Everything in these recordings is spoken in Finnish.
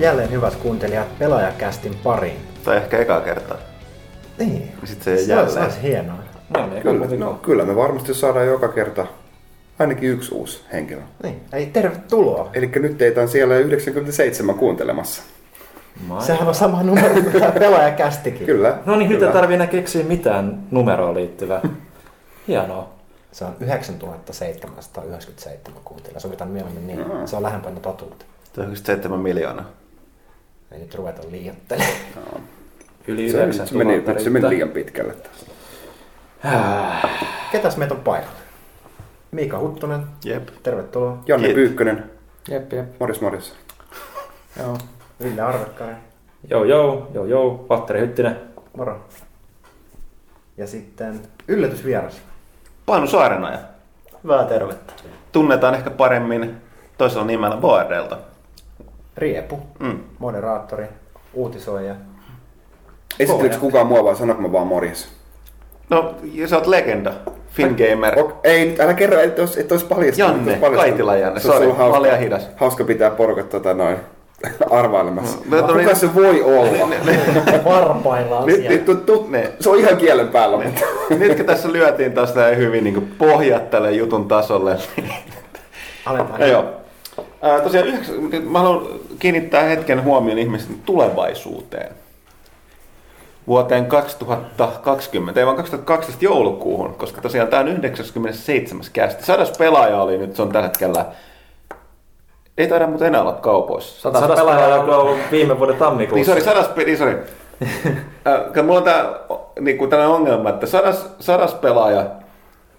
jälleen hyvät kuuntelijat pelaajakästin pariin. Tai ehkä eka kertaa. Niin. Sitten se se jälleen. olisi hienoa. No, niin, Kyllä, no, kyllä me varmasti saadaan joka kerta ainakin yksi uusi henkilö. Niin. Ei, tervetuloa. Eli nyt teitä on siellä 97 kuuntelemassa. Sehän on sama numero kuin tämä pelaajakästikin. Kyllä. No niin, nyt kyllä. ei tarvii enää keksiä mitään numeroon liittyvää. Hienoa. Se on 9797 kuuntelijaa. Sovitaan mieluummin niin. Se on lähempänä totuutta. 97 miljoonaa. Ei nyt ruveta liioittelemaan. Yli Se, 9 se, meni, se meni liian pitkälle. taas. Ketäs meitä on paikalla? Miika Huttunen, Jep. tervetuloa. Janne Kiit- Pyykkönen, Jep, jep. Morris Morris. Joo. Ville Arvekkainen, Joo, joo, joo, joo. Vatteri Hyttinen. moro. Ja sitten yllätysvieras. Panu Saarenoja. Hyvää tervettä. Tunnetaan ehkä paremmin toisella nimellä Boardelta. Riepu, Mm. moderaattori, uutisoija. Esittelyks kukaan mua vai sanonko mä vaan Morris? No, ja sä oot legenda. Fingamer. Ok, ei, nyt älä kerro, että olisi, et paljastunut. Janne, paljastunut. Kaitila Janne, Se on sori, hauska, hidas. Hauska pitää porukat tota noin arvailemassa. Mm, mä tulin- Kuka se voi olla? Varpaillaan Nyt, siellä. nyt, tu, tu, Ne. se on ihan kielen päällä, mutta Nyt kun tässä lyötiin taas näin hyvin niin pohjat tälle jutun tasolle, niin Aletaan. Joo. Ää, tosiaan yhdeks... mä haluan kiinnittää hetken huomioon ihmisten tulevaisuuteen. Vuoteen 2020, ei vaan 2012 joulukuuhun, koska tosiaan tämä on 97. kästi. Sadas pelaaja oli nyt, se on tällä hetkellä... Ei taida muuten enää olla kaupoissa. Satas, Satas pelaajaa on ollut viime vuoden Niin, tammikuussa. sori, sadas, niin, sori. Äh, kun mulla on tää, niin kuin tällainen ongelma, että sadas, sadas pelaaja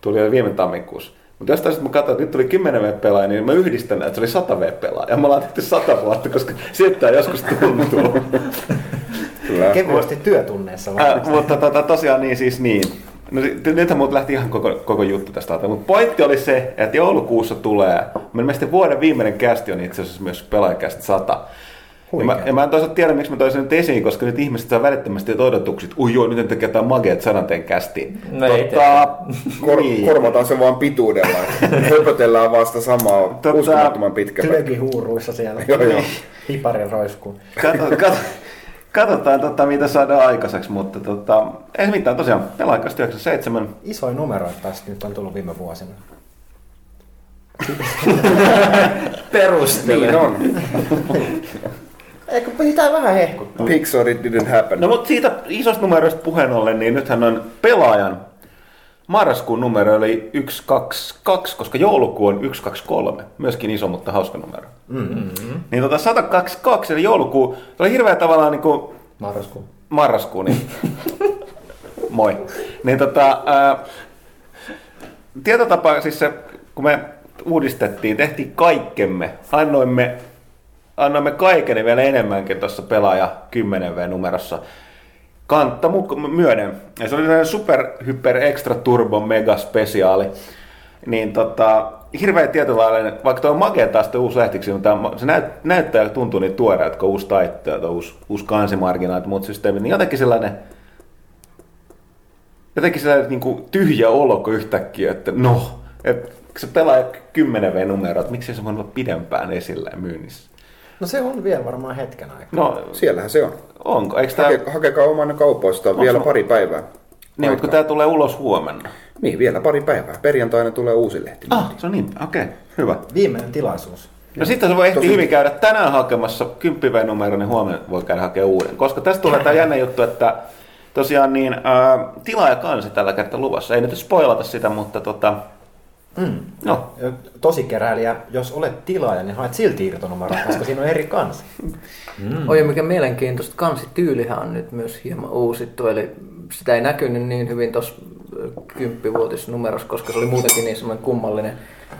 tuli jo viime tammikuussa. Mutta jostain sitten mä katsoin, että nyt tuli 10 V-pelaaja, niin mä yhdistän, että se oli 100 V-pelaaja. Ja me ollaan tehty 100 vuotta, koska siltä joskus tuntuu. kyllä. Kevyesti työtunneissa vaan. äh, mutta tota, tosiaan niin siis niin. No, nythän muut lähti ihan koko, koko juttu tästä. Mutta pointti oli se, että joulukuussa tulee, mun mielestä vuoden viimeinen kästi on itse asiassa myös pelaajakästi 100. Ja mä, ja mä en toisaalta tiedä, miksi mä toisin nyt esiin, koska nyt ihmiset saa välittömästi odotukset, ui joo, nyt tekee jotain mageet sadanteen kästiin. No ei Kor, niin. Korvataan se vaan pituudella. Höpötellään vasta samaa Tota, uskomattoman pitkä pätkä. Glögihuuruissa siellä. Joo, joo. Hiparin roiskuu. Kato, kato, katsotaan, tota, mitä saadaan aikaiseksi, mutta tota, ei mitään tosiaan, pelaajakästi 97. Isoin numero tästä nyt on tullut viime vuosina. Perustele. Niin on. Eikö pitää vähän hehkuttaa? Pixar it didn't happen. No mutta siitä isosta numeroista puheen ollen, niin nythän on pelaajan marraskuun numero oli 122, koska joulukuu on 123. Myöskin iso, mutta hauska numero. Mm-hmm. Niin tota 122, eli joulukuu, se oli hirveä tavallaan niin kuin Marraskuu. marraskuu, niin moi. Niin tota, ää, tietotapa, siis se, kun me uudistettiin, tehtiin kaikkemme, annoimme, annoimme kaiken vielä enemmänkin tuossa pelaaja 10V-numerossa. Kantta myöden. Ja se oli sellainen super, hyper, extra turbo, mega spesiaali. Niin tota, hirveä tietynlainen, vaikka tuo on makea taas uusi lehtiksi, mutta tää on- se näyt, näyttää ja tuntuu niin tuoreelta, kun uusi tuo uusi, uusi kansimarginaat ja muut systeemit, niin jotenkin sellainen, jotenkin sellainen niin kuin tyhjä olko yhtäkkiä, että no, että se pelaa 10 V-numero, että miksi se voi olla pidempään esillä myynnissä. No se on vielä varmaan hetken aikaa. No, Siellähän se on. onko? Eikö tämä... Hake, hakekaa oman kaupoista vielä se- pari päivää. Niin, mutta kun tämä tulee ulos huomenna. Niin, vielä pari päivää. Perjantaina tulee uusi lehti. Ah, se on niin. Okei, okay, hyvä. Viimeinen tilaisuus. No sitten se voi ehti Tosi- hyvin käydä tänään hakemassa 10 numero, niin huomenna voi käydä hakemaan uuden. Koska tästä tulee tämä jännä juttu, että tosiaan niin, ää, tilaaja kansi tällä kertaa luvassa. Ei nyt spoilata sitä, mutta tota, Mm. no, Tosi keräilijä, jos olet tilaaja, niin haet silti irtonumeroa, koska siinä on eri kansi. Mm. Oi, mikä mielenkiintoista. Kansityylihän on nyt myös hieman uusittu, eli sitä ei näkynyt niin hyvin tuossa kymppivuotisnumerossa, koska se oli muutenkin niin semmoinen kummallinen.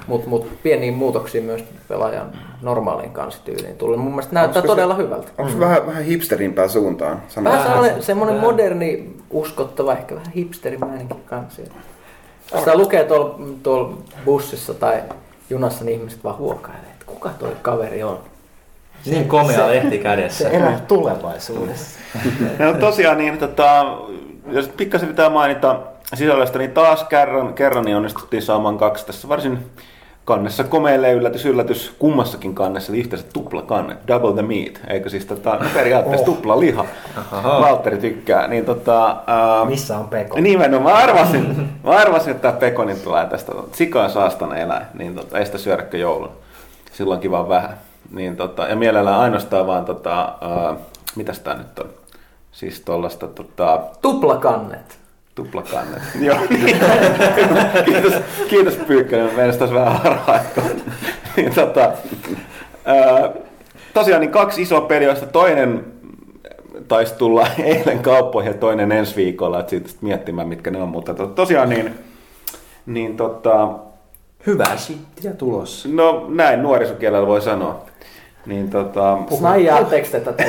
Mutta mut pieniin muutoksiin myös pelaajan normaaliin kansityyliin tulee. Mun mielestä näyttää Onko se- todella hyvältä. Onko se vähän, vähän hipsterimpään suuntaan? Vähän semmoinen moderni, uskottava, ehkä vähän hipsterimäinenkin kansi. Sitä lukee tuolla, tuolla bussissa tai junassa, niin ihmiset vaan huokailee, että kuka toi kaveri on. Niin komea lehti kädessä. Se elää tulevaisuudessa. no tosiaan niin, tota, jos pikkasen pitää mainita sisällöstä, niin taas kerran, kerran niin onnistuttiin saamaan kaksi tässä varsin kannessa komeille yllätys, yllätys kummassakin kannessa, eli yhteensä tupla kanne, double the meat, eikö siis tota, periaatteessa oh. tupla liha. Valtteri tykkää, niin tota... Ää, Missä on Peko? Nimenomaan, mä arvasin, mä arvasin, että tämä pekoni tulee tästä. Sika on saastana eläin, niin tota, ei sitä syödäkö joulun. Silloin kiva vähän. Niin tota, ja mielellään ainoastaan vaan, tota, ää, mitäs tää nyt on? Siis tollasta tota, Tuplakannet. Tuplakannet. Joo, kiitos, kiitos Pyykkönen, meidän taas vähän harhaa. niin, tota, ää, tosiaan niin kaksi isoa peliä, joista toinen taisi tulla eilen kauppoihin ja toinen ensi viikolla, että siitä sitten miettimään, mitkä ne on. Mutta to, tosiaan niin, niin tota, Hyvää shittiä tulossa. no näin nuorisokielellä voi sanoa. Niin tota, Snajaatteko te tätä?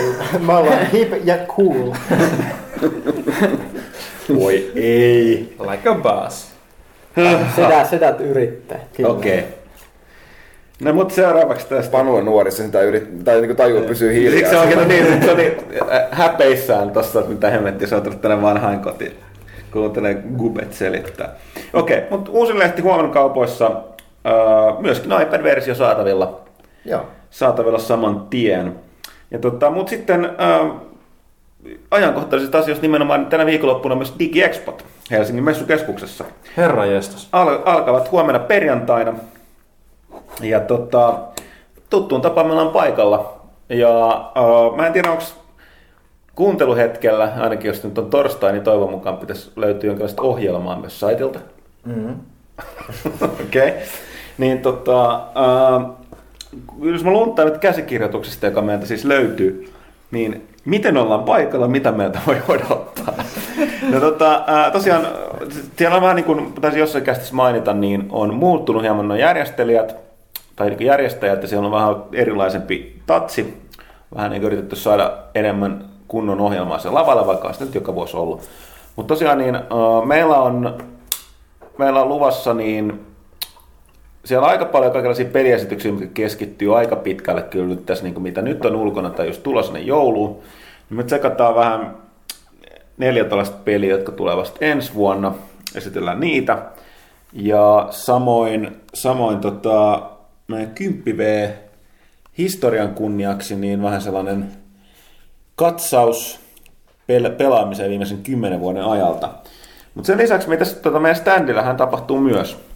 Me ollaan hip ja cool. voi ei. Like a boss. Sedät, sedät yrittää. Okei. Okay. No mutta seuraavaksi tästä. Panu on nuori, se sitä yrit, tai niin tajuu, pysyy Siksi hiljaa. se onkin niin, että se oli äh, häpeissään tossa, että mitä hemmettiä, se on tullut tänne vanhain kotiin. Kuuntelee Gubet selittää. Okei, okay, mutta uusin lehti huomenna kaupoissa. Äh, myöskin iPad-versio saatavilla. Joo. Saatavilla saman tien. Ja tota, mutta sitten äh, ajankohtaisista asioista nimenomaan tänä viikonloppuna myös DigiExpot Helsingin messukeskuksessa Herra jestas. al- alkavat huomenna perjantaina. Ja tota, tuttuun tapaan me ollaan paikalla. Ja uh, mä en tiedä, onko kuunteluhetkellä, ainakin jos nyt on torstai, niin toivon mukaan pitäisi löytyä jonkinlaista ohjelmaa myös saitilta. Mm-hmm. Okei. Okay. Niin tota, uh, jos mä lunttaan nyt käsikirjoituksesta, joka meiltä siis löytyy, niin miten ollaan paikalla, mitä meiltä voi odottaa? No tota, tosiaan, siellä on vähän niin kuin taisin jossain kästissä mainita, niin on muuttunut hieman nuo järjestelijät, tai niin järjestäjät, ja siellä on vähän erilaisempi tatsi. Vähän niin yritetty saada enemmän kunnon ohjelmaa se lavalle, vaikka sitä nyt joka vuosi ollut. Mutta tosiaan niin, meillä on, meillä on luvassa niin siellä on aika paljon kaikenlaisia peliesityksiä, mitkä keskittyy aika pitkälle kyllä nyt tässä, niin kuin mitä nyt on ulkona tai just tulossa ne jouluun. Niin me tsekataan vähän neljä tällaista peliä, jotka tulee vasta ensi vuonna. Esitellään niitä. Ja samoin, samoin tota, meidän 10 V historian kunniaksi, niin vähän sellainen katsaus pel- pelaamiseen viimeisen kymmenen vuoden ajalta. Mutta sen lisäksi meitä, tota, meidän standillähän tapahtuu myös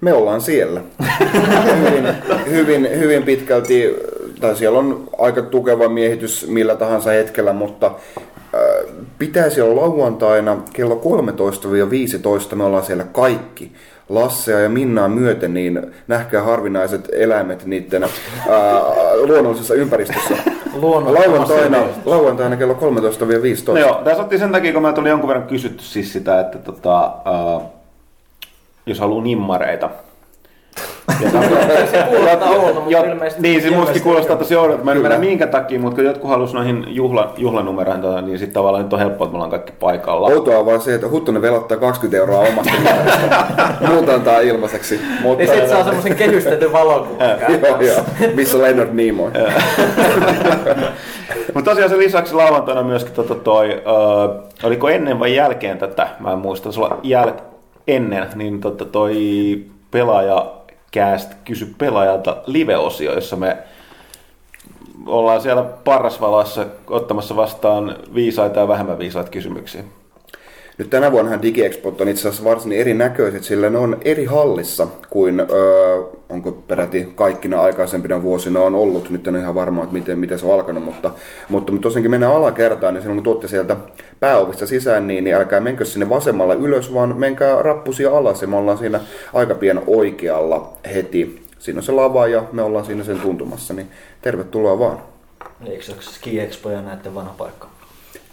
Me ollaan siellä. hyvin, hyvin, hyvin pitkälti, tai siellä on aika tukeva miehitys millä tahansa hetkellä, mutta äh, pitäisi olla lauantaina kello 13-15, me ollaan siellä kaikki. Lassea ja Minnaa myöten, niin nähkää harvinaiset eläimet niiden ää, luonnollisessa ympäristössä. lauantaina, lauantaina kello 13-15. No joo, tässä otti sen takia, kun mä tuli jonkun verran kysytty siis sitä, että tota, uh, jos haluaa nimmareita. Se kuulostaa oudolta, mutta ilmeisesti... niin, se mustakin ilmeisesti kuulostaa tosi oudolta. Mä en ymmärrä minkä takia, mutta kun jotkut halus noihin juhla, juhlanumeroihin, tota, niin sitten tavallaan nyt on helppoa, että me ollaan kaikki paikalla. Outoa on vaan se, että Huttunen velottaa 20 euroa omasta mielestä. Muut antaa ilmaiseksi. Mutta, Ja sit saa semmosen kehystetyn valokuvan. joo, joo. Missä Leonard Nimoy? Mutta tosiaan sen lisäksi lauantaina myöskin tota toi, uh, oliko ennen vai jälkeen tätä, mä en muista, jäl, ennen, niin tota toi pelaaja cast kysy pelaajalta live-osio, jossa me ollaan siellä parrasvaloissa ottamassa vastaan viisaita ja vähemmän viisaita kysymyksiä. Nyt tänä vuonnahan DigiExpot on itse asiassa varsin erinäköiset, sillä ne on eri hallissa kuin, öö, onko peräti kaikkina aikaisempina vuosina on ollut. Nyt en ole ihan varma, että miten, miten se on alkanut, mutta, mutta, mutta tosiaankin mennään alakertaan, niin silloin kun tuotte sieltä pääovista sisään, niin, niin älkää menkö sinne vasemmalla ylös, vaan menkää rappusia alas ja me ollaan siinä aika pian oikealla heti. Siinä on se lava ja me ollaan siinä sen tuntumassa, niin tervetuloa vaan. Eikö se ole Ski Expo ja näiden vanha paikka?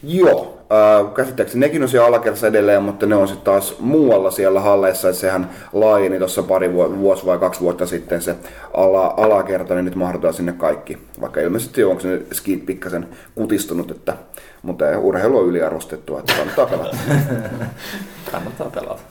Joo, äh, käsittääkseni nekin on siellä alakerrassa edelleen, mutta ne on sitten taas muualla siellä halleissa, että sehän laajeni tuossa pari vu- vuosi vai kaksi vuotta sitten se ala, alakerta, niin nyt mahdotaan sinne kaikki. Vaikka ilmeisesti onko se skit pikkasen kutistunut, että, mutta urheilu on yliarvostettua, että kannattaa pelata. Kannattaa pelata.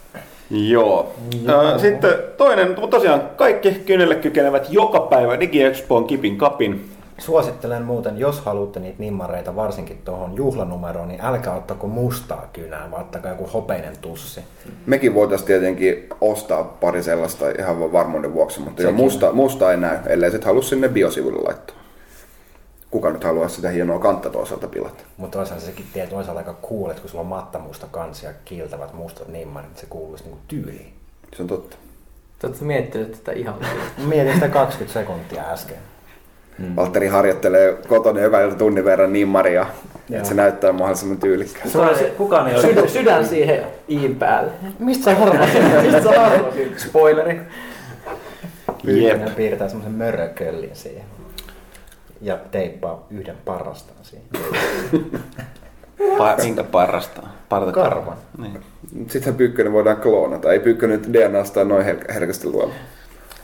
Joo. Joo. Sitten toinen, mutta tosiaan kaikki kynnelle kykenevät joka päivä DigiExpoon kipin kapin Suosittelen muuten, jos haluatte niitä nimmareita, varsinkin tuohon juhlanumeroon, niin älkää ottako mustaa kynää, vaan ottakaa joku hopeinen tussi. Mekin voitaisiin tietenkin ostaa pari sellaista ihan vaan varmuuden vuoksi, mutta jo musta, musta ei näy, ellei sit halua sinne biosivuille laittaa. Kuka nyt haluaa sitä hienoa kantta toisaalta pilata? Mutta toisaalta sekin tie toisaalta aika cool, että kun sulla on mattamusta kansi ja kiiltävät mustat nimmarit, niin se kuuluisi niinku tyyliin. Se on totta. Te olette miettineet tätä ihan Mietin sitä 20 sekuntia äsken. Mm. Valtteri harjoittelee kotona joka ilta tunnin verran nimmaria, että se näyttää mahdollisimman tyylikkään. Kukaan, ei- kukaan ei ole... Sydän, sydän siihen iin päälle. Mistä sä arvasit? Mistä sä arvasit? Spoileri. Pyykkönen piirtää semmoisen mörököllin siihen. Ja teippaa yhden parrastaan siihen. Pa- minkä parrasta? Parta Karvan. Niin. Sittenhän Pyykkönen voidaan kloonata. Ei Pyykkönen DNAsta noin her- herkästi luolla.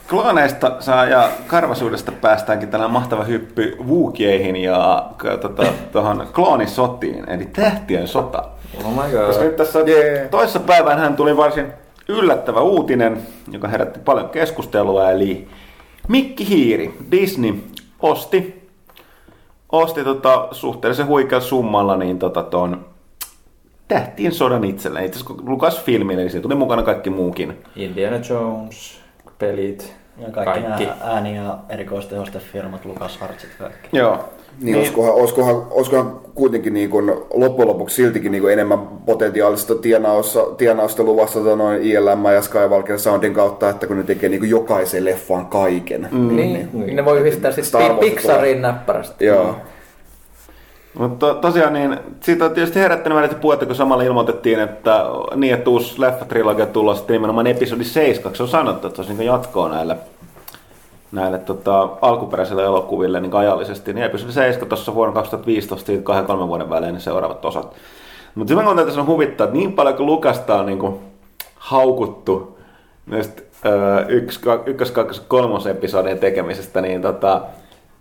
Klooneista saa ja karvasuudesta päästäänkin tällä mahtava hyppy Wuukieihin ja tota, tuohon kloonisotiin, eli tähtien sota. Oh my Koska god. nyt tässä Jee. toissa päivän hän tuli varsin yllättävä uutinen, joka herätti paljon keskustelua, eli Mikki Hiiri, Disney, osti, osti tota, suhteellisen huikealla summalla niin tota, ton Tähtien sodan itselleen. Itse asiassa kun Lukas filmin, eli siinä tuli mukana kaikki muukin. Indiana Jones, pelit, Ja kaikki, kaikki. nämä ääni- ja erikoistehostefirmat, Lukas Hartsit kaikki. Joo. Niin, olisikohan, olisikohan, olisikohan kuitenkin niin kuin, loppujen lopuksi siltikin niin kuin enemmän potentiaalista tienausta, tienausta luvassa tota noin ILM ja Skywalker Soundin kautta, että kun ne tekee niin kuin jokaisen leffaan kaiken. Mm. Niin, niin, ne voi yhdistää sitten Wars Pixariin näppärästi. Joo. Mutta to, tosiaan niin, siitä on tietysti herättänyt välillä puhetta, kun samalla ilmoitettiin, että niin, että uusi leffatrilogia sitten nimenomaan episodi 7. Se on sanottu, että se olisi niin jatkoa näille, näille tota, alkuperäisille elokuville niin ajallisesti. Niin episodi 7 tuossa vuonna 2015, siitä kahden kolmen vuoden välein ne seuraavat osat. Mutta sitten kun tässä on huvittaa, että niin paljon kuin Lukasta on niin kuin, haukuttu näistä öö, yksi, kakkos, kolmos episodien tekemisestä, niin tota,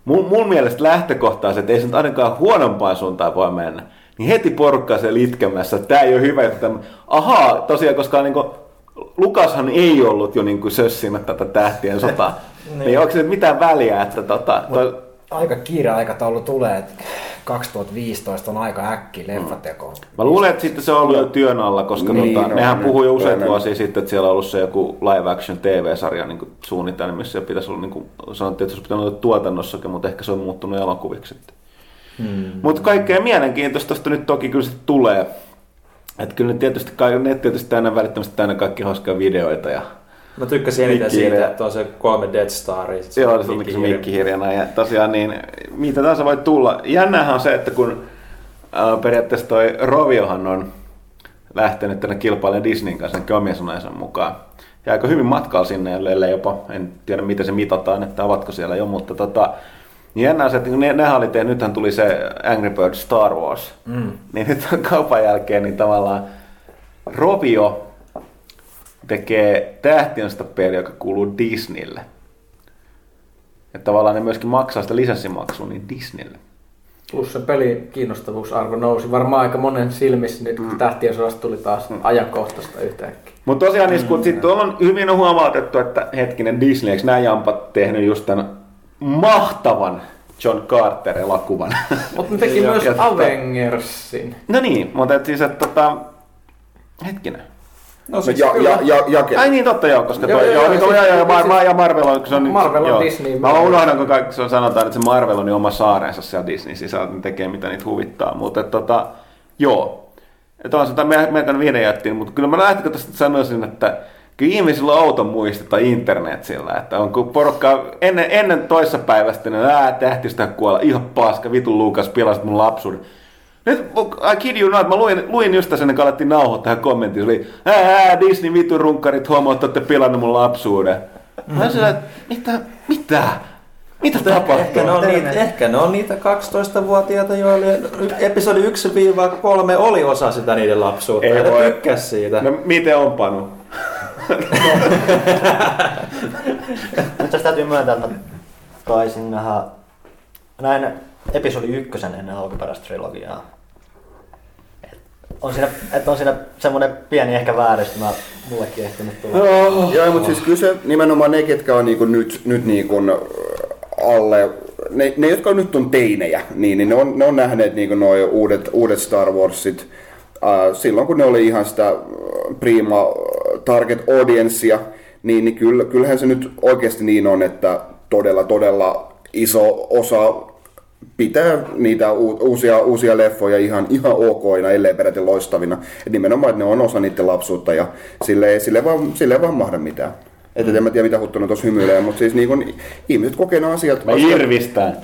mun, mun mielestä lähtökohta on se, että ei se nyt ainakaan huonompaan suuntaan voi mennä. Niin heti porukkaa se litkemässä, että tämä ei ole hyvä. Että. Ahaa, tosiaan, koska niin kuin, Lukashan ei ollut jo niin sössimät tätä tähtien sotaa. niin. niin onko se mitään väliä, että tota, toi, Aika kiire aikataulu tulee, että 2015 on aika äkki leffateko. Mä luulen, että sitten se on ollut jo työn alla, koska Niin, tota, no, nehän ne- puhui jo useita vuosia sitten, että siellä on ollut se joku live action TV-sarja niin kuin suunnitelmissa ja pitäisi olla, niin kuin, sanottiin, että se olisi pitänyt olla tuotannossakin, mutta ehkä se on muuttunut elokuviksi. Hmm. Mutta kaikkea mielenkiintoista tästä nyt toki kyllä sitten tulee. Että kyllä nyt tietysti, net tietysti täynnä välittömästi täynnä kaikki hauskaa videoita ja Mä tykkäsin eniten siitä, että on se kolme Death Staria. se Joo, se on se mikkihirjana. Ja tosiaan niin, mitä tahansa voi tulla. Jännähän on se, että kun äh, periaatteessa toi Roviohan on lähtenyt tänne kilpailemaan Disneyn kanssa sen omien sanojensa mukaan. Ja aika hyvin matkalla sinne, ellei jopa, en tiedä miten se mitataan, että ovatko siellä jo, mutta tota, niin jännä on se, että kun ne, nehän oli tehnyt, nythän tuli se Angry Birds Star Wars, mm. niin nyt on kaupan jälkeen niin tavallaan Rovio tekee tähtiöstä peli, joka kuuluu Disneylle. Että tavallaan ne myöskin maksaa sitä lisenssimaksua niin Disneylle. Plus se pelin kiinnostavuusarvo nousi varmaan aika monen silmissä nyt, kun tähtien sodasta tuli taas ajankohtaista yhtäkkiä. Mutta tosiaan, niin, kun sitten on hyvin huomautettu, että hetkinen Disney, eikö nämä jampat tehnyt just tämän mahtavan John Carter-elokuvan? Mutta ne teki myös tota- Avengersin. No niin, mutta et siis, että tota, hetkinen. No siis ja, ja, ja, jake. Ai niin, totta joo, koska Joo, toi, joo, joo, joo, niin, siis- joo, joo, ja, siis- Mar- ja Marvel on, se on, Marvel on joo. Disney. Mä unohdan, kun kaikki se on, sanotaan, että se Marvel on niin oma saareensa siellä Disney sisällä, että ne tekee mitä niitä huvittaa, mutta tota, joo. Että on sitä meidän video jättiin, mutta kyllä mä lähtikö tästä sanoisin, että kyllä ihmisillä on outo muisti tai internet sillä, että on kun porukka ennen, ennen toissa päivästä, niin ää, tähtistä kuolla, ihan paska, vitun Lukas, pilasit mun lapsuuden. Nyt, I kid you not, mä luin, luin just ennen kuin alettiin nauhoittaa tähän kommenttiin, se oli, ää, ää, Disney vitun runkkarit, homo, että olette pilannut mun lapsuuden. Mä olin sillä, että mitä, mitä? Mitä tapahtuu? Ehkä ne, on niitä, ehkä ne on niitä 12-vuotiaita, joille episodi 1-3 oli osa sitä niiden lapsuutta. Ei ja voi. tykkäs siitä. No miten on Panu? Nyt tässä täytyy myöntää, että mä taisin nähdä näin episodi ykkösen ennen alkuperäistä trilogiaa. On siinä, että on siinä semmoinen pieni ehkä vääristymä mullekin ehtinyt tulla. Joo, mutta siis kyllä se nimenomaan ne, ketkä on niinku nyt, nyt niinku alle ne, ne, jotka nyt on teinejä, niin, niin ne, on, ne on nähneet niin nuo uudet, uudet Star Warsit äh, silloin, kun ne oli ihan sitä äh, prima äh, target audiencea, niin, niin kyllä, kyllähän se nyt oikeasti niin on, että todella, todella iso osa pitää niitä uusia, uusia leffoja ihan, ihan okoina, ellei peräti loistavina. Et nimenomaan, että ne on osa niiden lapsuutta ja sille sille vaan, sille vaan mahda mitään. Että en mä tiedä, mitä Huttunen tuossa hymyilee, mutta siis niin kun, ihmiset kokee nämä asiat, Mä asiat,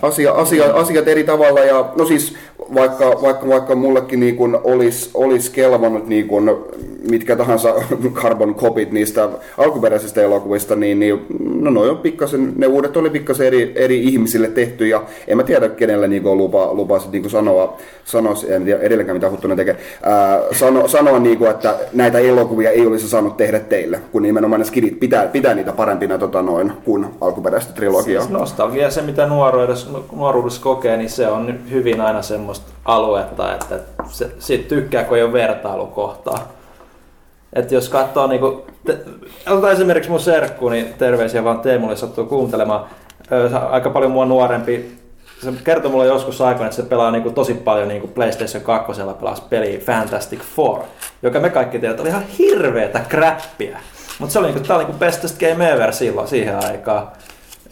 asia, asia, asiat eri tavalla. Ja, no siis vaikka, vaikka, vaikka mullekin niin kun olisi, olisi kelvannut niin kun, mitkä tahansa carbon copit niistä alkuperäisistä elokuvista, niin, niin no noi on pikkasen, ne uudet oli pikkasen eri, eri ihmisille tehty ja en mä tiedä kenelle niin on lupa, lupa sit, niin sanoa, sanoa, en tiedä edelleenkään mitä Huttunen tekee, ää, sano, sanoa niin kuin, että näitä elokuvia ei olisi saanut tehdä teille, kun nimenomaan ne skidit pitää, pitää niitä parempina tota, noin, kuin alkuperäistä trilogiaa. Siis nostalgia, se mitä nuoruudessa, nuoruudessa kokee, niin se on hyvin aina semmoista aluetta, että se, siitä tykkää, kun ei ole vertailukohtaa. Että jos katsoo, niinku, te, otetaan esimerkiksi mun serkku, niin terveisiä vaan Teemulle sattuu kuuntelemaan. Aika paljon mua nuorempi. Se kertoi mulle joskus aikoina, että se pelaa niinku tosi paljon niinku PlayStation 2 pelasi peliä Fantastic Four, joka me kaikki tiedät oli ihan hirveetä kräppiä. Mutta se oli niinku, tää oli niinku bestest game ever silloin, siihen aikaan.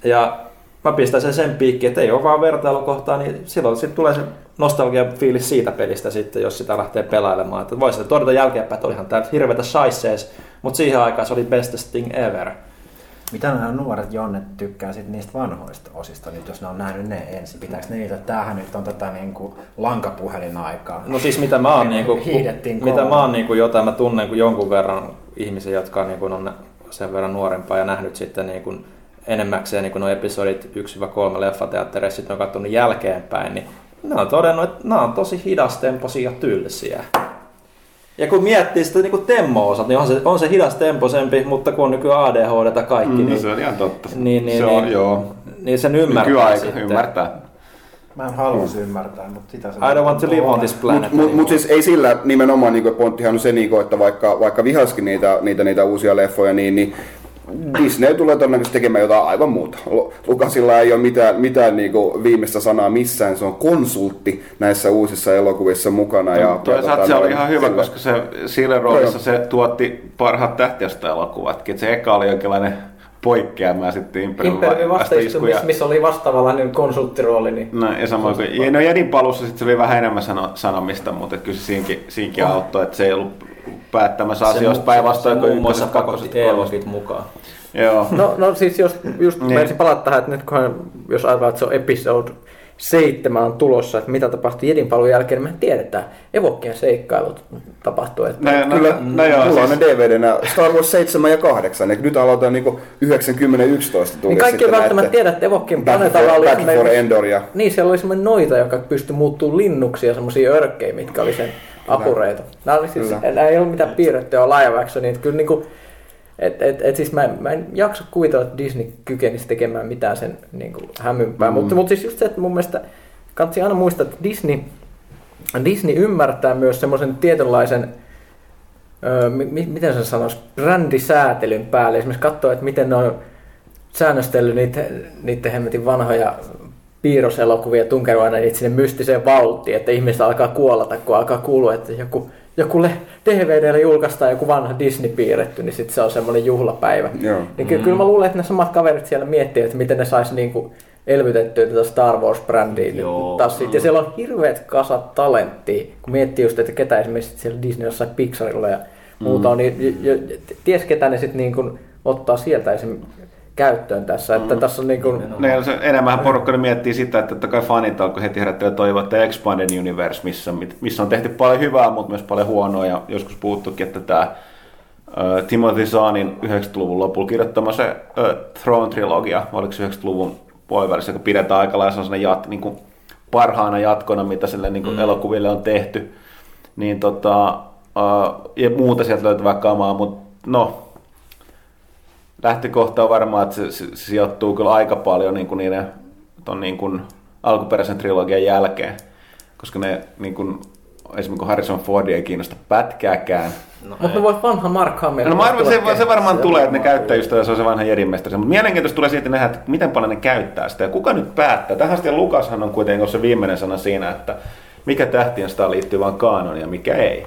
Ja mä pistän sen sen piikkiin, että ei ole vaan vertailukohtaa, niin silloin sit tulee se nostalgia fiilis siitä pelistä sitten, jos sitä lähtee pelailemaan. Että voisi todeta jälkeenpäin, että olihan tää hirveätä shisees, mutta siihen aikaan se oli bestest thing ever. Mitä nämä nuoret jonnet tykkää sit niistä vanhoista osista, nyt jos ne on nähnyt ne ensin? Pitääkö ne niitä, että tämähän nyt on tätä niin kuin lankapuhelin aikaa? No siis mitä mä oon, niinku, Hiihdettiin mitä mä oon niinku jotain, mä tunnen kuin jonkun verran ihmisiä, jotka niinku on sen verran nuorempaa ja nähnyt sitten niinku enemmäkseen niinku nuo episodit 1-3 leffateattereissa, sitten on katsonut jälkeenpäin, niin ne on todennut, että nämä on tosi hidastempoisia ja tylsiä. Ja kun miettii sitä niin temmo-osat, niin on se, on se hidastempoisempi, mutta kun on nykyään ADHD kaikki, Mm, niin, se on ihan totta. niin, niin, se on, niin, joo. niin sen ymmärtää Nykyaika sitten. ymmärtää. Mä en haluaisi ymmärtää, mutta sitä se I don't want to live on this planet. Mutta mut, mut siis ei sillä nimenomaan, niin pointtihan on se, niin kuin, että vaikka, vaikka vihaskin niitä, niitä, niitä uusia leffoja, niin, niin Disney tulee todennäköisesti tekemään jotain aivan muuta. Lu- Lukasilla ei ole mitään, mitään niin kuin viimeistä sanaa missään, se on konsultti näissä uusissa elokuvissa mukana. Ja, Toisaalta ja se oli ihan hyvä, sillä- koska se siinä roolissa se tuotti parhaat tähtiöstä elokuvatkin. Se eka oli jonkinlainen poikkeama ja sitten Imperium Imperiumin vastaistumissa, iskuja. missä oli vastaavanlainen konsulttirooli, niin No, ja samoin kuin, ja no Jedin palussa sitten se oli vähän enemmän sano, sanomista, mutta kyllä se siinkin, siinkin auttoi, että se ei ollut päättämässä asioista päinvastoin kuin ykköset, kakkoset, kolmoset. Mukaan. Joo. No, no siis jos just Niin. niin. menisin palata tähän, että nyt kun jos ajatellaan, että se on episode seitsemän on tulossa, että mitä tapahtui Jedin palun jälkeen, niin me tiedetään. Evokkien seikkailut tapahtuu. Että No, no, Kyllä, no, joo, mulla on siis, ne DVDnä Star Wars 7 ja 8, ja nyt aloitetaan niinku 90-11 tuli niin kaikki ei sitten välttämättä näette tiedä, että Evokkien planeetalla oli Battle for Endor ja Niin, siellä oli semmoinen noita, joka pystyi muuttumaan linnuksi ja semmoisia örkkejä, mitkä oli sen apureita. Nämä oli siis, nämä ei ollut mitään piirrettyä live action, niin kyllä niinku, et, et, et siis mä, en- mä en jaksa kuvitella, että Disney kykenisi tekemään mitään sen niin kuin, hämympää. Mm. Mutta, mutta siis just se, että mun mielestä kannattaa aina muistaa, että Disney, Disney ymmärtää myös semmoisen tietynlaisen, öö, mi, mi- miten se sanoisi, brändisäätelyn päälle. Esimerkiksi katsoa, että miten ne on säännöstellyt niitä, niiden hemmetin vanhoja piirroselokuvia tunkenut aina niitä sinne mystiseen valttiin, että ihmiset alkaa kuollata, kun alkaa kuulua, että joku, joku le- DVDllä julkaistaan joku vanha Disney piirretty, niin sitten se on semmoinen juhlapäivä. Joo. Niin ky- kyllä mä luulen, että ne samat kaverit siellä miettii, että miten ne sais niinku elvytettyä tätä Star Wars-brändiä taas sit. Ja siellä on hirveät kasat talenttia, kun miettii just, että ketä esimerkiksi siellä Disney jossain Pixarilla ja muuta on, niin jo, jo, ties ketä ne sitten niin ottaa sieltä esim. Käyttöön tässä. Että tässä on niin kuin, Ne, se, enemmän porukka ne miettii sitä, että totta kai fanit alkoi heti herättää toivoa, että Expanded Universe, missä, missä on tehty paljon hyvää, mutta myös paljon huonoa, ja joskus puhuttukin, että tämä äh, Timothy Zahnin 90-luvun lopulla kirjoittama se äh, Throne-trilogia, oliko se 90-luvun puolivälissä, joka pidetään aika lailla jat, niin kuin parhaana jatkona, mitä sille niin kuin mm. elokuville on tehty, niin tota, äh, ja muuta sieltä löytyvää kamaa, mutta no, lähtökohta on varmaan, että se, se, se sijoittuu kyllä aika paljon niin kuin niiden ton niin kuin alkuperäisen trilogian jälkeen, koska ne niin kuin, esimerkiksi kun Harrison Ford ei kiinnosta pätkääkään. No, Mutta me vois vanha Mark Hamill. No, mä, voisi se, se varmaan kehittää. tulee, että ne käyttää just tätä, se on se vanha jedinmestari. Mutta mielenkiintoista tulee siitä nähdä, että miten paljon ne käyttää sitä ja kuka nyt päättää. Tähän asti Lukashan on kuitenkin ollut se viimeinen sana siinä, että mikä tähtien sitä liittyy vaan kaanon ja mikä ei.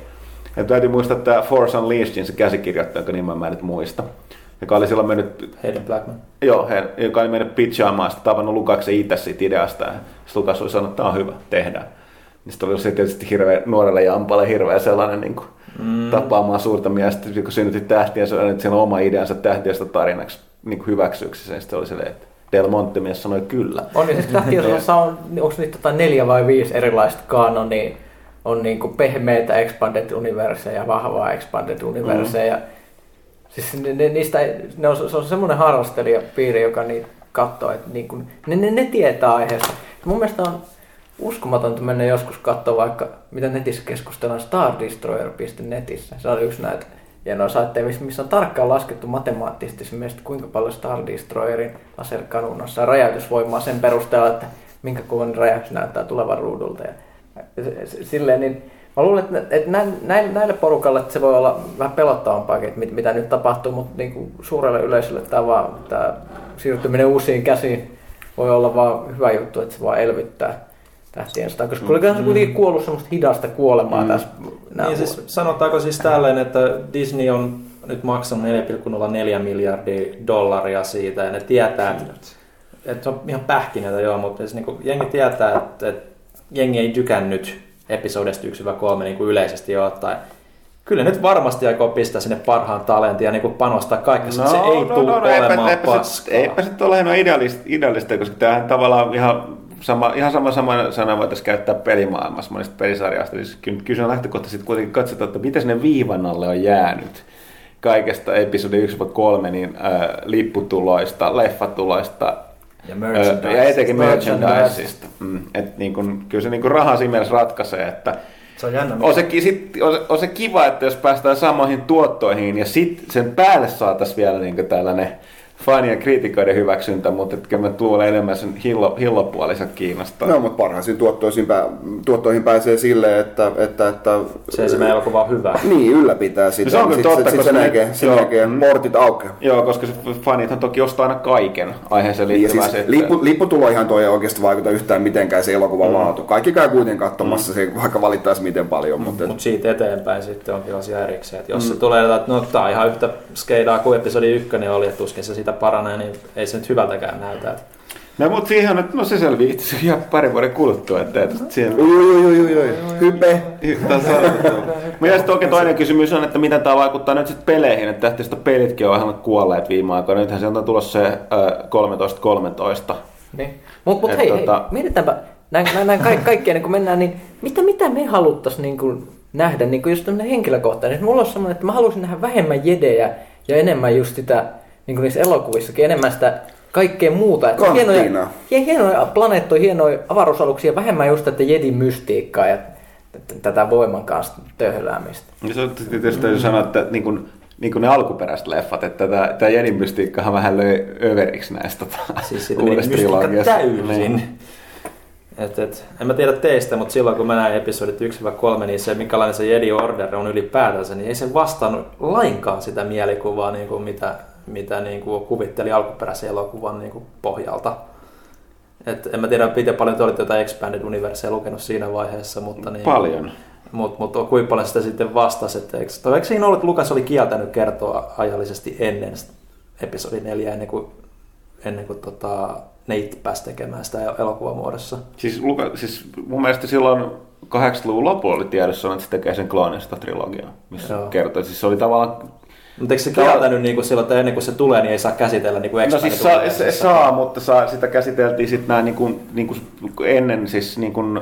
Ja täytyy muistaa, että Force Unleashedin se käsikirjoittaja, jonka nimen mä en nyt muista, joka oli silloin mennyt Hayden Blackman. Joo, he, joka oli mennyt pitchaamaan, sitten tavannut Lukaksen itse siitä ideasta. Ja sitten Lukas oli sanonut, että tämä on hyvä, tehdään. Niin sitten oli se tietysti hirveä, nuorelle Jampalle hirveä sellainen niin kuin, mm. tapaamaan suurta miestä, kun synnytit tähtiä, se oli oma ideansa tähtiöstä tarinaksi niin kuin hyväksyksi sen. Sitten oli silleen, että Del Monte mies sanoi kyllä. On, niin siis tähtiössä on, onko niitä tota neljä vai viisi erilaista kanonia, on niinku pehmeitä expanded universeja ja vahvaa expanded universeja. Mm. Siis ne, ne, niistä, ne on, se on semmoinen harrastelijapiiri, joka niitä katsoo, että niinku, ne, ne, ne tietää aiheesta. Mun mielestä on uskomatonta mennä joskus katsoa vaikka, mitä netissä keskustellaan stardestroyer.netissä. Se on yksi näitä hienoja saitteja, missä- on tarkkaan laskettu matemaattisesti kuinka paljon Star Destroyerin laserkanuunassa on räjäytysvoimaa sen perusteella, että minkä kuvan räjäys näyttää tulevan ruudulta. Ja silleen, niin mä luulen, että, että näin- näille, näille porukalle että se voi olla vähän pelottavampaakin, että mit- mitä nyt tapahtuu, mutta niin kuin suurelle yleisölle tämä, vaan, tämä siirtyminen uusiin käsiin voi olla vaan hyvä juttu, että se vaan elvyttää tähtien sitä, koska mm. se kuitenkin kuollut semmoista hidasta kuolemaa mm. tässä. Niin siis, sanotaanko siis tälleen, että Disney on nyt maksanut 4,04 miljardia dollaria siitä ja ne tietää, että, että se on ihan pähkinöitä joo, mutta siis niin jengi tietää, että, että jengi ei tykännyt episodesta 1-3 niin kuin yleisesti ottaen. Kyllä nyt varmasti aikoo pistää sinne parhaan talentin ja niin kuin panostaa kaikki, no, se ei tule no, olemaan eipä, paskaa. Eipä se ole ihan idealista, idealista, koska tämähän tavallaan ihan sama, ihan sama, sama sana voitaisiin käyttää pelimaailmassa monista pelisarjasta. Siis kyllä, on lähtökohtaisesti kuitenkin katsotaan, että miten sinne viivan alle on jäänyt kaikesta episodi 1-3 niin, äh, lipputuloista, leffatuloista Ja merchandise. Ja etenkin Merchandise. merchandisesta. Mm, et niin kun, kyllä se niin kun raha siinä mielessä ratkaisee, että Se on jännä. on se, sit, on, se, on se kiva, että jos päästään samoihin tuottoihin ja sitten sen päälle saataisiin vielä niin tällainen fani- ja kriitikoiden hyväksyntä, mutta että kyllä mä tuolla enemmän sen hillo, hillopuoliset kiinnostaa. No, mutta parhaisiin tuottoihin, pää, tuottoihin pääsee silleen, että, että, että Se ei se meidän elokuva on hyvä. niin, ylläpitää sitä. No se on kyllä Sitten totta, sit, koska jälkeen, sen joo. jälkeen portit aukeaa. Joo, koska se fanithan toki ostaa aina kaiken aiheeseen Ja liittyvää siis se, että- lippu, lipputuloihan toi ei oikeasti vaikuta yhtään mitenkään se elokuvan mm. laatu. Kaikki käy kuitenkin katsomassa mm. se, vaikka valittaisi miten paljon. Mm. Mutta Mutta siitä eteenpäin sitten onkin asia erikseen. Että jos mm. se tulee, että no on ihan yhtä skeidaa kuin episodi ykkönen oli, että tuskin se sitä paranee, niin ei se nyt hyvältäkään näytä. Että No mutta siihen on, että no se selviää itse ihan pari vuoden kuluttua, että että siihen Ui, ui, ui, ui, ui. Hype. Mielestäni toki toinen kysymys on, että miten tämä vaikuttaa nyt sitten peleihin, että tähtiöstä pelitkin on vähän kuolleet viime aikoina. Nythän sieltä on tulossa se äh, 13-13. Niin. Mutta mut Et hei, tota- hei, mietitäänpä näin, näin, näin kaik, kaikkea, niin kun mennään, niin mitä, mitä me haluttaisiin niin kuin nähdä, niin kuin just tämmöinen henkilökohtainen. Mulla on semmoinen, että mä haluaisin nähdä vähemmän jedejä ja enemmän just sitä, niin kuin niissä elokuvissakin, enemmän sitä kaikkea muuta. Että hienoja, hie- hienoja planeettoja, hienoja avaruusaluksia, vähemmän just tätä jedin mystiikkaa ja tätä voiman kanssa töhläämistä. Ja se on tietysti täytyy sanoa, että niin kuin, niin kuin ne alkuperäiset leffat, että tämä, tämä Jedin mystiikkahan vähän löi överiksi näistä tota, siis uudesta trilogiasta. täysin. Niin. Et, et, en mä tiedä teistä, mutta silloin kun mä näin episodit 1-3, niin se minkälainen se Jedi Order on ylipäätänsä, niin ei se vastannut lainkaan sitä mielikuvaa, niin kuin mitä, mitä niin kuin kuvitteli alkuperäisen elokuvan niin kuin pohjalta. Et en mä tiedä, miten paljon te olitte jotain Expanded Universea lukenut siinä vaiheessa, mutta niin, Paljon. Mutta mut, kuinka paljon sitä sitten vastasi, että eikö, tai eikö siinä ollut, että Lukas oli kieltänyt kertoa ajallisesti ennen episodi 4, ennen kuin, ennen kuin tota, ne itse pääsi tekemään sitä elokuvamuodossa. Siis, Luka, siis mun mielestä silloin 80-luvun lopulla oli tiedossa, että se tekee sen kloonista trilogiaa, missä Joo. kertoo. Siis se oli tavallaan Mutta eikö se kieltänyt niin kuin silloin, että ennen kuin se tulee, niin ei saa käsitellä niin kuin No siis saa, se, saa, mutta saa, sitä käsiteltiin sitten nämä niin kuin, niin kuin ennen siis niin kuin,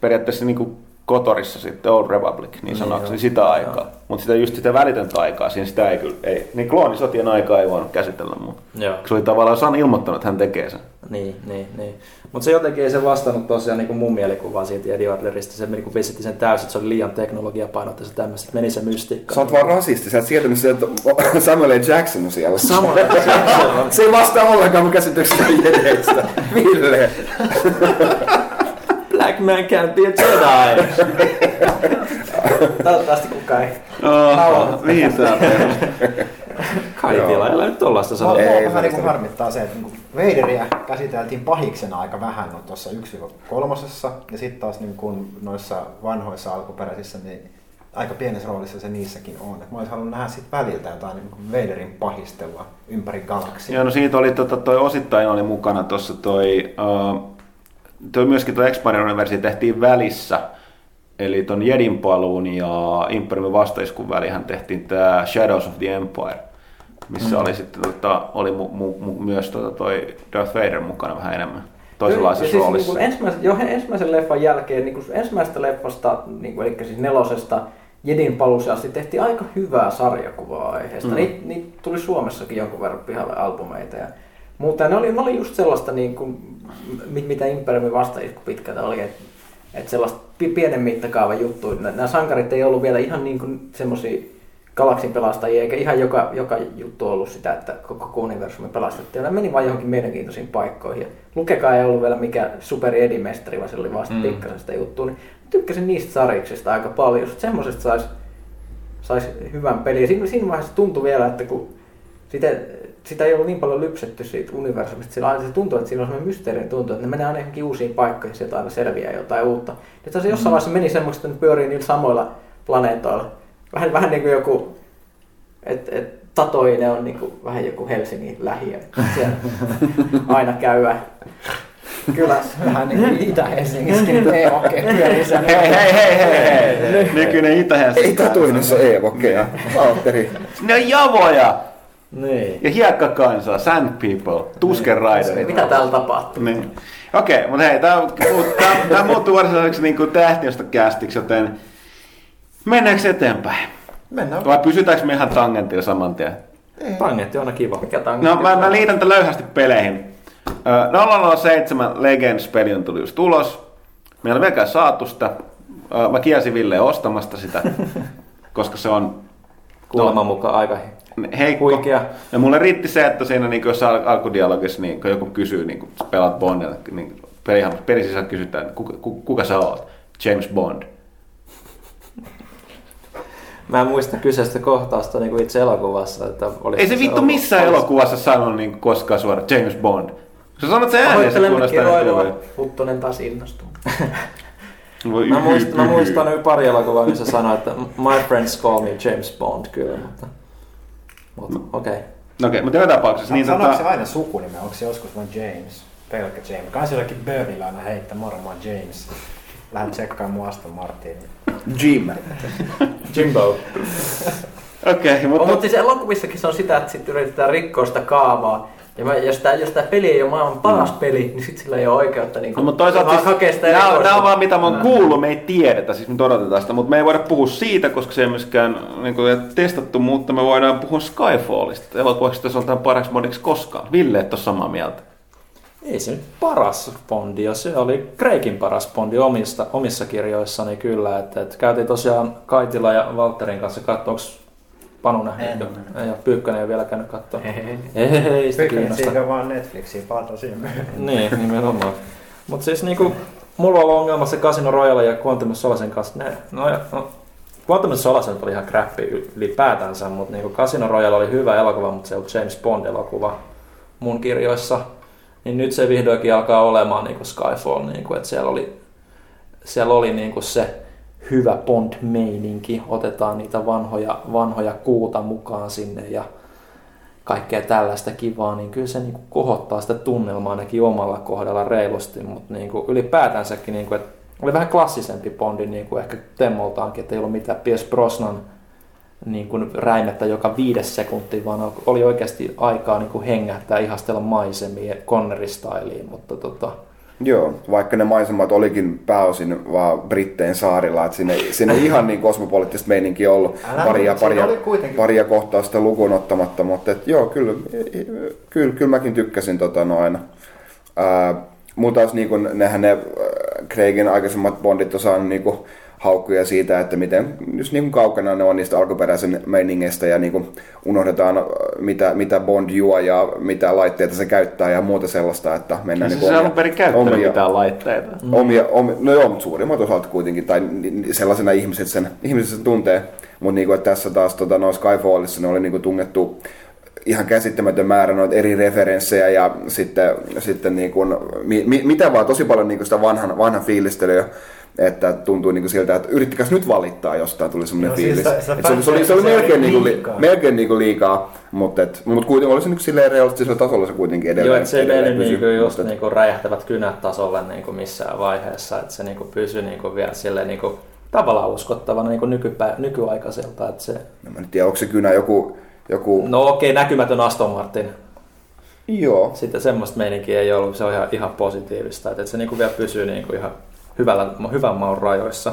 periaatteessa niin kuin Kotorissa sitten Old Republic, niin Niin, sanoakseni joo. sitä aikaa. Mutta sitä just sitä välitöntä aikaa, siinä sitä ei kyllä, ei. Niin kloonisotien aikaa ei voinut käsitellä, mutta Joo. se oli tavallaan San ilmoittanut, että hän tekee sen. Niin, niin, niin. Mutta se jotenkin ei se vastannut tosiaan niin kuin mun mielikuvaan siitä Eddie Adlerista. Se niin kuin vesitti sen täysin, että se oli liian teknologiapainotteista tämmöistä. Meni se mystiikka. Sä oot vaan rasisti, sä et sieltä Samuel L. Jackson on siellä. Samuel L. Jackson. Se ei vastaa ollenkaan mun käsityksestä jedeistä. Ville. Black man can't be a Jedi. Toivottavasti kukaan ei. Oho, mihin tää ole nyt tollaista Mua, sanoa. Ei, mua vähän niin harmittaa se, että niin Vaderiä käsiteltiin pahiksena aika vähän no, tuossa 1-kolmosessa ja sitten taas niin kuin noissa vanhoissa alkuperäisissä niin aika pienessä roolissa se niissäkin on. Et mä olisin halunnut nähdä sit väliltä jotain niin kuin Vaderin pahistelua ympäri galaksia. Joo, no siitä oli tota, toi osittain oli mukana tuossa toi, uh, toi myöskin tuo Expansion versio tehtiin välissä. Eli ton Jedin paluun ja Imperiumin vastaiskun välihän tehtiin tämä Shadows of the Empire, missä mm. oli sitten tota, oli mu, mu, mu, myös tota, toi Darth Vader mukana vähän enemmän toisenlaisessa siis roolissa. Niin ensimmäisen, jo ensimmäisen leffan jälkeen, niin kuin ensimmäisestä leffasta, niin kuin, eli siis nelosesta, Jedin paluuseen asti tehtiin aika hyvää sarjakuvaa aiheesta. Mm. Niitä niit tuli Suomessakin jonkun verran pihalle albumeita. Ja muuta. Ne oli, ne oli just sellaista, niin kuin, mit- mitä Imperiumin vastaisku pitkältä oli, että et sellaista pi- pienen mittakaavan juttu. Nämä sankarit ei ollut vielä ihan niin kuin semmoisia galaksin pelastajia, eikä ihan joka, joka juttu ollut sitä, että koko universumi pelastettiin. Ne meni vain johonkin mielenkiintoisiin paikkoihin. Ja Lukekaa ei ollut vielä mikä superi edimestari, vaan se oli vasta Mm. pikkasen sitä juttua. Niin tykkäsin niistä sariksista aika paljon. Semmoisesta saisi sais hyvän pelin. Ja siinä, siinä vaiheessa tuntui vielä, että kun sitä, sitä ei ollut niin paljon lypsetty siitä universumista, sillä aina se tuntui, että siinä on semmoinen mysteerinen tuntu, että ne menee aina johonkin uusiin paikkoihin, sieltä aina selviää jotain uutta. Nyt se jossain vaiheessa meni semmoista, että ne pyörii niillä samoilla planeetoilla. Vähän, vähän niin kuin joku, että et, Tatoine on niin kuin, vähän joku Helsingin lähiö. Siellä aina käyvä kylässä. Vähän niin kuin Itä-Helsingissäkin Eevokke pyörii sen. Hei, hei, hei, hei, hei. Nykyinen itä Ei tatuinissa Eevokkeja. Valtteri. Ne on javoja! Niin. Ja hiekkakansaa, sand people, tusken riderit. Mitä täällä tapahtuu? Niin. Okei, mutta hei, tämä tää muuttuu varsinaiseksi niin tähtiöstä kästiksi, joten mennäänkö eteenpäin? Mennään. Vai pysytäänkö me ihan tangentilla saman tien? Tangentti on aina kiva. Mikä on? No mä, mä liitän tämän löyhästi peleihin. Ö, 007 Legends-peli on tullut just ulos. Meillä on vieläkään saatu sitä. Mä kielsin Ville ostamasta sitä, koska se on Kuuleman mukaan aika heikko. huikea. Ja mulle riitti se, että siinä niin jos al- alkudialogissa niin, kun joku kysyy, niin kun pelaat Bondilla, niin pelihan, pelin sisällä kysytään, että kuka, kuka, kuka sä oot? James Bond. Mä en muista kyseistä kohtausta niin kuin itse elokuvassa. Että oliko Ei se vittu missään elokuvassa sanonut niin koskaan suora James Bond. Sä sanot sen ääneen, se kuulostaa niin kiroilua. hyvältä. Huttunen taas innostuu. Voi Mä, yhy, muistan, mä muistan nyt pari elokuvaa, missä sanoi, että my friends call me James Bond kyllä, mutta, mutta okei. Okay. No okei, mutta joka tapauksessa niin Sanoiko se tota... aina sukunimen? Onko se joskus vain James? Pelkkä James. Kai sielläkin Burnilla aina heittää, moro James. Lähden tsekkaamaan mun Aston Martinin. Jim. Jimbo. Okei, Mutta, mutta... mutta siis elokuvissakin se on sitä, että sitten yritetään rikkoa sitä kaavaa. Ja mä, jos tämä jos tää peli ei ole maailman paras mm. peli, niin sitten sillä ei ole oikeutta niin No, mutta toisaalta siis, hakea sitä erikoista- nämä on vaan mitä mä oon kuullut, me ei tiedetä, siis nyt odotetaan sitä, mutta me ei voida puhua siitä, koska se ei myöskään niin kuin, testattu, mutta me voidaan puhua Skyfallista, elokuvaksi jos on tämän paraksi modiksi koskaan. Ville, et ole samaa mieltä. Ei se nyt paras Bondi, ja se oli Craigin paras Bondi omista, omissa kirjoissani kyllä. Että, että käytiin tosiaan Kaitila ja Valterin kanssa katsoa, onko Panu nähnyt? En. Ei ole Pyykkönen ei ole vielä käynyt katsoa. Ei, ei, ei sitä kiinnosta. vaan siihen myöhemmin. Niin, nimenomaan. Mutta siis niinku, mulla on ongelma se Casino Royale ja Quantum of Solacein kanssa. Ne, no, ja- no, Quantum nyt oli ihan crappi ylipäätänsä, mutta niinku Casino Royale oli hyvä elokuva, mutta se ollut James Bond-elokuva mun kirjoissa. Niin nyt se vihdoinkin alkaa olemaan niinku Skyfall, niinku, että siellä oli, siellä oli niinku se hyvä Bond-meininki. Otetaan niitä vanhoja, vanhoja kuuta mukaan sinne ja kaikkea tällaista kivaa, niin kyllä se niin kohottaa sitä tunnelmaa ainakin omalla kohdalla reilusti, mutta niin kuin ylipäätänsäkin, niin kuin, että oli vähän klassisempi Bondi niin kuin ehkä Temmoltaankin, että ei ollut mitään Piers Brosnan niin kuin räimettä joka viides sekunti, vaan oli oikeasti aikaa niin kuin hengähtää, ihastella maisemia Connery-styliin, mutta tota, Joo, vaikka ne maisemat olikin pääosin vaan Britteen saarilla, että sinne, sinne ei ihan niin kosmopoliittista meininkiä ollut Älä paria, paria, paria kohtausta lukuun ottamatta, mutta et, joo, kyllä, kyllä, kyllä mäkin tykkäsin tota noin. Ää, Mutta taas niin kun, nehän ne Craigin aikaisemmat Bondit on saanut niin kun, haukkuja siitä, että miten just niin kuin kaukana ne on niistä alkuperäisen meiningeistä ja niin kuin unohdetaan, mitä, mitä Bond juo ja mitä laitteita se käyttää ja muuta sellaista, että mennään Siis niin se alun perin käyttänyt mitään laitteita. omia, omia, no joo, mutta suurimmat osalta kuitenkin, tai sellaisena ihmiset sen, ihmiset sen tuntee. Mutta niinku, että tässä taas tota, no Skyfallissa ne oli niinku tungettu ihan käsittämätön määrä noita eri referenssejä ja sitten, sitten niinku, mi, mi, mitä vaan tosi paljon niinku sitä vanhan, vanhan fiilistelyä että tuntui niinku siltä, että yrittikäs nyt valittaa jostain, tuli semmoinen Joo, siis fiilis. sitä- sitä Et se, oli, se, oli, se oli se oli melkein, niinku, li, liikaa. melkein niinku liikaa, mutta et, mut kuitenkin oli se niinku silleen realistisella tasolla se kuitenkin edelleen. Joo, että se ei edelleen mennyt pysyi, niinku just mutta et- niinku räjähtävät kynät tasolle niinku missään vaiheessa, että se niinku pysyi niinku vielä silleen niinku tavallaan uskottavana niinku nykypä, nykyaikaiselta. Että se... No, mä en tiedä, onko se kynä joku, joku No okei, näkymätön Aston Martin. joo, Sitten semmoista meininkiä ei ollut, se on ihan, ihan positiivista, että se niinku vielä pysyy niinku ihan hyvällä, hyvän maun rajoissa.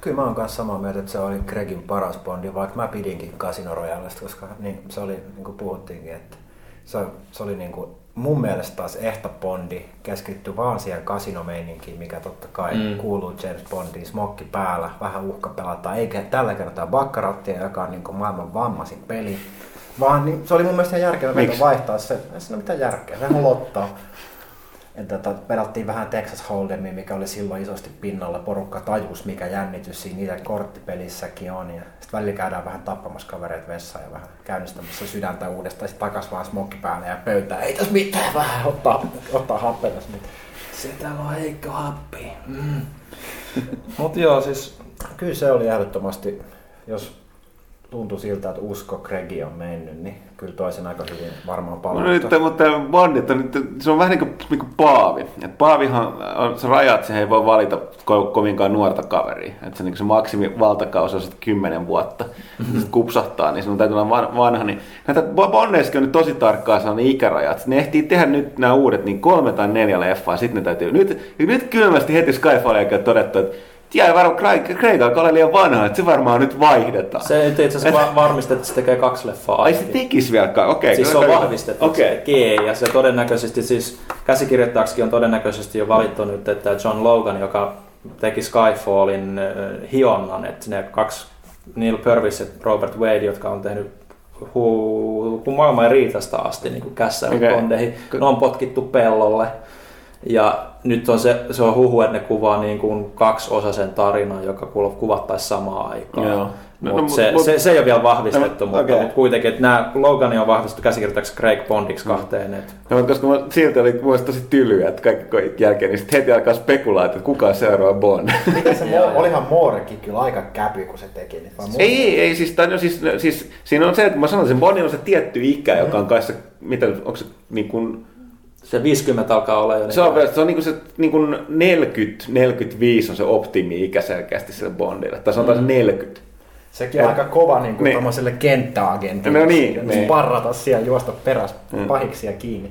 Kyllä mä oon kanssa samaa mieltä, että se oli Gregin paras Bondi, vaikka mä pidinkin Casino Royalesta, koska niin, se oli, niin kuin puhuttiinkin, että se, se oli niin kuin, mun mielestä taas ehto Bondi, keskittyi vaan siihen kasinomeininkiin, mikä totta kai Mm. kuuluu James Bondiin, smokki päällä, vähän uhka pelataan, eikä tällä kertaa bakkarattia, joka on niin kuin maailman vammaisin peli, vaan niin, se oli mun mielestä ihan järkevä veto Miksi? vaihtaa se, ei siinä ole mitään järkeä, sehän on lottoa. Että tota, pelattiin vähän Texas Hold'emia, mikä oli silloin isosti pinnalla. Porukka tajus, mikä jännitys siinä niiden korttipelissäkin on. Ja sitten välillä käydään vähän tappamassa kavereita vessaan ja vähän käynnistämässä sydäntä uudestaan. Sitten takas vaan smokki päälle ja pöytään. Ei tässä mitään, vähän ottaa, ottaa happea tässä nyt. Täällä on heikko happi. Mm. Mut joo, siis Kyllä se oli ehdottomasti, jos tuntui siltä, että usko Gregi on mennyt, niin kyllä toisen aika hyvin varmaan No palauttaa. nyt, mutta Bondit on nyt, se on vähän niin kuin, niin kuin Paavi. Et Paavihan on se raja, että se ei voi valita ko- kovinkaan nuorta kaveria. Että se, niin se maksimi valtakausi on sitten 10 vuotta. Mm-hmm. Sitten kupsahtaa, niin sinun täytyy olla van- vanha. Niin, näitä Bondeissakin on nyt tosi tarkkaa sellainen ikäraja. Että ne ehtii tehdä nyt nämä uudet niin kolme tai neljä leffaa. Sitten ne täytyy, nyt, nyt kylmästi heti Skyfallin jälkeen todettu, että jäi varmaan Craig, Craig alkaa olla liian vanha, että se varmaan nyt vaihdetaan. se nyt itse asiassa va- varmistettu, että se tekee kaksi leffaa. Ai se tekisi vielä, kai. okei. Siis se on vahvistettu, Okei. että se tekee, ja se todennäköisesti siis käsikirjoittajaksikin on todennäköisesti jo valittu nyt, että John Logan, joka teki Skyfallin äh, hionnan, että ne kaksi Neil Purvis ja Robert Wade, jotka on tehnyt hu, hu maailman riitasta asti niin kässä Okei. bondeihin, ne on potkittu pellolle. Ja nyt on se, se on huhu, että ne kuvaa niin kuin kaksiosaisen tarinan, joka kuvattaisi samaan aikaan. Joo. No, Mut no, se, mut- se, se, ei ole vielä vahvistettu, No, mutta, okei. mutta kuitenkin, että nämä Logani on vahvistettu käsikirjoittajaksi Craig Bondiksi kahteen. Et, No, mutta koska mä, silti oli mun mielestä tosi tylyä, että kaikki kaikki jälkeen, niin sitten heti alkaa spekuloida, että kuka on seuraava Bond. Miten se, Mo- olihan Moorekin kyllä aika käpy, kun se teki. Niin vai ei, ei, ei, siis, tai, no, siis, no, siis, siinä on se, että mä sanon, että se Bondilla on se tietty ikä, joka on kai se, mitä, onko se niin kuin, se 50 alkaa olla jo. niin se on, se on niin kuin se niin kuin 40, 45 on se optimi-ikä selkeästi sille Bondille, tai sanotaan se 40. Sekin on aika kova niin kuin Niin. tommoselle kenttäagentille. No niin, niin. Sparrata siellä, juosta peräs Mm. pahiksia kiinni.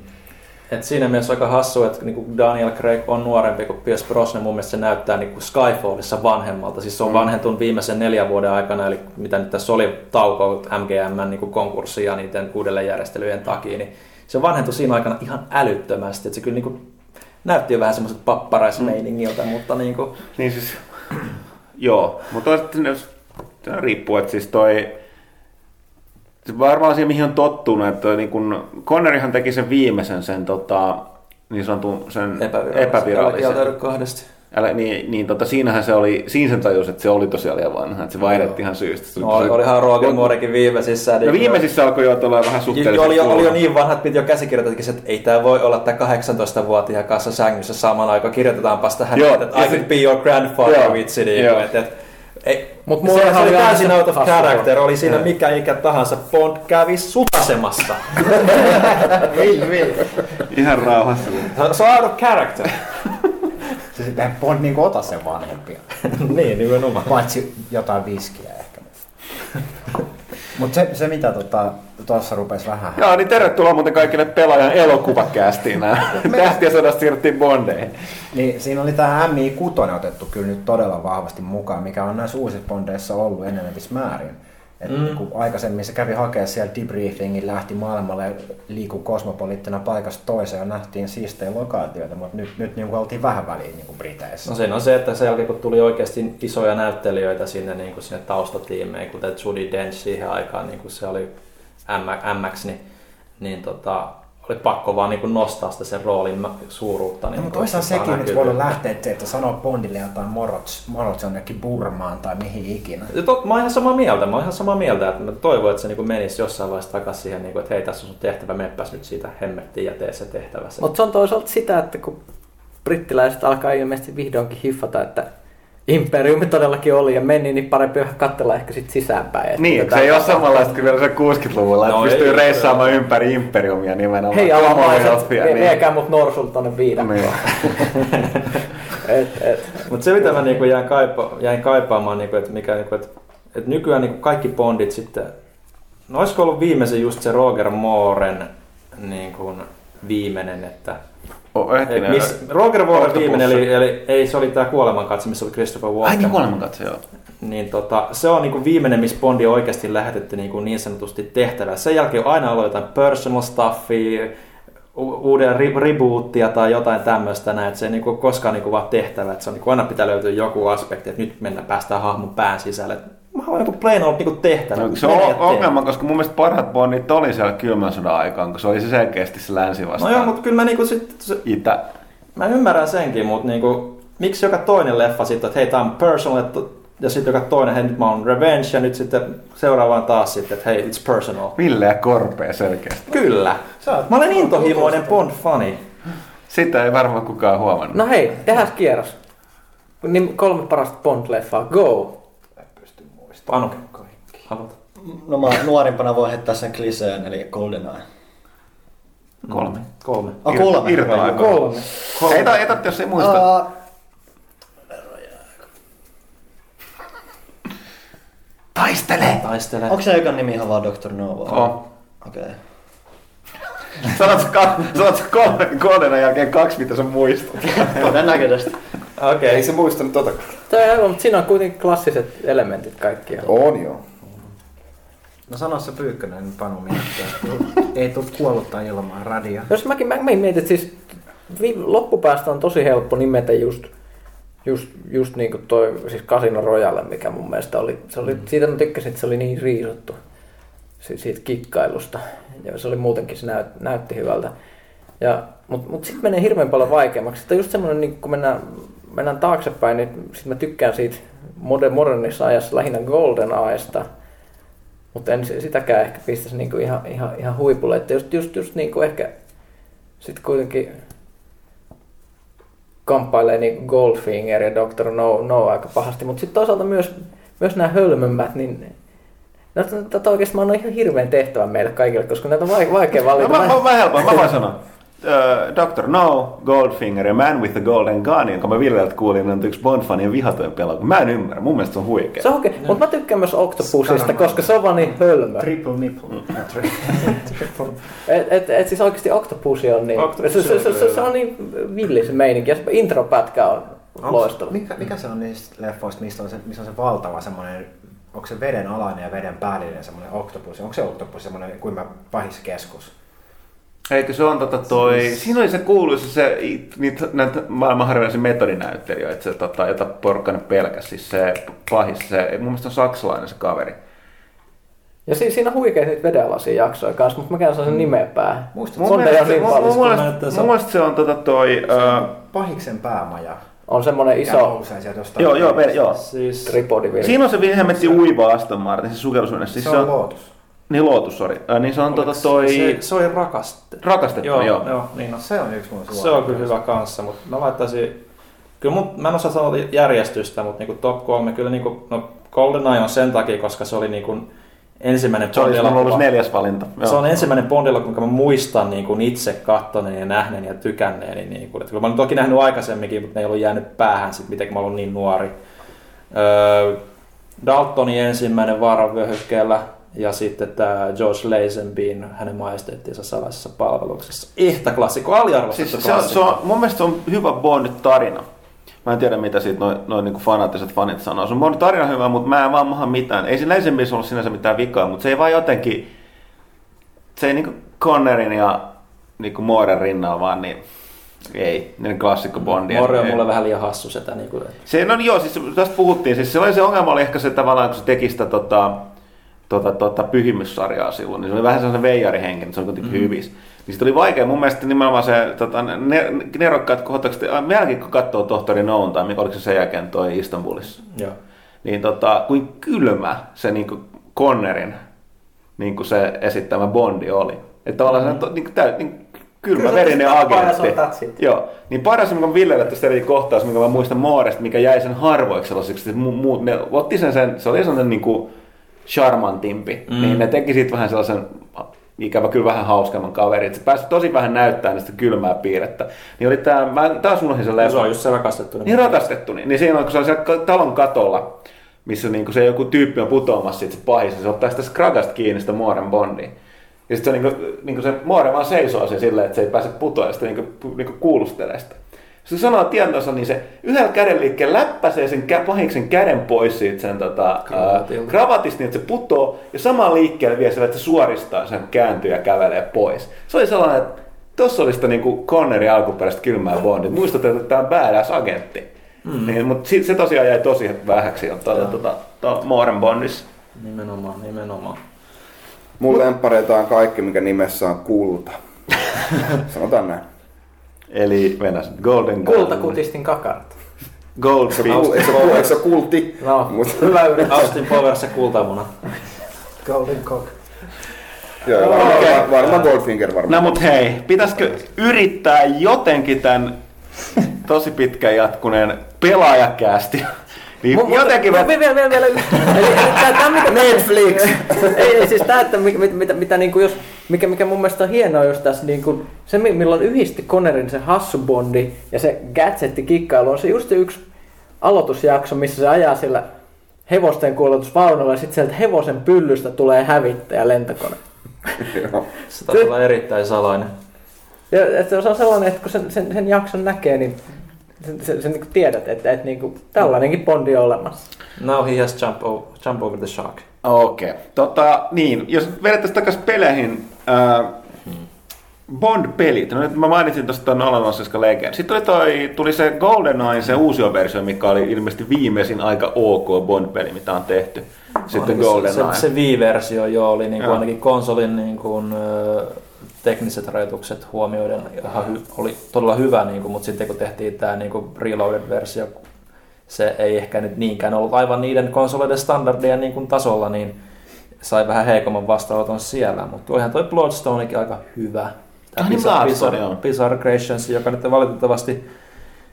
Et siinä mielessä aika hassu, että niinku Daniel Craig on nuorempi kuin Pierce Brosnan. Mun mielestä se näyttää niinku Skyfallissa vanhemmalta. Siis se on Mm. vanhentunut viimeisen neljän vuoden aikana, eli mitä nyt tässä oli tauko MGM niinku konkurssi ja niiden uudelleenjärjestelyjen takia, niin se vanhentui siinä aikana ihan älyttömästi. Et se kyllä niinku näytti jo vähän semmoiset papparaismeiningiltä, mutta niinku, Niin siis, joo, mutta jos- se riippuu, että siis toi, se varmaan siihen mihin on tottunut, että niin kun, Connorihan teki sen viimeisen sen tota, niin sanotun sen epävirallisen. epävirallisen. Älä kahdesti. Älä, niin, niin tota, siinähän se oli, siinä sen tajus, että se oli tosiaan liian vanha, että se vaihdettiin ihan syystä. Se No, oli, olihan Roger Moorekin viimeisissä. No viimeisissä alkoi jo olla vähän suhteellisesti. oli, jo, oli jo niin vanhat, piti jo käsikirjoitatkin, että ei tämä voi olla tämä 18-vuotiaan kanssa sängyssä samaan aikaan. Kirjoitetaanpa tähän, Joo, että ja I could be your grandfather Joo, vitsi. Niin joo. että, että, ei, Mut se, se oli oli täysin out of character, oli siinä mikä ikä tahansa. Bond kävi sutasemassa. Vil, vil. Ihan rauhassa. se on out of character. Se sitten ei Bond niin ota sen vanhempia. niin, nimenomaan. Paitsi jotain viskiä ehkä. Mutta se, se, mitä tuossa tota, rupesi vähän... Joo, niin tervetuloa muuten kaikille pelaajan elokuvakästiin. Tähtiä sodasta siirryttiin Bondeihin. Niin siinä oli tämä MI6 otettu kyllä nyt todella vahvasti mukaan, mikä on näissä uusissa Bondeissa ollut enenevissä määrin. Et mm. kun aikaisemmin se kävi hakea siellä debriefingin, lähti maailmalle liiku kosmopoliittina paikasta toiseen ja nähtiin siistejä lokaatioita, mutta nyt, nyt niin oltiin vähän väliin niin kuin Briteissä. No siinä on se, että sen jälkeen kun tuli oikeasti isoja näyttelijöitä sinne, niin kuin sinne taustatiimeihin, kuten Judy Dench siihen aikaan, niin kuin se oli MX, niin, niin tota, oli pakko vaan niin nostaa sitä sen roolin suuruutta. Niin no, mutta toisaalta sekin nyt voinut lähteä, että, että sanoo Bondille jotain morots, morots jonnekin Burmaan tai mihin ikinä. Ja tot, mä oon ihan samaa mieltä, mä oon ihan samaa mieltä, että mä toivon, että se niin menisi jossain vaiheessa takaisin siihen, niin kuin, että hei tässä on sun tehtävä, meppäs nyt siitä hemmettiin ja tee se tehtävä. Mutta se on toisaalta sitä, että kun brittiläiset alkaa ilmeisesti vihdoinkin hiffata, että Imperiumi todellakin oli ja meni, niin parempi vähän katsella ehkä sit sisäänpäin. Niin, se ei ole samanlaista kuin vielä se 60-luvulla, no, että pystyy reissaamaan ympäri Imperiumia nimenomaan. Hei alamaiset, vie, niin. viekää mut norsulta tonne viidakkoon. Niin. Mutta se mitä mä niinku jäin, kaipa, jäin kaipaamaan, niinku, että mikä, niinku, et, et nykyään niinku kaikki bondit sitten, no olisiko ollut viimeisen just se Roger Mooren niin kuin viimeinen, että Oh, hetkinen, Miss, Roger Moore viimeinen, eli, eli, ei se oli tämä kuolemankatse, missä oli Christopher Walken. Ai niin kuolemankatse, joo. Niin tota, se on niinku viimeinen, missä Bondi on oikeasti lähetetty niinku niin sanotusti tehtävä. Sen jälkeen on aina ollut jotain personal stuffia, uuden rebootia tai jotain tämmöistä näin, että se ei niinku koskaan niinku vaan tehtävä, että se on niinku aina pitää löytyä joku aspekti, että nyt mennään päästään hahmon pään sisälle. Mä haluan niinku plain old niinku tehtävä. No, se on ongelma, koska mun mielestä parhaat Bondit oli siellä kylmän sodan aikaan, kun se oli se selkeästi se länsi vastaan. No joo, mutta kyllä mä niinku sit... Se... Itä. Mä ymmärrän senkin, mutta niinku, miksi joka toinen leffa sitten, että hei tää on personal, ja sitten joka toinen, hei nyt mä oon revenge, ja nyt sitten seuraavaan taas sitten, että hei, it's personal. Ville ja Korpea selkeästi. Kyllä. Mä olen intohimoinen Bond-fani. Sitä ei varmaan kukaan huomannut. No hei, tehdään kierros. Niin kolme parasta Bond-leffaa, go! Panu, haluat? No mä nuorimpana voi heittää sen kliseen, eli GoldenEye. Kolme. Kolme. Oh, kolme. Irta kolme. kolme. kolme. Ei, ei tarvitse, jos ei muista. Uh, Taistele! Taistele. Onko se ekan nimi ihan vaan Dr. No? On. Okei. Okay. Sanotko, sanotko kolme, kolmen jälkeen kaksi, mitä sä muistat? Todennäköisesti. Okei. Okay. Ei se muistanut tota. Tämä on, mutta siinä on kuitenkin klassiset elementit kaikkia. On joo. No sano se Pyykkönen niin Panu miettiä, ei tule kuolluttaa ilmaan radia. Jos mäkin, mä, mä mietin, että siis loppupäästä on tosi helppo nimetä just, just, just niin kuin toi siis Casino Royale, mikä mun mielestä oli, se oli, mm. siitä mä tykkäsin, että se oli niin riisuttu siitä kikkailusta. Ja se oli muutenkin, se näyt, näytti hyvältä. Ja, mutta mut sitten menee hirveän paljon vaikeammaksi. Sitten just semmoinen, niin kun mennään, mennään taaksepäin, niin sitten mä tykkään siitä modernissa ajassa lähinnä Golden Aesta. Mutta en sitäkään ehkä pistäisi niinku ihan, ihan, ihan huipulle. Että just, just, just niinku ehkä sitten kuitenkin kamppailee niin Goldfinger ja Dr. No, no aika pahasti. Mutta sitten toisaalta myös, myös nämä hölmömmät, niin No, tätä oikeasti mä annan ihan hirveän tehtävän meille kaikille, koska näitä on vaikea valita. No, mä, mä, mä, helpon, mä voin sanoa. Uh, Dr. No, Goldfinger ja Man with the Golden Gun, jonka mä Villeltä kuulin, on yksi Bond-fanien vihatojen pelaa. Mä en ymmärrä, mun mielestä se on huikea. Se on okay. mutta mä tykkään myös Octopusista, koska se on vaan niin hölmö. Triple nipple. Mm. et, et, et, siis oikeasti Octopus on niin, Octopus se, se, se, se, se, on niin villi se meininki, ja se intropätkä on loistava. Mikä, mikä se on niistä leffoista, missä on se, missä on se valtava semmoinen onko se veden alainen ja veden päällinen semmoinen oktopus, onko se oktopus semmoinen kuin mä pahis keskus? Eikö se on tota toi, siis... siinä oli se kuuluisa se, niitä, näitä maailman harvinaisen metodinäyttelijöitä, se tota, jota porkkana pelkäs, siis se pahis, se, mun mielestä on saksalainen se kaveri. Ja si- siinä on huikeita niitä vedenalaisia jaksoja kanssa, mutta mä käyn sen mm. nimeä päähän. Muistat, mun, mielestä, niin mun, mun, mielestä, mun mielestä se on tota toi... Uh, Pahiksen päämaja. On semmoinen iso... Joo, joo, joo. Siis... Tripodi Siinä on se hemmetti uiva Aston Martin, se sukellusvene. Siis se on Lotus. Niin Lotus, sori. Äh, niin se on tota toi... Se, se oli rakastettu. Rakastettu, joo. joo. joo niin on. Se on yksi mun Se on kyllä hyvä kanssa, mutta mä laittaisin... Kyllä mun, mä en osaa sanoa järjestystä, mutta niinku top kolme, kyllä niinku, no GoldenEye on sen takia, koska se oli niinku ensimmäinen Se olisi ollut neljäs valinta. Joo. Se on ensimmäinen Bondilla, kun mä muistan niin kuin itse kattoneen ja nähneen ja tykänneeni. Niin kuin, että mä olen toki nähnyt aikaisemminkin, mutta ne ei ollut jäänyt päähän sit, miten mä olin niin nuori. Öö, Daltonin ensimmäinen vaaravyöhykkeellä ja sitten tämä George Lazenbyn, hänen majesteettinsa salaisessa palveluksessa. Ehtä klassikko, aliarvostettu siis se, on, se on, mun mielestä se on hyvä Bond-tarina. Mä en tiedä, mitä siitä noin noi niinku fanaattiset fanit sanoo. Se on tarina hyvä, mutta mä en vaan maha mitään. Ei sillä ensimmäisessä ollut sinänsä mitään vikaa, mutta se ei vaan jotenkin... Se ei niinku Connerin ja niinku Mooren rinnalla vaan niin... Ei, niin klassikko Bondi. Morre on mulle vähän liian hassu sitä. Niin kuin, Se, no joo, siis tästä puhuttiin. Siis se, oli se ongelma oli ehkä se tavallaan, kun se teki sitä tota, tota, tota, pyhimyssarjaa silloin, niin se oli vähän sellainen veijarihenki, mutta se oli kuitenkin mm. hyvissä. Niin sitten oli vaikea. Mun mielestä nimenomaan se tota, ne, nerokkaat kohtaukset, meilläkin kun katsoo tohtori Noun, tai mikä oliko se sen jälkeen toi Istanbulissa, joo. niin tota, kuin kylmä se niin kuin Connerin niin kuin se esittämä Bondi oli. Että tavallaan mm. se niin kuin, täy, niin kylmä verinen agentti. on. Joo. Niin paras, mikä on Villelle tästä eri kohtaus, mikä mä muistan Mooresta, mikä jäi sen harvoiksi sellaisiksi, että mu, mu, ne otti sen, sen, se oli sellainen niin kuin charmantimpi, mm. niin ne teki siitä vähän sellaisen ikävä kyllä vähän hauskemman kaveri, että se pääsi tosi vähän näyttämään sitä kylmää piirrettä. Niin oli tää, mä taas unohdin sen Se leffan. on just se rakastettu. Niin rakastettu. Niin, niin siinä on, kun se on siellä talon katolla, missä niinku se joku tyyppi on putoamassa siitä se pahis, ja se ottaa sitä skragasta kiinni sitä Mooren bondia. Ja sitten se, niinku, niinku se Moore vaan seisoo siinä silleen, että se ei pääse putoa, ja sitten niinku, niinku kuulustelee sitä. Se sanoo tientossa, niin se yhdellä käden liikkeen läppäsee sen kä- pahiksen käden pois siitä sen tota, kravatista niin, että se putoo, ja samalla liikkeellä vie sillä, että se suoristaa sen kääntyy ja kävelee pois. Se oli sellainen, että Tuossa oli sitä niin Connerin alkuperäistä kylmää Bondit. Muistat, että tämä on badass agentti. Mm. Niin, mutta se, se tosiaan jäi tosi vähäksi tuota, tuota, tuota, Mooren Bondissa. Nimenomaan, nimenomaan. Mun lemppareita on kaikki, mikä nimessä on kulta. Sanotaan näin. Eli mennään Golden Gun. Kultakutistin kakarat. Gold kul, eikö se, eikö se kulti? No, Mut, hyvä yritys. Austin Powers ja kultamuna. Golden Cock. joo, varmaan, varmaan Goldfinger No varmaan. mut hei, pitäisikö yrittää jotenkin tämän tosi pitkän jatkuneen pelaajakäästi, niin Mu- jotenkin mutta- mä... vielä, vielä, vielä, eli, eli tää, tää, mitä, Netflix! ei, ei, siis tää, että mitä, mitä, mitä niinku jos, mikä, mikä mun mielestä on hienoa just tässä niinku, se mi- milloin yhdisti Connerin se hassubondi ja se gadgetti kikkailu on se just se yksi aloitusjakso, missä se ajaa sillä hevosten kuulutusvaunulla ja sitten sieltä hevosen pyllystä tulee hävittäjä lentokone. Joo. Se taisi olla erittäin salainen. Ja että se on sellainen, että kun sen, sen, sen jakson näkee, niin sen, sen, sen niin tiedät, että, että niin kuin, tällainenkin bondi on olemassa. Now he has jump, over, jump over the shark. Okei. Okay. Tota, niin, jos vedettäisiin takaisin peleihin, ää, Bond-pelit, no nyt mä mainitsin tuosta tuon Alan Oscar Legend. Sitten tuli, toi, tuli se GoldenEye, se uusi versio, mikä oli ilmeisesti viimeisin aika ok Bond-peli, mitä on tehty. Sitten se, GoldenEye. se, se Wii-versio jo oli niin kuin ainakin konsolin niin kuin, ö, tekniset rajoitukset huomioiden ihan hy, oli todella hyvä, niin kuin, mutta sitten kun tehtiin tämä niin kuin Reloaded-versio, se ei ehkä nyt niinkään ollut aivan niiden konsoleiden standardien niin kuin tasolla, niin sai vähän heikomman vastaanoton siellä, mutta olihan toi Bloodstonekin aika hyvä. Tämä Ah niin, Bizarre. Bizarre Creations, joka nyt valitettavasti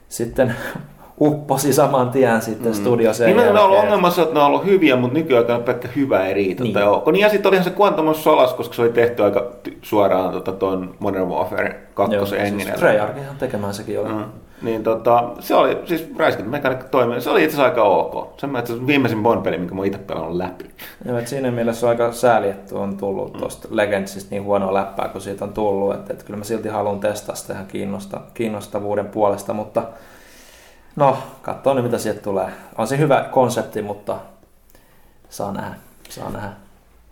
sitten upposi saman tien sitten mm. studio sen Niin on ollut jälkeen. ongelma se, että ne on ollut hyviä, mutta nykyaikana pelkkä hyvä ei riitä. Niin. Niin. Tai ok. niin ja sitten olihan se Quantum of Solace, koska se oli tehty aika suoraan tota, tuon Modern Warfare 2 Joo, enginen. siis Treyarchihan tekemään sekin oli. Mm. Niin tota, se oli, siis Räiskin mekaniikka toimii, se oli itse asiassa aika ok. Se on itse viimeisin Bond-peli, minkä mä itse pelannut läpi. Joo, et siinä mielessä on aika sääli, että on tullut tuosta Legendsista niin huonoa läppää, kun siitä on tullut. Että, että kyllä mä silti haluan testaa sitä ihan kiinnosta, kiinnostavuuden puolesta, mutta no, katsoa nyt mitä sieltä tulee. On se hyvä konsepti, mutta saa nähdä. Saa nähdä.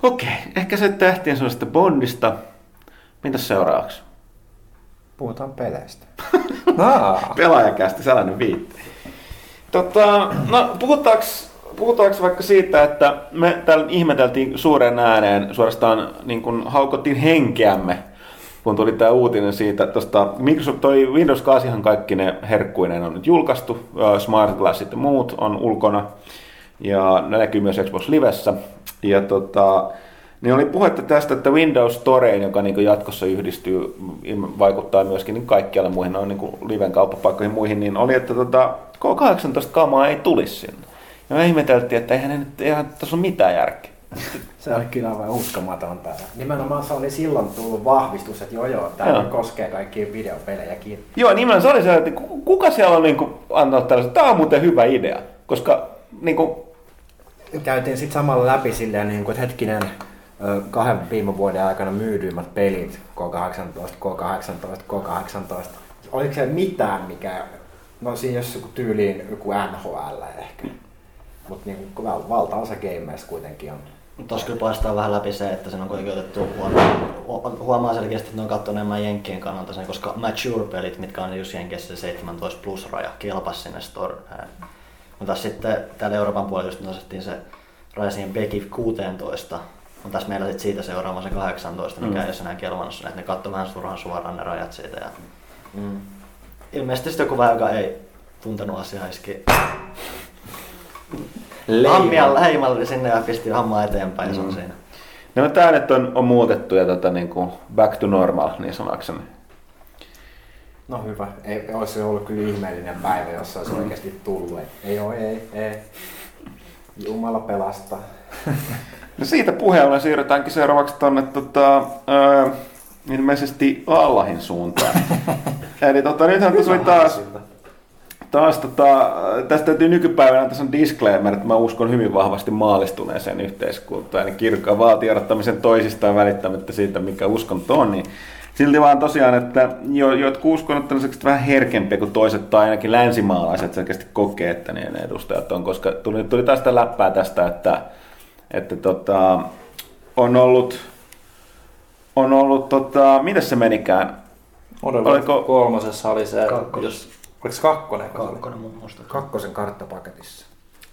Okei, ehkä se tähtien sellaista Bondista. Mitäs seuraavaksi? Puhutaan peleistä. Aa, Pelaajakästi, sellainen viitti. Tota, no, puhutaanko, puhutaanko vaikka siitä, että me täällä ihmeteltiin suuren ääneen, suorastaan niin kuin haukottiin henkeämme, kun tuli tämä uutinen siitä, että tosta, Microsoft, toi Windows 8 kaikki ne herkkuinen on nyt julkaistu, Smart Glassit ja muut on ulkona, ja ne näkyy myös Xbox Livessä. Ja tota, niin oli puhetta tästä, että Windows Storeen, joka niin jatkossa yhdistyy, vaikuttaa myöskin niin kaikkialle muihin noin niin liven kauppapaikkoihin muihin, niin oli, että tota, K18-kamaa ei tulisi sinne. Ja me ihmeteltiin, että eihän, nyt, eihän tässä ole mitään järkeä. Se oli kyllä aivan uskomatonta. Nimenomaan se oli silloin tullut vahvistus, että joo joo, tämä Joo. koskee kaikkia videopelejäkin. Joo, nimenomaan se oli se, että ku- kuka siellä on niin kuin, antanut tällaisen, tämä on muuten hyvä idea, koska niin kuin, Käytiin sitten samalla läpi silleen, niin kuin, että hetkinen, kahden viime vuoden aikana myydyimmät pelit, K18, K18, K18. Oliko se mitään, mikä No siinä jos joku tyyliin joku NHL ehkä. Mutta niin val- valtaosa gameista kuitenkin on. Tuossa kyllä paistaa vähän läpi se, että sen on kuitenkin otettu huomioon. Hu- Huomaa selkeästi, että ne on katsonut enemmän Jenkkien kannalta sen, koska mature-pelit, mitkä on just Jenkeissä se 17 plus raja, kelpas sinne store. Mutta sitten täällä Euroopan puolella just se raja siihen Becky 16, mutta tässä meillä sitten siitä seuraava se 18, mikä Mm. ei ole enää kelvannut sinne, että ne katsoi vähän turhan suoraan ne rajat siitä. Ja... Mm. Ilmeisesti sitten joku vähän, joka ei tuntenut asiaa, iski hammia leimalle sinne ja pisti hammaa eteenpäin ja se on Mm. siinä. No tää nyt on, on muutettu ja tota, niin kuin back to normal, niin sanakseni. No hyvä. Ei olisi ollut kyllä ihmeellinen päivä, jos se olisi oikeasti tullut. Ei, ei oo, ei, ei. Jumala pelastaa. No siitä puheen ollen siirrytäänkin seuraavaksi tuonne tota, ää, ilmeisesti Allahin suuntaan. Eli tota, nythän tässä oli taas, taas tota, tästä täytyy nykypäivänä, tässä on disclaimer, että mä uskon hyvin vahvasti maalistuneeseen yhteiskuntaan, eli kirkkaan vaatiarottamisen toisistaan välittämättä siitä, mikä uskonto on, niin Silti vaan tosiaan, että jo, jotkut uskonnot on vähän herkempiä kuin toiset, tai ainakin länsimaalaiset selkeästi kokee, että niin ne edustajat on, koska tuli, tuli taas sitä läppää tästä, että, että tota, on ollut, on ollut tota, miten se menikään? Oliko Oliko- kolmosessa oli se, Kakkos. jos, oliko se kakkonen? se? Kakkonen mun muista. Kakkosen karttapaketissa.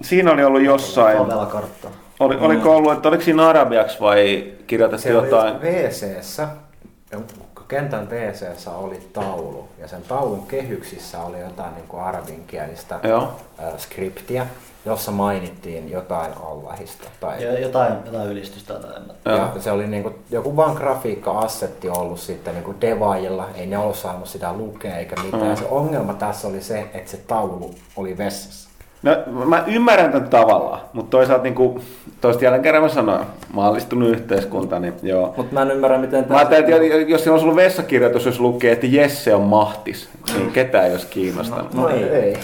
Siinä oli ollut jossain, Favela kartta. oli, oliko ollut, että oliko siinä arabiaksi vai kirjoitettu Se oli jotain? WC-ssä, kentän WC-ssä oli taulu ja sen taulun kehyksissä oli jotain niin kuin arabinkielistä Joo. äh, skriptiä, jossa mainittiin jotain Allahista. Tai, Ja jotain, jotain ylistystä tai Joo. ja se oli niin kuin, joku vaan grafiikka-assetti ollut sitten niin kuin devaajilla, ei ne ollut saanut sitä lukea eikä mitään. Mm. Se ongelma tässä oli se, että se taulu oli vessassa. No, mä ymmärrän tämän tavallaan, mutta toisaalta niin kuin, toista jälleen kerran mä sanoin, maallistunut yhteiskunta, niin joo. Mutta mä en ymmärrä, miten Mä ajattelin, että jos siinä on ollut vessakirjoitus, jos lukee, että Jesse on mahtis, niin ketään ei olisi kiinnostanut. No ei. ei.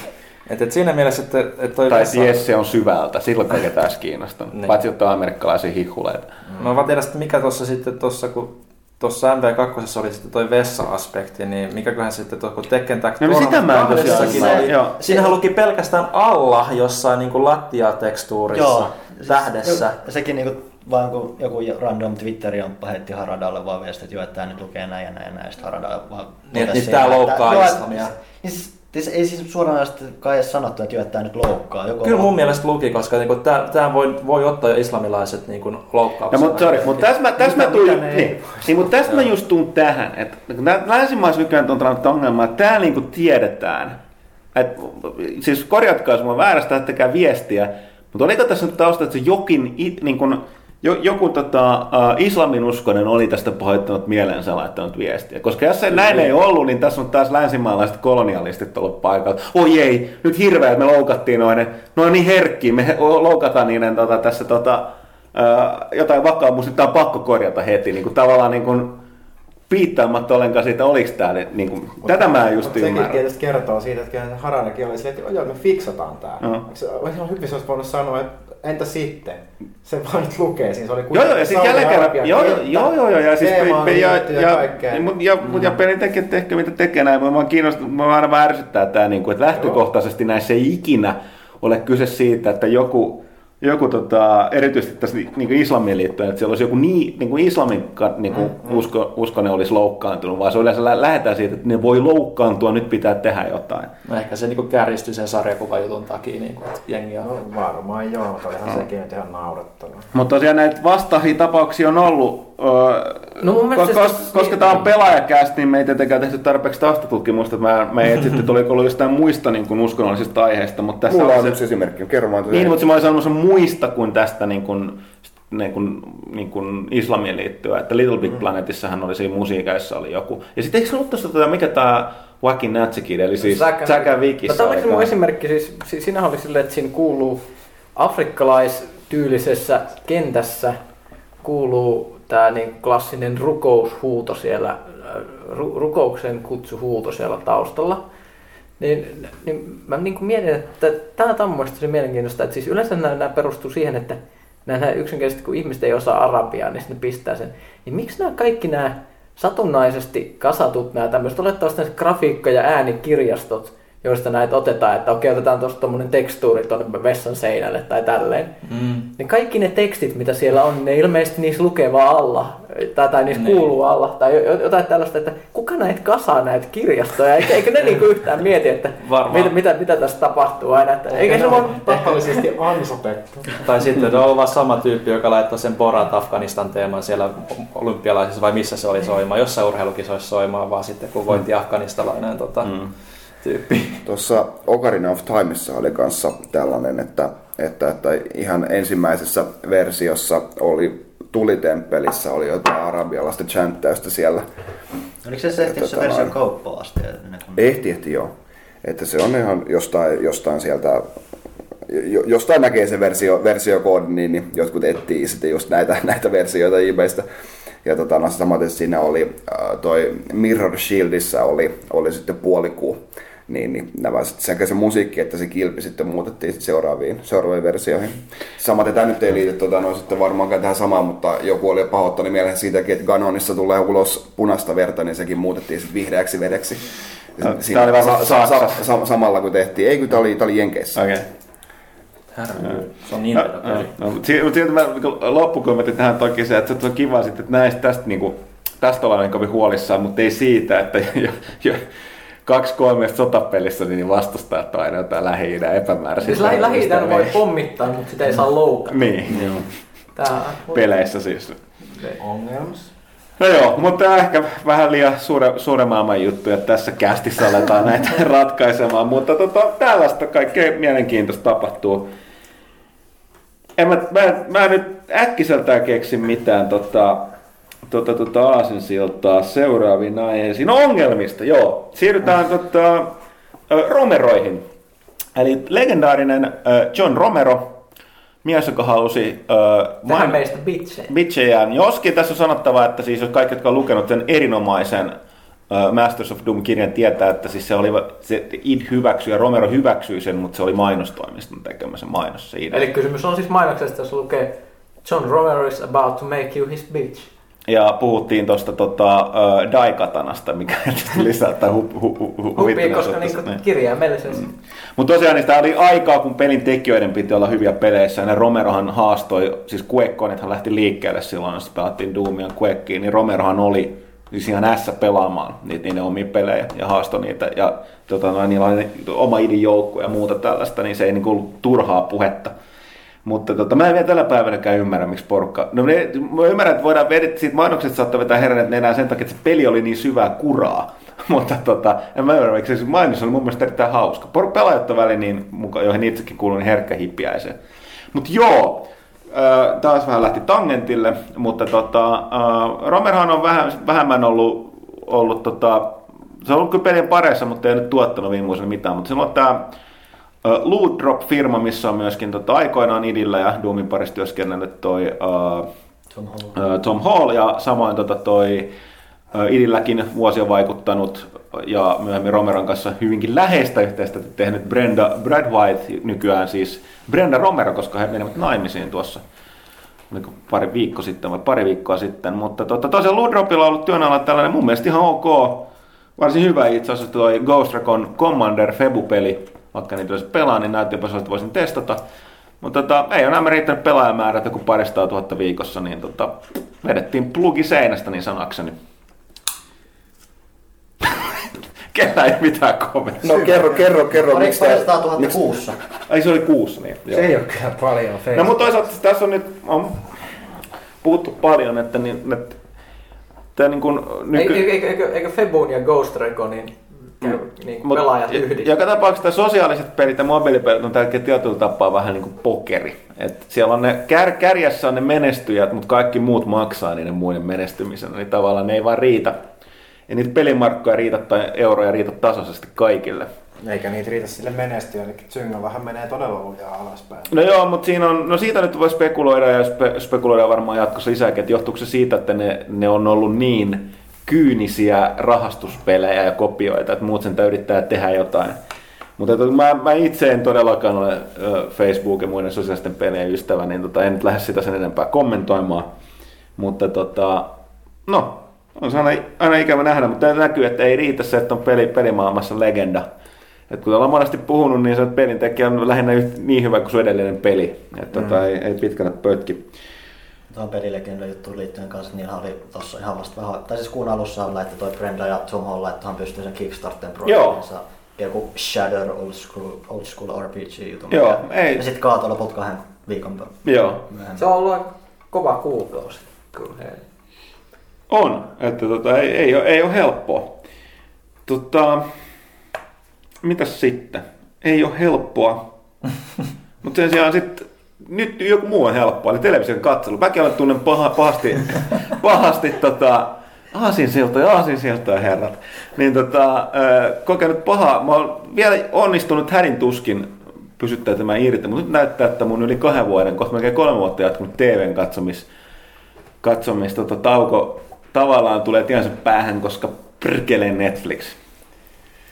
Et, et siinä mielessä, että, että toi Tai että Jesse on syvältä, silloin ketään olisi kiinnostanut. Niin. Paitsi jotain amerikkalaisia hihuleita. No mä tiedän sitten mikä tuossa sitten tuossa, kun tuossa MV2 oli sitten toi vessa-aspekti, niin mikäköhän sitten tuossa, kun Tekken Tag No niin sitä mä en tosiaan. Siinähän luki pelkästään alla jossain niin kuin lattiatekstuurissa, Joo. tähdessä. Ja sekin niinku vaan kun joku random Twitter-jamppa heitti Haradalle vaan viesti, että joo, että tää nyt lukee näin ja näin ja näin, ja sitten Harada vaan... Niin, että siinä, loukkaa että- islamia. Niin siis, siis, ei siis suoraan kai edes sanottu, että tää nyt loukkaa. Joko Kyllä mun mielestä luki, koska niinku, tämä voi, voi ottaa jo islamilaiset niinku, No, loukkauksena. mutta sorry, mutta tässä mä, tässä mä tuin, niin, niin, mutta tästä mä just tuun tähän, että länsimaissa nykyään on tällainen ongelma, että täällä niinku tiedetään, että siis korjatkaa, jos mä väärästä, ettekä viestiä, mutta oliko tässä nyt tausta, että se jokin, it, niin kun, jo, joku tota, uh, islaminuskonen oli tästä pahoittanut mielensä laittanut viestiä. Koska jos se näin ei ollut, niin tässä on taas länsimaalaiset kolonialistit ollut paikalla. Oi ei, nyt hirveä, että me loukattiin noin, ne on niin herkkiä, me loukataan niiden tota, tässä tota, uh, jotain vakaumusta, tämä on pakko korjata heti. Niin kuin, tavallaan niin kuin, piittaamatta ollenkaan siitä, oliko tämä, niin kuin, tätä mä en just Mutta sekin ymmärrä. tietysti kertoo siitä, että kyllähän se Haranakin oli silleen, että joo, me fiksataan. Joo. No. Se ihan hyvin se olisi voinut sanoa, että entä sitten? Se vaan nyt lukee siinä, se oli Joo, joo, ja sitten jälleen kerran, joo, joo, joo, joo, ja siis pe- ja, ja ja, ja, mut, ja, mut, ja pelintekijät tehkö mitä tekee näin, mä kiinnostunut, mä aina vähän ärsyttää tää, niin kuin, että lähtökohtaisesti näissä ei ikinä ole kyse siitä, että joku, joku tota, erityisesti tässä niin kuin islamiin liittyen, että siellä olisi joku niin, niin kuin islamin niin kuin usko, uskonen olisi loukkaantunut, vaan se yleensä lä- lähdetään siitä, että ne voi loukkaantua, nyt pitää tehdä jotain. No ehkä se niinku kärjistyi sen sarjakuvajutun takia, niinku, että jengi on... No varmaan joo, mutta olihan sekin nyt ihan naurettavaa. Mutta tosiaan näitä vastaavia tapauksia on ollut, No mun mielestä koska, se- koska, koska tämä on pelaajakäst, niin me ei tietenkään tehty tarpeeksi taustatutkimusta, että mä, me ei etsitty, että oliko ollut jostain muista niin kuin uskonnollisista aiheista, mutta tässä Mulla on se, yksi esimerkki, kerro vaan. niin, mutta se mä olisin sanonut muista kuin tästä niin kuin, niin kuin, niin kuin islamiin liittyen, että Little Big Planetissahan oli siinä musiikissa oli joku. Ja sitten eikö se ollut tuossa, tota, mikä tämä Wacky Natsi Kid, eli siis Zack and Vickissä No, tämä oli se mun esimerkki, siis si- siinähän oli silleen, että siinä kuuluu afrikkalaistyylisessä kentässä kuuluu tämä niin klassinen rukoushuuto siellä, äh, ru- rukouksen kutsuhuuto siellä taustalla. Niin, niin mä niin kuin mietin, että tämä on se mielenkiintoista, että siis yleensä nämä, nämä perustuu siihen, että nämä yksinkertaisesti kun ihmiset ei osaa arabiaa, niin sitten pistää sen. Niin miksi nämä kaikki nämä satunnaisesti kasatut nämä tämmöiset olettavasti grafiikka- ja äänikirjastot, joista näitä otetaan, että okei, otetaan tuosta tuommoinen tekstuuri tuonne vessan seinälle tai tälleen. Mm. Niin kaikki ne tekstit, mitä siellä on, ne ilmeisesti niissä lukee vaan alla, tai, tai niissä Niin. kuuluu alla, tai jo- jotain tällaista, että kuka näitä kasaa näitä kirjastoja, eikö, eikö ne niinku yhtään mieti, että Varmaan. mitä, mitä, mitä tässä tapahtuu aina, että eikä se vaan... Tahallisesti ansopettu. Tai sitten on ollut vaan sama tyyppi, joka laittaa sen Borat Afganistan teeman siellä olympialaisissa vai missä se oli soimaan, jossain urheilukisoissa soimaan, vaan sitten kun voitti afganistalainen tota, Mm. Tyyppi. Tuossa Ocarina of Timeissa oli kanssa tällainen, että, että, että ihan ensimmäisessä versiossa oli tulitemppelissä oli jotain arabialaista chanttäystä siellä. Oliko se se ehti se versio noin. kauppaan asti? Ehti, ehti joo. Että se on ihan jostain, jostain sieltä, jo- jostain näkee se versio, versiokoodin, niin, niin jotkut etsii sitten just näitä, näitä versioita eBaystä. Ja tota, no, samaten siinä oli äh, toi Mirror Shieldissä oli, oli sitten puolikuu. Niin, niin nämä sekä se musiikki että se kilpi sitten muutettiin sit seuraaviin, seuraaviin versioihin. Samaten tämä nyt ei liity tota, no, sitten varmaankaan tähän samaan, mutta joku oli pahoittanut mieleen siitäkin, että Ganonissa tulee ulos punaista verta, niin sekin muutettiin sitten vihreäksi vedeksi. No, Siinä- tää oli sa- sa- sa- sa- samalla kun tehtiin. Ei kun tää oli, tää oli Jenkeissä. Okei. Herra, se on niin No, no, no, mutta si- mutta silti mä niinku loppukommentti tähän toki se, että se on kiva sitten, että näistä tästä, niinku, tästä ollaan niin kovin huolissaan, mutta ei siitä, että jo, jo, kaksi kolmesta sotapelissä niin vastustajat on aina jotain lähi-idän epämääräisiä. Siis lähi, lähi voi terroristeja. pommittaa, mutta sitä ei saa loukata. Niin, joo. Tää, peleissä siis. Ongelmas. No joo, mutta tämä on ehkä vähän liian suure, suuren maailman juttu, että tässä kästissä aletaan näitä ratkaisemaan, mutta tota, tällaista kaikkea mielenkiintoista tapahtuu. En mä, mä, mä en nyt äkkiseltään keksi mitään tota, tota, tota aasinsiltaa seuraaviin aiheisiin. No ongelmista, joo. Siirrytään tota, ö, Romeroihin. Eli legendaarinen John Romero, mies, joka halusi ö, Tähän meistä bitsejä. Bitchejään. Joskin tässä on sanottava, että siis jos kaikki, jotka on lukenut sen erinomaisen uh, Masters of Doom-kirjan, tietää, että siis se oli, se id hyväksyi ja Romero hyväksyi sen, mutta se oli mainostoimiston tekemä se mainos siitä. Eli kysymys on siis mainoksesta, jos lukee John Romero is about to make you his bitch. Ja puhuttiin tuosta tota, uh, Daikatanasta, mikä tietysti lisättää hu, hu, hu, hu, Hupii, koska niinku kirjaimellisesti. Mutta tosiaan niin sitä oli aikaa, kun pelin tekijöiden piti olla hyviä peleissä. Ja ne Romerohan haastoi, siis Quakeconethan lähti liikkeelle silloin, jos pelattiin Doomia Quakeen, niin Romerohan oli siis ihan S pelaamaan niitä niiden omia pelejä ja haastoi niitä. Ja tota, no, niillä oli oma idinjoukko ja muuta tällaista, niin se ei niinku ollut turhaa puhetta. Mutta tota, mä en vielä tällä päivänäkään ymmärrä, miksi porukka... No ne, mä ymmärrän, että voidaan vedä, siitä mainoksesta saattaa vetää herran enää sen takia, että se peli oli niin syvää kuraa. Mutta tota, en mä ymmärrä, miksi se mainos oli mun mielestä erittäin hauska. Por pelaajat on väliin, niin, muka, joihin itsekin kuuluu, niin herkkä hippiäisen. Mutta joo, taas vähän lähti tangentille, mutta tota, Romerhan on vähän, vähemmän ollut, ollut tota, se on ollut kyllä pelien pareissa, mutta ei nyt tuottanut viime vuosina mitään. Mutta silloin tämä Loot Drop-firma, missä on myöskin tota, aikoinaan idillä ja Doomin parissa työskennellyt toi uh, Tom Holland. Ö, Tom Hall ja samoin tota toi ö, Idilläkin vuosia vaikuttanut ja myöhemmin Romeron kanssa hyvinkin läheistä yhteistyötä tehnyt Brenda Brad White nykyään siis Brenda Romero, koska he menivät naimisiin tuossa oliko pari viikko sitten vai pari viikkoa sitten, mutta tota, tosiaan Ludropilla on ollut työn alla tällainen mun mielestä ihan ok, varsin hyvä itse asiassa tuo Ghost Recon Commander Febu-peli, vaikka niitä olisi pelaa, niin näytti jopa että voisin testata. Mutta tota, ei ole nämä riittänyt pelaajamäärät joku paristaa tuhatta viikossa, niin tota, vedettiin plugi seinästä niin sanakseni. Kellä ei mitään kommenttia. No kerro, kerro, kerro. Oliko miksi tää- 200 000 miksi- kuussa? Ai se oli kuussa, niin. Se ei ole kyllä paljon No Facebook. mutta toisaalta tässä on nyt on puhuttu paljon, että, niin, että tämä niin kuin Eikö, nyky... eikö, eikö, eikö Febun ja Ghost Reconin käy, niin Mut pelaajat yhdistää? Joka tapauksessa sosiaaliset pelit ja mobiilipelit on tärkeä tietyllä tapaa vähän niin kuin pokeri. Et siellä on ne, kär, kärjessä on ne menestyjät, mutta kaikki muut maksaa niiden muiden menestymisen. Eli tavallaan ne ei vaan riitä. Ja niitä pelimarkkoja riitä tai euroja riitä tasaisesti kaikille. Eikä niitä riitä sille menestyä, eli Zynga vähän menee todella lujaa alaspäin. No joo, mutta siinä on, no siitä nyt voi spekuloida ja spe, spekuloida varmaan jatkossa lisääkin, että johtuuko se siitä, että ne, ne on ollut niin kyynisiä rahastuspelejä ja kopioita, että muut sen yrittää tehdä jotain. Mutta että mä, mä itse en todellakaan ole Facebook ja muiden sosiaalisten pelien ystävä, niin tota, en nyt lähde sitä sen enempää kommentoimaan. Mutta tota, no, on se aina, aina ikävä nähdä, mutta näkyy, että ei riitä se, että on peli, pelimaailmassa legenda. Et kun ollaan monesti puhunut, niin se että pelin tekijä on lähinnä yht, niin hyvä kuin sun edellinen peli. Että tota, ei, ei pitkänä pötki. Tuohon pelilekin juttu liittyen kanssa, niin oli tuossa ihan vasta vähän, tai siis kuun alussa laittoi toi Brenda ja Tom Hall, että hän pystyy sen Kickstarten projektinsa joku Shadow Old School, old school RPG jutun. Joo, mikä- ei. Ja sitten kaatoi loput kahden viikon Joo, myöhemmin. Se on ollut kova kuukausi. Kyllä. hei. on. Että tota, ei, ei, ole, ei ole helppoa. Tota, mitäs sitten? Ei ole helppoa. Mutta sen sijaan sitten nyt joku muu on helppoa, eli television katselu. Mäkin olen tunnen paha, pahasti, pahasti tota, aasinsiltoja, aasinsiltoja herrat. Niin tota, kokenut pahaa. Mä oon vielä onnistunut hädin tuskin pysyttäytymään irti, mutta nyt näyttää, että mun yli kahden vuoden, kohta melkein kolme vuotta jatkunut TVn katsomis, katsomis tota, tauko tavallaan tulee tiensä päähän, koska prkele Netflix.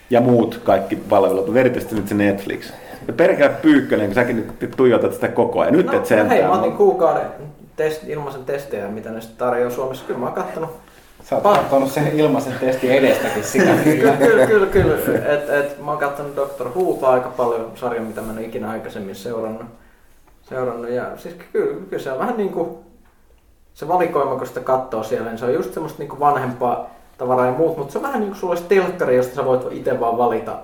Ja muut kaikki palvelut, mutta erityisesti nyt se Netflix. Ja perkele Pyykkönen, kun säkin nyt tuijotat sitä koko ajan. Nyt No, et sentään. hei, mä otin kuukauden test, ilmaisen testejä, mitä ne sitten tarjoaa Suomessa. Kyllä mä oon kattonut. Sä oot Pa- katsonut sen ilmaisen testin edestäkin sitä Kyllä, kyllä. kyllä, kyllä. Et, et, mä oon kattonut Dr. Whoa aika paljon sarjan, mitä mä en ole ikinä aikaisemmin seurannut. seurannut. Ja siis kyllä, kyllä se on vähän niin kuin se valikoima, kun sitä katsoo siellä, niin se on just semmoista niin kuin vanhempaa tavaraa ja muut, mutta se on vähän niin kuin sulla olisi telkkari, josta sä voit itse vaan valita,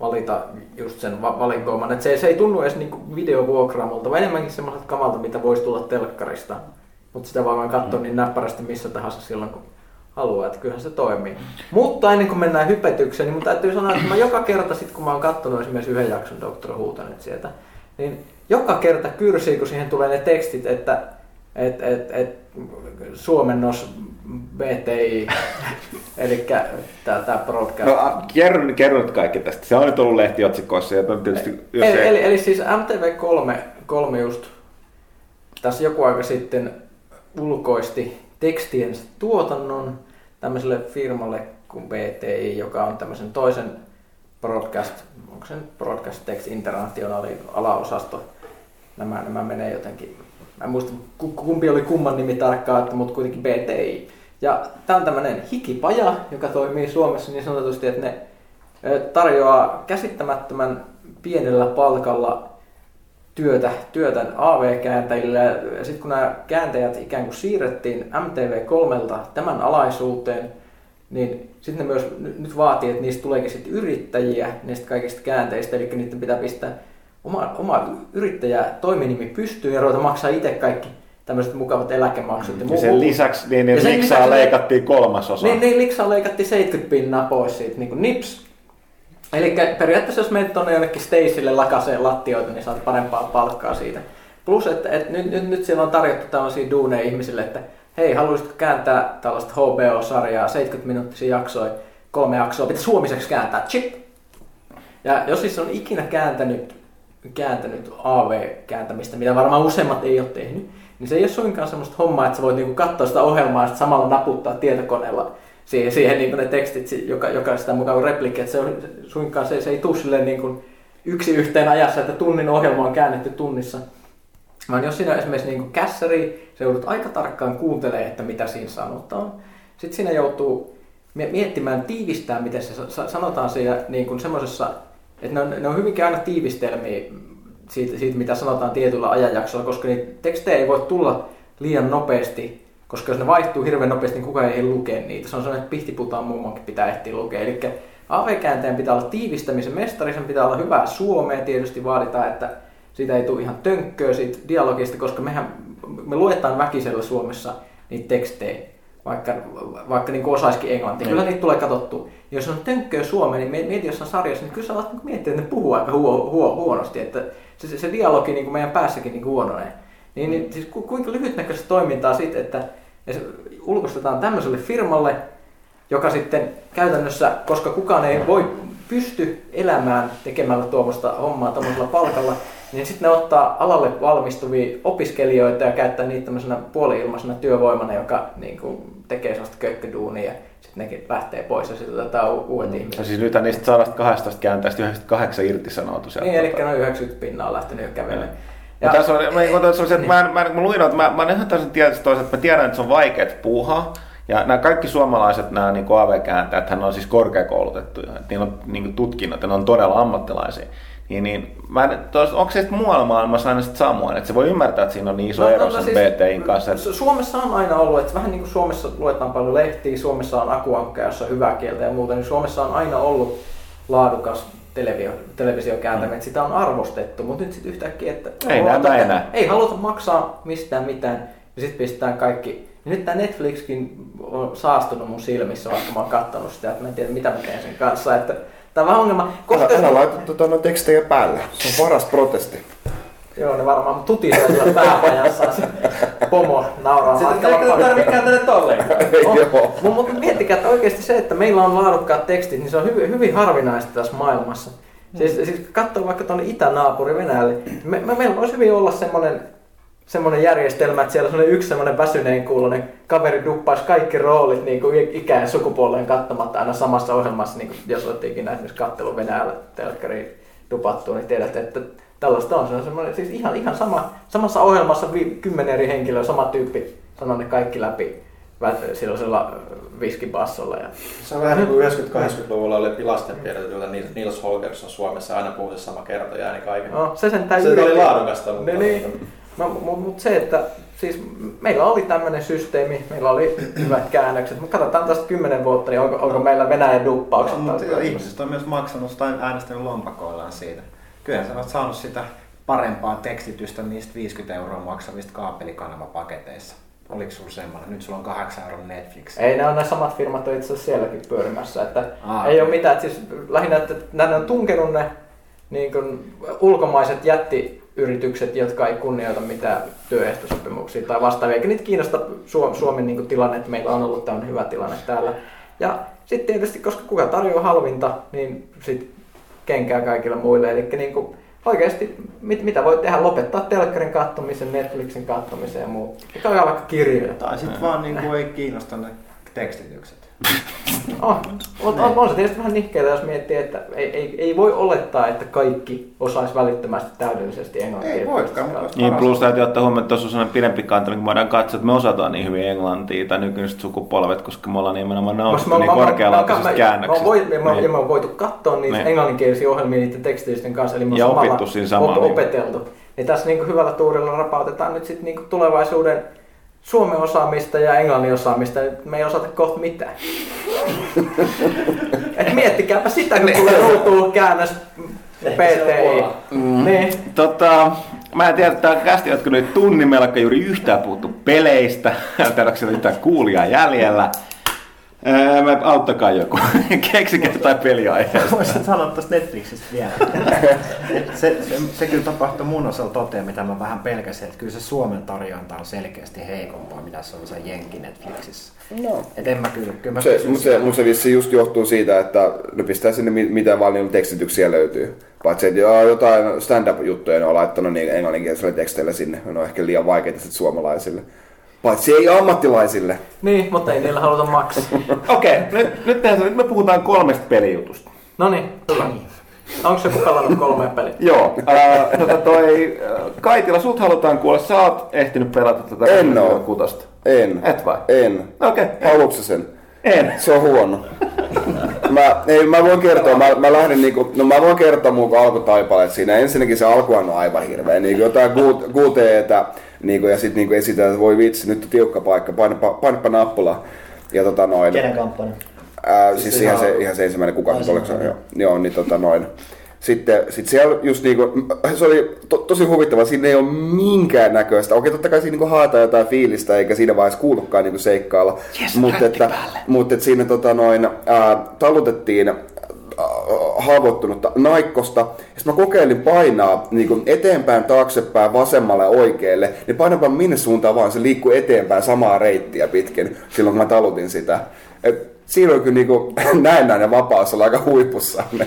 valita just sen va- valikoiman. Et se, se ei tunnu edes niin kuin videovuokraamolta, vaan enemmänkin semmoiselta kamalta, mitä voisi tulla telkkarista. Mutta sitä voi vaan katsoa niin näppärästi missä tahansa silloin, kun haluaa, että kyllähän se toimii. Mutta ennen kuin mennään hypetykseen, niin mun täytyy sanoa, että mä joka kerta sit kun mä oon kattonut esimerkiksi yhden jakson Dr. Whota nyt sieltä, niin joka kerta kyrsii, kun siihen tulee ne tekstit, että et, et, et, suomennos BTI, eli tää, tää broadcast. No, kerro, kerro nyt kaikki tästä. Se on nyt ollut lehtiotsikoissa ja tietysti, jos Eli, ei... eli, eli siis MTV3 kolme just tässä joku aika sitten ulkoisti tekstiensä tuotannon tämmöiselle firmalle kuin BTI, joka on tämmöisen toisen broadcast, onko se nyt Broadcast Text Internationalin alaosasto. Nämä, nämä menee jotenkin, mä en muista ku- kumpi oli kumman nimi tarkkaan, mutta kuitenkin BTI. Ja tämä on tämmöinen hikipaja, joka toimii Suomessa niin sanotusti, että ne tarjoaa käsittämättömän pienellä palkalla työtä, työtä AV-kääntäjille. Ja sitten kun nämä kääntäjät ikään kuin siirrettiin MTV3 tämän alaisuuteen, niin sitten ne myös ny- nyt vaatii, että niistä tuleekin sitten yrittäjiä niistä kaikista käänteistä, eli niiden pitää pistää oma, oma yrittäjä toiminimi pystyyn ja ruveta maksaa itse kaikki tämmöiset mukavat eläkemaksut. Ja muu- sen muu- lisäksi niin, Ja niin sen liksaa lisäksi leikattiin kolmasosa. niin, niin liksaa leikattiin 70 pinnaa pois siitä, niin kuin nips. Eli periaatteessa jos menet tuonne jonnekin Stacylle lakaseen lattioita, niin saat parempaa palkkaa siitä. Plus, että, että nyt, nyt, nyt siellä on tarjottu tällaisia duuneja ihmisille, että hei, haluaisitko kääntää tällaista HBO-sarjaa, 70 minuuttisia jaksoja, kolme jaksoa, pitäisi suomiseksi kääntää, chip! Ja jos siis on ikinä kääntänyt, kääntänyt AV-kääntämistä, mitä varmaan useimmat ei ole tehnyt, niin se ei ole suinkaan semmoista hommaa, että sä voit niinku katsoa sitä ohjelmaa ja samalla naputtaa tietokoneella siihen, siihen niinku ne tekstit, joka, joka sitä mukaan replikki, että se on suinkaan se, se ei tule silleen niinku yksi yhteen ajassa, että tunnin ohjelma on käännetty tunnissa. Vaan jos siinä on esimerkiksi niinku kässäri, se joudut aika tarkkaan kuuntelemaan, että mitä siinä sanotaan. Sitten siinä joutuu mie- miettimään, tiivistää, miten se sa- sanotaan siinä niin kuin semmoisessa, että ne on, ne on hyvinkin aina tiivistelmiä siitä, siitä, mitä sanotaan tietyllä ajanjaksolla, koska niitä tekstejä ei voi tulla liian nopeasti, koska jos ne vaihtuu hirveän nopeasti, niin kukaan ei lukea niitä. Se on sellainen, että pihtiputaan mummonkin pitää ehtiä lukea. Eli AV-kääntäjän pitää olla tiivistämisen mestari, sen pitää olla hyvää suomea. Tietysti vaaditaan, että siitä ei tule ihan tönkköä siitä dialogista, koska mehän, me luetaan väkisellä Suomessa niitä tekstejä, vaikka, vaikka niin osaisikin englantia. Kyllä niitä tulee katsottua. Ja jos on tönkköä suomea, niin mieti jossain sarjassa, niin kyllä sä alat miettiä, että ne puhuu aika huo, huo, huonosti. Että se, se, se dialogi niin kuin meidän päässäkin niin kuin huononee. Niin, niin siis ku, kuinka lyhytnäköistä toimintaa siitä, että se ulkoistetaan tämmöiselle firmalle, joka sitten käytännössä, koska kukaan ei voi pysty elämään tekemällä tuommoista hommaa tuommoisella palkalla, niin sitten ne ottaa alalle valmistuvia opiskelijoita ja käyttää niitä tämmöisenä puoli-ilmaisena työvoimana, joka niin kuin, tekee sellaista kökköduunia ja sitten nekin lähtee pois ja sitten otetaan u- uudet Ja ihmiset. siis nythän niistä 112 kääntäistä 98 irtisanoutu sieltä. Niin, eli noin 90 pinnaa on lähtenyt jo kävelemään. Ja tässä on, mä, mä, tässä on se, että mä, en- mä, mä luin, että mä, mä en ihan täysin toisaalta, että mä tiedän, että se on vaikeaa puuhaa. Ja nämä kaikki suomalaiset, nämä niin AV-kääntäjät, hän on siis korkeakoulutettuja, että niillä on niin tutkinnot ja ne on todella ammattilaisia. Niin, niin mä en, tos, onko se muualla maailmassa aina sitten samoin, että se voi ymmärtää, että siinä on niin iso no, ero no, no, sen siis, BTin kanssa. Että... Suomessa on aina ollut, että vähän niin kuin Suomessa luetaan paljon lehtiä, Suomessa on akuankka, jossa on hyvää kieltä ja muuta, niin Suomessa on aina ollut laadukas televisio, televisiokääntämä, mm. sitä on arvostettu, mutta nyt sitten yhtäkkiä, että ei, haluta, enää. ei haluta maksaa mistään mitään, ja sitten pistetään kaikki. Ja nyt tämä Netflixkin on saastunut mun silmissä, vaikka mä oon katsonut sitä, että mä en tiedä mitä mä teen sen kanssa. Että, tämä on vähän ongelma. Koska... Älä, älä laita tuota no tekstejä päälle, se on paras protesti. Joo, ne varmaan tutisee siellä pääpajassa pomo nauraa. Sitten ei tarvitse kääntää ollenkaan. No, mutta miettikää, että oikeasti se, että meillä on laadukkaat tekstit, niin se on hyvin, hyvin harvinaista tässä maailmassa. Siis, siis katsoo vaikka tuonne itänaapuri Venäjälle. Me, me, meillä olisi hyvin olla semmoinen semmoinen järjestelmä, että siellä on yksi semmoinen väsyneen kuulonen kaveri duppaisi kaikki roolit niin kuin ikään sukupuoleen katsomatta aina samassa ohjelmassa, niin kuin jos olette ikinä esimerkiksi kattelu Venäjällä telkkariin dupattua, niin tiedätte, että tällaista on. Se on semmoinen, siis ihan, ihan sama, samassa ohjelmassa vi, kymmenen eri henkilöä, sama tyyppi sanoo ne kaikki läpi silloisella viskibassolla. Ja... Se on vähän niin kuin 90-80-luvulla oli lastenpiirretty, että Nils Holgersson Suomessa aina puhui sama kertoja niin kaiken. No, se sen täytyy... Se oli laadukasta. Mutta... Niin, niin. Mutta mut, se, että siis meillä oli tämmöinen systeemi, meillä oli hyvät käännökset, mutta katsotaan tästä kymmenen vuotta, niin onko, onko meillä Venäjän duppaukset? No, mutta ihmiset on myös maksanut tai äänestänyt lompakoillaan siitä. Kyllä sä oot saanut sitä parempaa tekstitystä niistä 50 euroa maksavista kaapelikanavapaketeissa. Oliko sulla semmoinen? Nyt sulla on 8 euroa Netflix. Ei, ne on ne samat firmat on itse asiassa sielläkin pyörimässä. Että Aa, ei okay. ole mitään. Että siis lähinnä, että nämä on tunkenut ne niin kuin, ulkomaiset jättiyritykset, jotka ei kunnioita mitään työehtosopimuksia tai vastaavia. Eikä niitä kiinnosta Suomen niin tilanne, että meillä on ollut tämä hyvä tilanne täällä. Ja sitten tietysti, koska kuka tarjoaa halvinta, niin sitten kenkää kaikille muille. Eli niin kuin, oikeasti mit, mitä voi tehdä, lopettaa telkkarin kattomisen, Netflixin kattomisen ja muu. Mikä on vaikka kirjoja. Tai sitten vaan niin kuin ei kiinnosta ne tekstitykset. Oh, on, on, on se tietysti vähän nihkeellä, jos miettii, että ei, ei, ei voi olettaa, että kaikki osaisi välittömästi täydellisesti englantia. Ei voikaan. Niin, plus täytyy ottaa huomioon, että tuossa on sellainen pidempi kanta, mikä voidaan katsoa, että me osataan niin hyvin englantia tai nykyiset sukupolvet, koska me ollaan nimenomaan nautittu niin korkealaatuisista käännöksistä. Mä, mä, niin. mä, voitu katsoa niitä niin. englanninkielisiä ohjelmia niiden tekstitysten kanssa, eli me ja opittu siinä samalla. Op, opeteltu. Niin tässä niin hyvällä tuurilla rapautetaan nyt sitten niin tulevaisuuden Suomen osaamista ja englannin osaamista, me ei osata kohta mitään. Et miettikääpä sitä, kun tulee ruutuun käännös PTI. Mm. Niin. Tota, mä en tiedä, että tämä kästi jotka nyt tunnin melko juuri yhtään puhuttu peleistä. Täällä on yhtään kuulijaa jäljellä. Ää, mä auttakaa joku. Keksikää jotain peliaiheesta. Voisin sanoa tuosta Netflixistä vielä. se, se, se, kyllä tapahtui mun osalla toteen, mitä mä vähän pelkäsin, että kyllä se Suomen tarjonta on selkeästi heikompaa, mitä se on se Jenkki Netflixissä. No. Et en mä kyllä, kyllä mä se, mutta se, mut se vissi just johtuu siitä, että ne pistää sinne mitä vaan niin tekstityksiä löytyy. Paitsi että jotain stand-up-juttuja ne on laittanut niin englanninkielisellä teksteillä sinne. Ne on ehkä liian vaikeita sitten suomalaisille. Paitsi ei ammattilaisille. Niin, mutta ei niillä haluta maksaa. Okei, okay, nyt, nyt, nyt me puhutaan kolmesta pelijutusta. No niin, hyvä. Onko se pelannut kolme peliä? Joo. Äh, tota toi, Kaitila, sut halutaan kuulla. Sä oot ehtinyt pelata tätä en oo. kutosta. En. Et vai? En. Okei. Okay. Haluatko sen? En. Se on huono. mä, ei, mä voin kertoa, mä, mä lähdin niinku, no mä voin kertoa mun alkutaipaleet siinä. Ensinnäkin se alkuhan on aivan hirveä. Niinku jotain QTtä, niinku, ja sitten niinku esitään, että voi vitsi, nyt on tiukka paikka, painapa, painapa nappula. Ja tota noin. Kenen kampanja? Ää, siis, siis ihan, se, ihan se ensimmäinen kuka se oliko joo, joo, niin tota noin. Sitten sit siellä just niinku, se oli to, tosi huvittava, siinä ei ole minkään näköistä. Okei, totta kai siinä niinku haetaan jotain fiilistä, eikä siinä vaiheessa kuulukaan niinku seikkailla. Yes, mutta että, että siinä tota noin, ää, talutettiin haavoittunutta naikkosta. Ja mä kokeilin painaa niin eteenpäin, taaksepäin, vasemmalle ja oikealle, niin painapa minne suuntaan vaan, se liikkuu eteenpäin samaa reittiä pitkin silloin kun mä talutin sitä. Et siinä on kyllä niin näennäinen vapaus olla aika huipussa.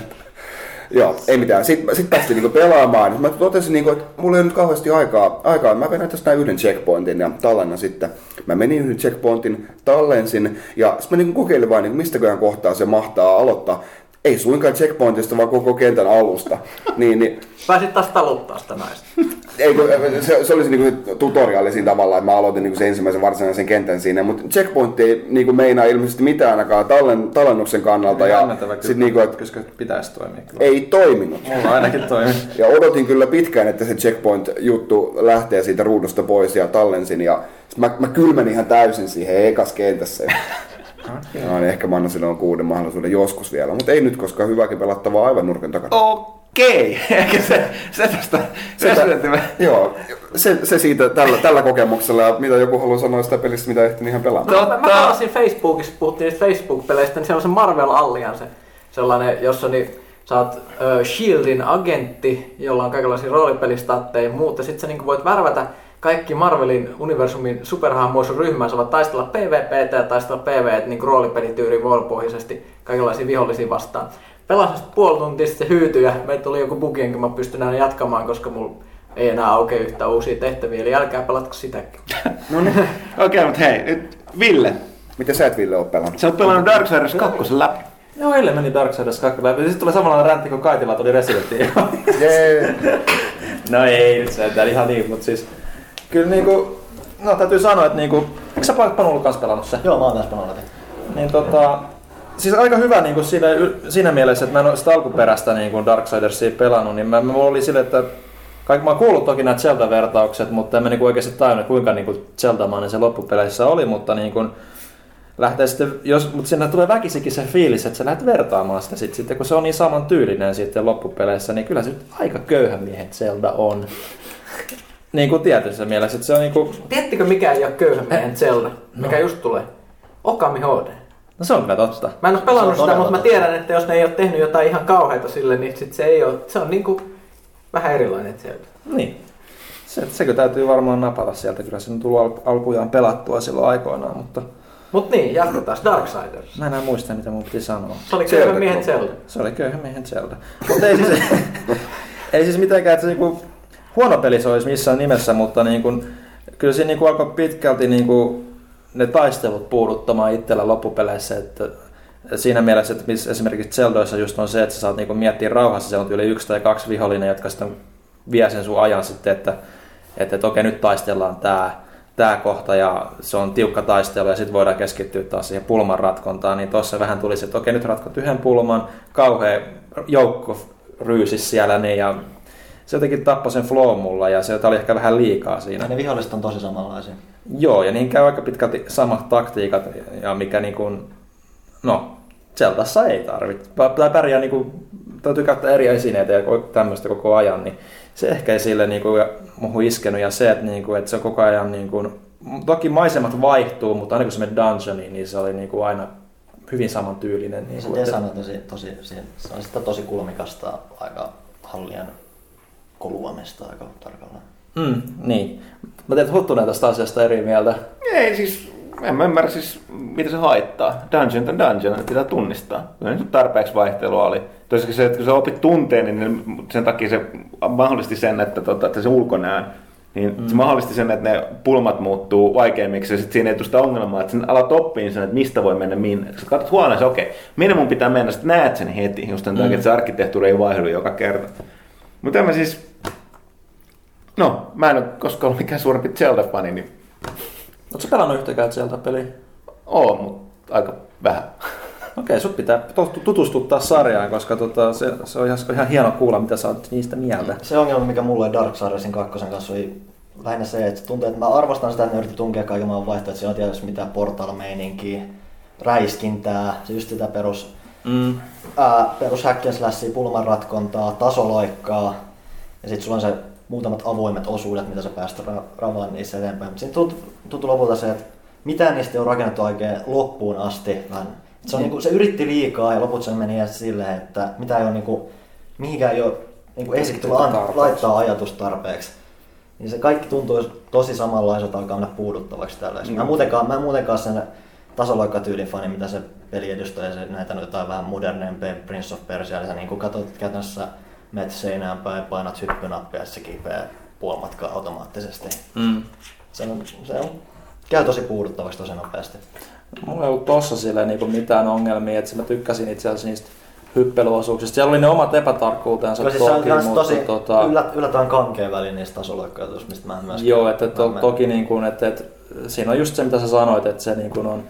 Joo, ei mitään. Sitten sit päästiin niinku pelaamaan. Mä totesin, niinku, että mulla ei ole nyt kauheasti aikaa. aikaa. Mä vedän tästä yhden checkpointin ja tallennan sitten. Mä menin yhden checkpointin, tallensin ja sitten mä niinku kokeilin vain, niinku, mistäköhän kohtaa se mahtaa aloittaa. Ei suinkaan checkpointista, vaan koko kentän alusta. niin, niin Pääsit taas taluttaa sitä naista. ei, kun, se, se, olisi niinku tutoriaali siinä tavalla, että mä aloitin niinku sen ensimmäisen varsinaisen kentän siinä, mutta checkpoint ei niinku meinaa ilmeisesti mitään ainakaan tallen, tallennuksen kannalta. Ja Jännittävä sit niinku, että koska pitäisi toimia. Kyllä. ei toiminut. Mulla ainakin toimii. Ja odotin kyllä pitkään, että se checkpoint-juttu lähtee siitä ruudusta pois ja tallensin. Ja mä, mä kylmenin ihan täysin siihen ekas kentässä. No, niin ehkä mä annan silloin kuuden mahdollisuuden joskus vielä, mutta ei nyt, koska hyväkin pelattavaa aivan nurkan takana. Okei, ehkä se, se tästä Resident Evil. Joo, se, se siitä tällä, tällä kokemuksella ja mitä joku haluaa sanoa sitä pelistä, mitä ehtin ihan pelaamaan. Mä, mä pelasin Facebookissa, puhuttiin niistä Facebook-peleistä, niin siellä on se Marvel Alliance, sellainen, jossa niin sä oot ö, Shieldin agentti, jolla on kaikenlaisia roolipelistatteja ja muuta. Sitten sä niin voit värvätä kaikki Marvelin universumin superhahmoja sun ryhmään. Sä voit taistella PvP ja taistella PvE niin roolipelityyri volpohjaisesti kaikenlaisia vihollisia vastaan. Pelasin sitten puoli tuntia, sitten se hyytyi ja meitä tuli joku bugi, enkä mä pystyn enää jatkamaan, koska mulla ei enää aukea yhtään uusia tehtäviä. Eli älkää pelatko sitäkin. Okei, mutta hei, nyt Ville. Miten sä et Ville ole pelannut? Sä oot pelannut Darksiders 2 läpi. Joo, eilen meni Darksiders 2 läpi. Sitten tulee samanlainen räntti kuin Kaitila tuli Resident Evil. Jee. no ei nyt sentään ihan niin, mutta siis... Kyllä niinku... No täytyy sanoa, että niinku... Eikö sä Panu ollut kanssa pelannut se? Joo, mä oon taas pelannut. Niin tota... Siis aika hyvä niin kuin siinä, siinä mielessä, että mä en ole sitä alkuperäistä niin kuin Darksidersia pelannut, niin mä, mä oli sille, että kaikki, mä oon kuullut toki nämä Zelda-vertaukset, mutta en mä niin kuin oikeasti tajunnut, kuinka niin kuin Zelda-mainen se loppupeleissä oli, mutta niin kuin, lähtee sitten, jos, mutta siinä tulee väkisikin se fiilis, että sä lähdet vertaamaan sitä sit, sitten, kun se on niin saman tyylinen sitten loppupeleissä, niin kyllä se nyt aika köyhän miehen Zelda on. Niin kuin tietyssä mielessä, että se on niin kuin, Tiedättekö mikä ei ole köyhän meidän Zelda? Mikä just tulee? Okami HD. no se on kyllä totta. Mä en ole pelannut sitä, mutta mä tiedän, että jos ne ei ole tehnyt jotain ihan kauheita sille, niin sit se ei ole, se on niinku vähän erilainen Zelda. Niin. Se, sekö täytyy varmaan napata sieltä, kyllä se on tullut al- alkujaan pelattua silloin aikoinaan, mutta Mut niin, jatketaan Darksiders. mä en enää muista mitä mun piti sanoa. Se oli köyhän miehen. Zelda. Se oli köyhä miehen Zelda. Mutta ei siis, ei siis mitenkään, että se niinku, huono peli se olisi missään nimessä, mutta niinku, kyllä se niinku alkoi pitkälti niinku, ne taistelut puuduttamaan itsellä loppupeleissä, että siinä mielessä, että missä esimerkiksi Zeldoissa just on se, että sä saat niinku miettiä rauhassa, se on yli yksi tai kaksi vihollinen, jotka sitten vie sen sun ajan sitten, että, että, että okei nyt taistellaan tää, tää kohta ja se on tiukka taistelu ja sitten voidaan keskittyä taas siihen pulman ratkontaan, niin tuossa vähän tuli se, että okei nyt ratkot yhden pulman, kauhea joukko ryysis siellä niin ja se jotenkin tappoi sen flow mulla ja se oli ehkä vähän liikaa siinä. Ja ne viholliset on tosi samanlaisia. Joo, ja niin käy aika pitkälti samat taktiikat, ja mikä niin kuin, no, Zeldassa ei tarvitse. Tai pärjää niin kuin, täytyy käyttää eri esineitä ja tämmöistä koko ajan, niin se ehkä ei sille niin kuin, muuhun iskenyt. Ja se, että, niin kuin, että se on koko ajan, niin kuin, toki maisemat vaihtuu, mutta aina kun se menee dungeoniin, niin se oli niin kuin aina hyvin samantyylinen. Niin Se kuin, että- tosi, tosi, se se on sitä tosi kulmikasta, aika hallien koluamista aika tarkalleen. Mm, niin. Mä että Huttunen tästä asiasta eri mieltä. Ei siis, en mä ymmärrä siis, mitä se haittaa. Dungeon on dungeon, ne pitää tunnistaa. Kyllä nyt tarpeeksi vaihtelua oli. Tosiaan se, että kun sä opit tunteen, niin sen takia se mahdollisti sen, että, tota, että se ulkonäön, niin mm. se mahdollisti sen, että ne pulmat muuttuu vaikeimmiksi ja sitten siinä ei tule sitä ongelmaa, että sen alat oppii sen, että mistä voi mennä minne. Sä katsot huoneessa, okei, minne mun pitää mennä, sitten näet sen heti, just sen takia, että se arkkitehtuuri ei vaihdu joka kerta. Mutta mä siis, no, mä en ole koskaan ollut mikään suurempi Zelda-fani, niin Oletko pelannut yhtäkään Zelda-peliä? Oo, mutta aika vähän. Okei, sut pitää tutustuttaa sarjaan, koska tota, se, se on ihan, ihan hieno kuulla, mitä sä oot niistä mieltä. Se ongelma, mikä mulla oli Darksidersin kakkosen kanssa, oli lähinnä se, että tuntuu, että mä arvostan sitä, että ne yritti tunkea kaiken maailman vaihtoehtoja, että siellä on tietysti mitään portal-meininkiä, räiskintää, se just sitä perus, Mm. ää, perus hack and slashia, pulmanratkontaa, tasoloikkaa, ja sitten sulla on se muutamat avoimet osuudet, mitä sä pääst ra- ravaan niissä eteenpäin. Mutta siinä tuntuu, tuntuu lopulta se, että mitään niistä ei ole rakennettu oikein loppuun asti. Vaan se, on, niinku, se yritti liikaa ja loput se meni silleen, että mitä ei ole, niinku, mihinkään ei ole niinku ehditty vaan tarpeeksi. laittaa ajatus tarpeeksi. Niin se kaikki tuntuu tosi samanlaiselta, alkaa mennä puuduttavaksi tällä. Mä, en muutenkaan, mä en muutenkaan sen tasoloikkatyylin fani, mitä se peli edustaa, ja se näitä jotain vähän moderneempia Prince of Persia, eli sä niin katsot käytännössä menet seinään päin, painat hyppynappia ja se kipeää puoli matkaa automaattisesti. Mm. Se on, se on, käy tosi puuduttavaksi tosi nopeasti. Mulla ei ollut tossa sillä niinku mitään ongelmia, että mä tykkäsin itse asiassa niistä hyppelyosuuksista. Siellä oli ne omat epätarkkuutensa siis se on toki, kans mutta tosi tota, yllät, yllättävän kankea väli niistä tasoloikkaisuus, mistä mä en myöskään... Joo, että to, toki niin kuin, että, että siinä on just se, mitä sä sanoit, että se niin kuin on,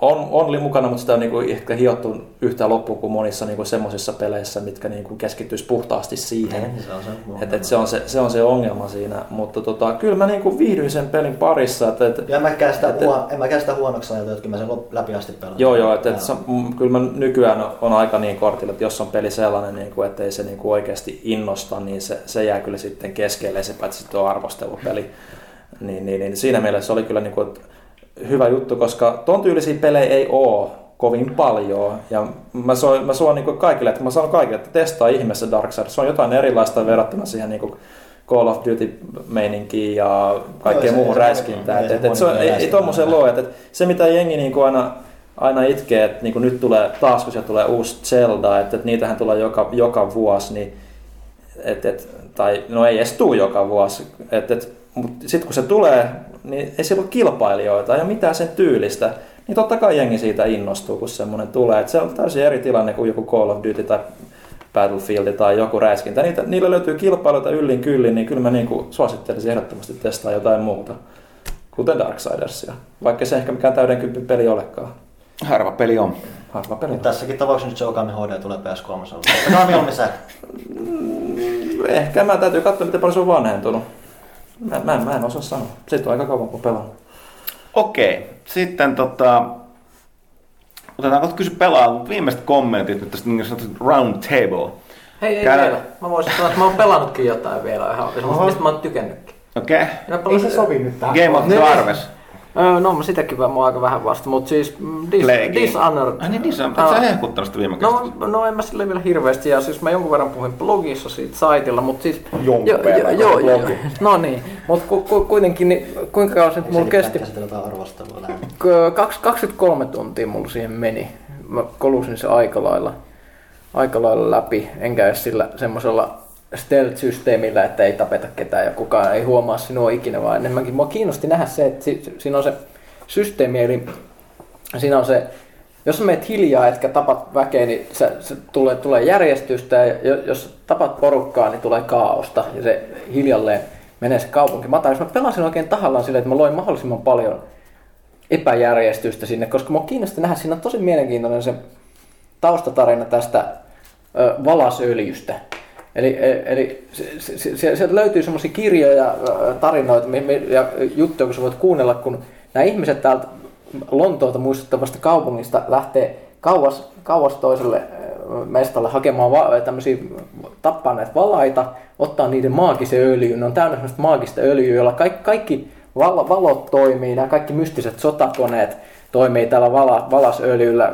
on, on li- mukana, mutta sitä on niin kuin ehkä hiottu yhtä loppuun kuin monissa niin kuin semmoisissa peleissä, mitkä niin kuin keskittyisi puhtaasti siihen. Niin, se on se. Et, et se, on se, se on se ongelma siinä, mutta tota, kyllä mä niin kuin viihdyin sen pelin parissa. Et, et, Ja en mäkään sitä, Et- huo, en mäkään sitä huonoksi ajatellut, että kyllä mä sen läpi asti pelaan. Joo, joo, että et, se- kyllä mä nykyään on aika niin kortilla, että jos on peli sellainen, niin kuin, että ei se niin kuin oikeasti innosta, niin se, se jää kyllä sitten keskelle, se paitsi sitten on arvostelupeli. Niin, niin, niin siinä mielessä oli kyllä niin kuin, hyvä juttu, koska ton tyylisiä pelejä ei ole kovin paljon. Ja mä, so, mä suon niin kuin kaikille, että mä sanon kaikille, että testaa ihmeessä Darksiders. Se on jotain erilaista verrattuna siihen niin Call of Duty-meininkiin ja kaikkeen se- muuhun se- räiskintään. se Et, et, se on, ei, ei ole. loo, että et se mitä jengi niin kuin aina, aina itkee, että niin kuin nyt tulee taas kun siellä tulee uusi Zelda, että, että niitähän tulee joka, joka vuosi, niin et, et, tai no ei edes tuu joka vuosi, et, et, mutta sitten kun se tulee, niin ei siellä ole kilpailijoita ja mitään sen tyylistä, niin totta kai jengi siitä innostuu, kun semmoinen tulee. Et se on täysin eri tilanne kuin joku Call of Duty tai Battlefield tai joku räiskintä. Niitä, niillä löytyy kilpailuita yllin kyllin, niin kyllä mä niin suosittelisin ehdottomasti testaa jotain muuta, kuten Darksidersia. Vaikka se ehkä mikään täyden kympin peli olekaan. Harva peli on. Harva peli. Mutta tässäkin tapauksessa nyt se Okami HD tulee PS3. Tämä on mieluummin se. Ehkä mä täytyy katsoa, miten paljon se on vanhentunut. Mä, mä, en, mä en osaa sanoa. Sitten on aika kauan kun pelannut. Okei, sitten tota... Otetaan kohta kysy pelaa viimeiset kommentit nyt tästä niin sanotusta round table. Hei, ei Käydään- vielä. Mä voisin sanoa, että mä oon pelannutkin jotain vielä ihan mistä mä oon tykännytkin. Okei. Minä Ei se sovi nyt tähän. Game of. Thrones. Öö, no, mä sitäkin mä aika vähän vasta, mutta siis mm, Dis. Dishonored. Ai niin, se on. Aa. Sä hehkuttanut sitä viime. No, no en mä sille vielä hirveästi, ja siis mä jonkun verran puhuin blogissa siitä saitilla, mutta siis... Jonkun verran, joo, se joo, blogi. no niin, mutta ku, ku, kuitenkin, niin kuinka kauan se nyt mulla kesti? Arvostelua lähellä. K- kaks- 23 tuntia mulla siihen meni. Mä kolusin se aika lailla, aika lailla läpi, enkä edes sillä semmoisella stealth-systeemillä, että ei tapeta ketään ja kukaan ei huomaa sinua ikinä, vaan enemmänkin mua kiinnosti nähdä se, että si- si- siinä on se systeemi, eli siinä on se, jos sä meet hiljaa etkä tapat väkeä, niin se, se tulee, tulee järjestystä ja jo- jos tapat porukkaa, niin tulee kaaosta ja se hiljalleen menee se kaupunki. Mä, tais, mä pelasin oikein tahallaan silleen, että mä loin mahdollisimman paljon epäjärjestystä sinne, koska mua kiinnosti nähdä, siinä on tosi mielenkiintoinen se taustatarina tästä ö, valasöljystä. Eli, e- eli sieltä löytyy semmoisia kirjoja, tarinoita ja juttuja, kun sä voit kuunnella, kun nämä ihmiset täältä Lontoota muistuttavasta kaupungista lähtee kauas, kauas toiselle mestalle hakemaan tämmöisiä tappaa näitä valaita, ottaa niiden maagisen öljyn. Ne on täynnä semmoista maagista öljyä, jolla kaikki, kaikki val- valot toimii, nämä kaikki mystiset sotakoneet toimii tällä vala, valasöljyllä.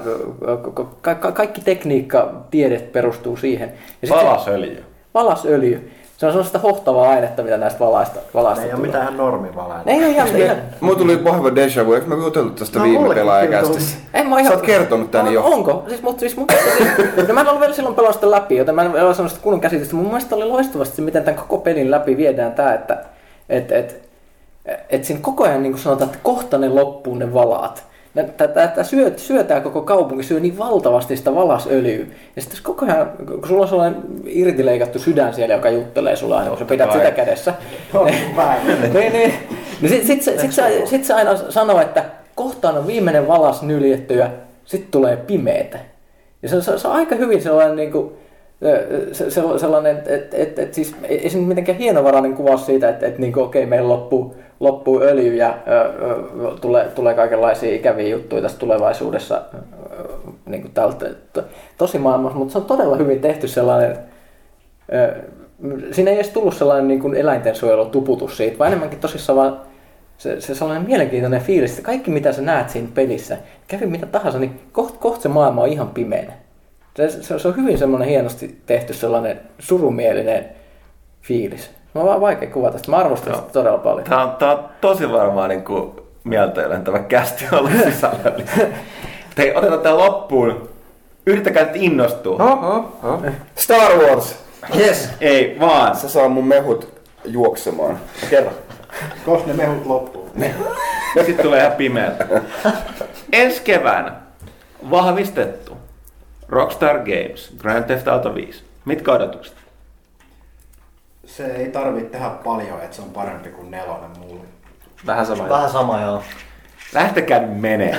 Ka- ka- kaikki tekniikka, tiede perustuu siihen. Ja Palasöljy. Valasöljy. Se on sellaista hohtavaa ainetta, mitä näistä valaista, valaista Ne ei ole tulee. mitään ihan normivalaita. Ne ei ole ihan, ihan Mulla tuli vahva deja vu, eikö mä jutellut tästä No, viime pelaajakästissä? En mä ihan... Sä oot kertonut tän no, jo. Onko? Siis, mutta siis mun mielestä, no mä en ollut vielä silloin pelannut sitä läpi, joten mä en ole sanonut sitä kunnon käsitystä. Mun mielestä oli loistavasti se, miten tämän koko pelin läpi viedään tää, että et, et, et siinä koko ajan niin kuin sanotaan, että kohta ne loppuu ne valaat. Tätä syö, syö tää koko kaupunki, syö niin valtavasti sitä valasöljyä. Ja sitten koko ajan, kun sulla on sellainen irtileikattu sydän siellä, joka juttelee sulla aina, kun sä pidät sitä kädessä. niin, niin. sit, sit, se- sit, se, sit se aina sanoo, että kohtaan on viimeinen valas nyljetty ja sitten tulee pimeetä. Ja se, se, se on aika hyvin sellainen, niin kuin, se, se, sellainen että et, et, et, siis ei, se mitenkään hienovarainen kuvaus siitä, että et, niin okei, meillä loppuu, loppuu öljy ja tulee, tulee kaikenlaisia ikäviä juttuja tässä tulevaisuudessa niin kuin tältä, to, tosi maailmassa, mutta se on todella hyvin tehty sellainen, siinä ei edes tullut sellainen niin kuin eläintensuojelutuputus siitä, vaan enemmänkin tosissaan vaan se, se sellainen mielenkiintoinen fiilis, että kaikki mitä sä näet siinä pelissä, kävi mitä tahansa, niin kohta koht se maailma on ihan pimeänä. Se, se, se on hyvin semmoinen hienosti tehty sellainen surumielinen fiilis. Mä oon vaan vaikea kuvata sitä. Mä arvostan Joo. sitä todella paljon. Tää on, tää on tosi varmaan niin kuin mieltäjälentävä kästi ollut sisällöllistä. Hei, otetaan tää loppuun. Yrittäkää nyt innostua. Star Wars! Yes. Ei, vaan. Se saa mun mehut juoksemaan. Kerro. Koska ne mehut loppuu. Sitten tulee ihan pimeä. Ensi keväänä vahvistettu Rockstar Games, Grand Theft Auto 5. Mitkä odotukset? Se ei tarvitse tehdä paljon, että se on parempi kuin nelonen mulle. Vähän sama. Vähän sama joo. Lähtekää menee.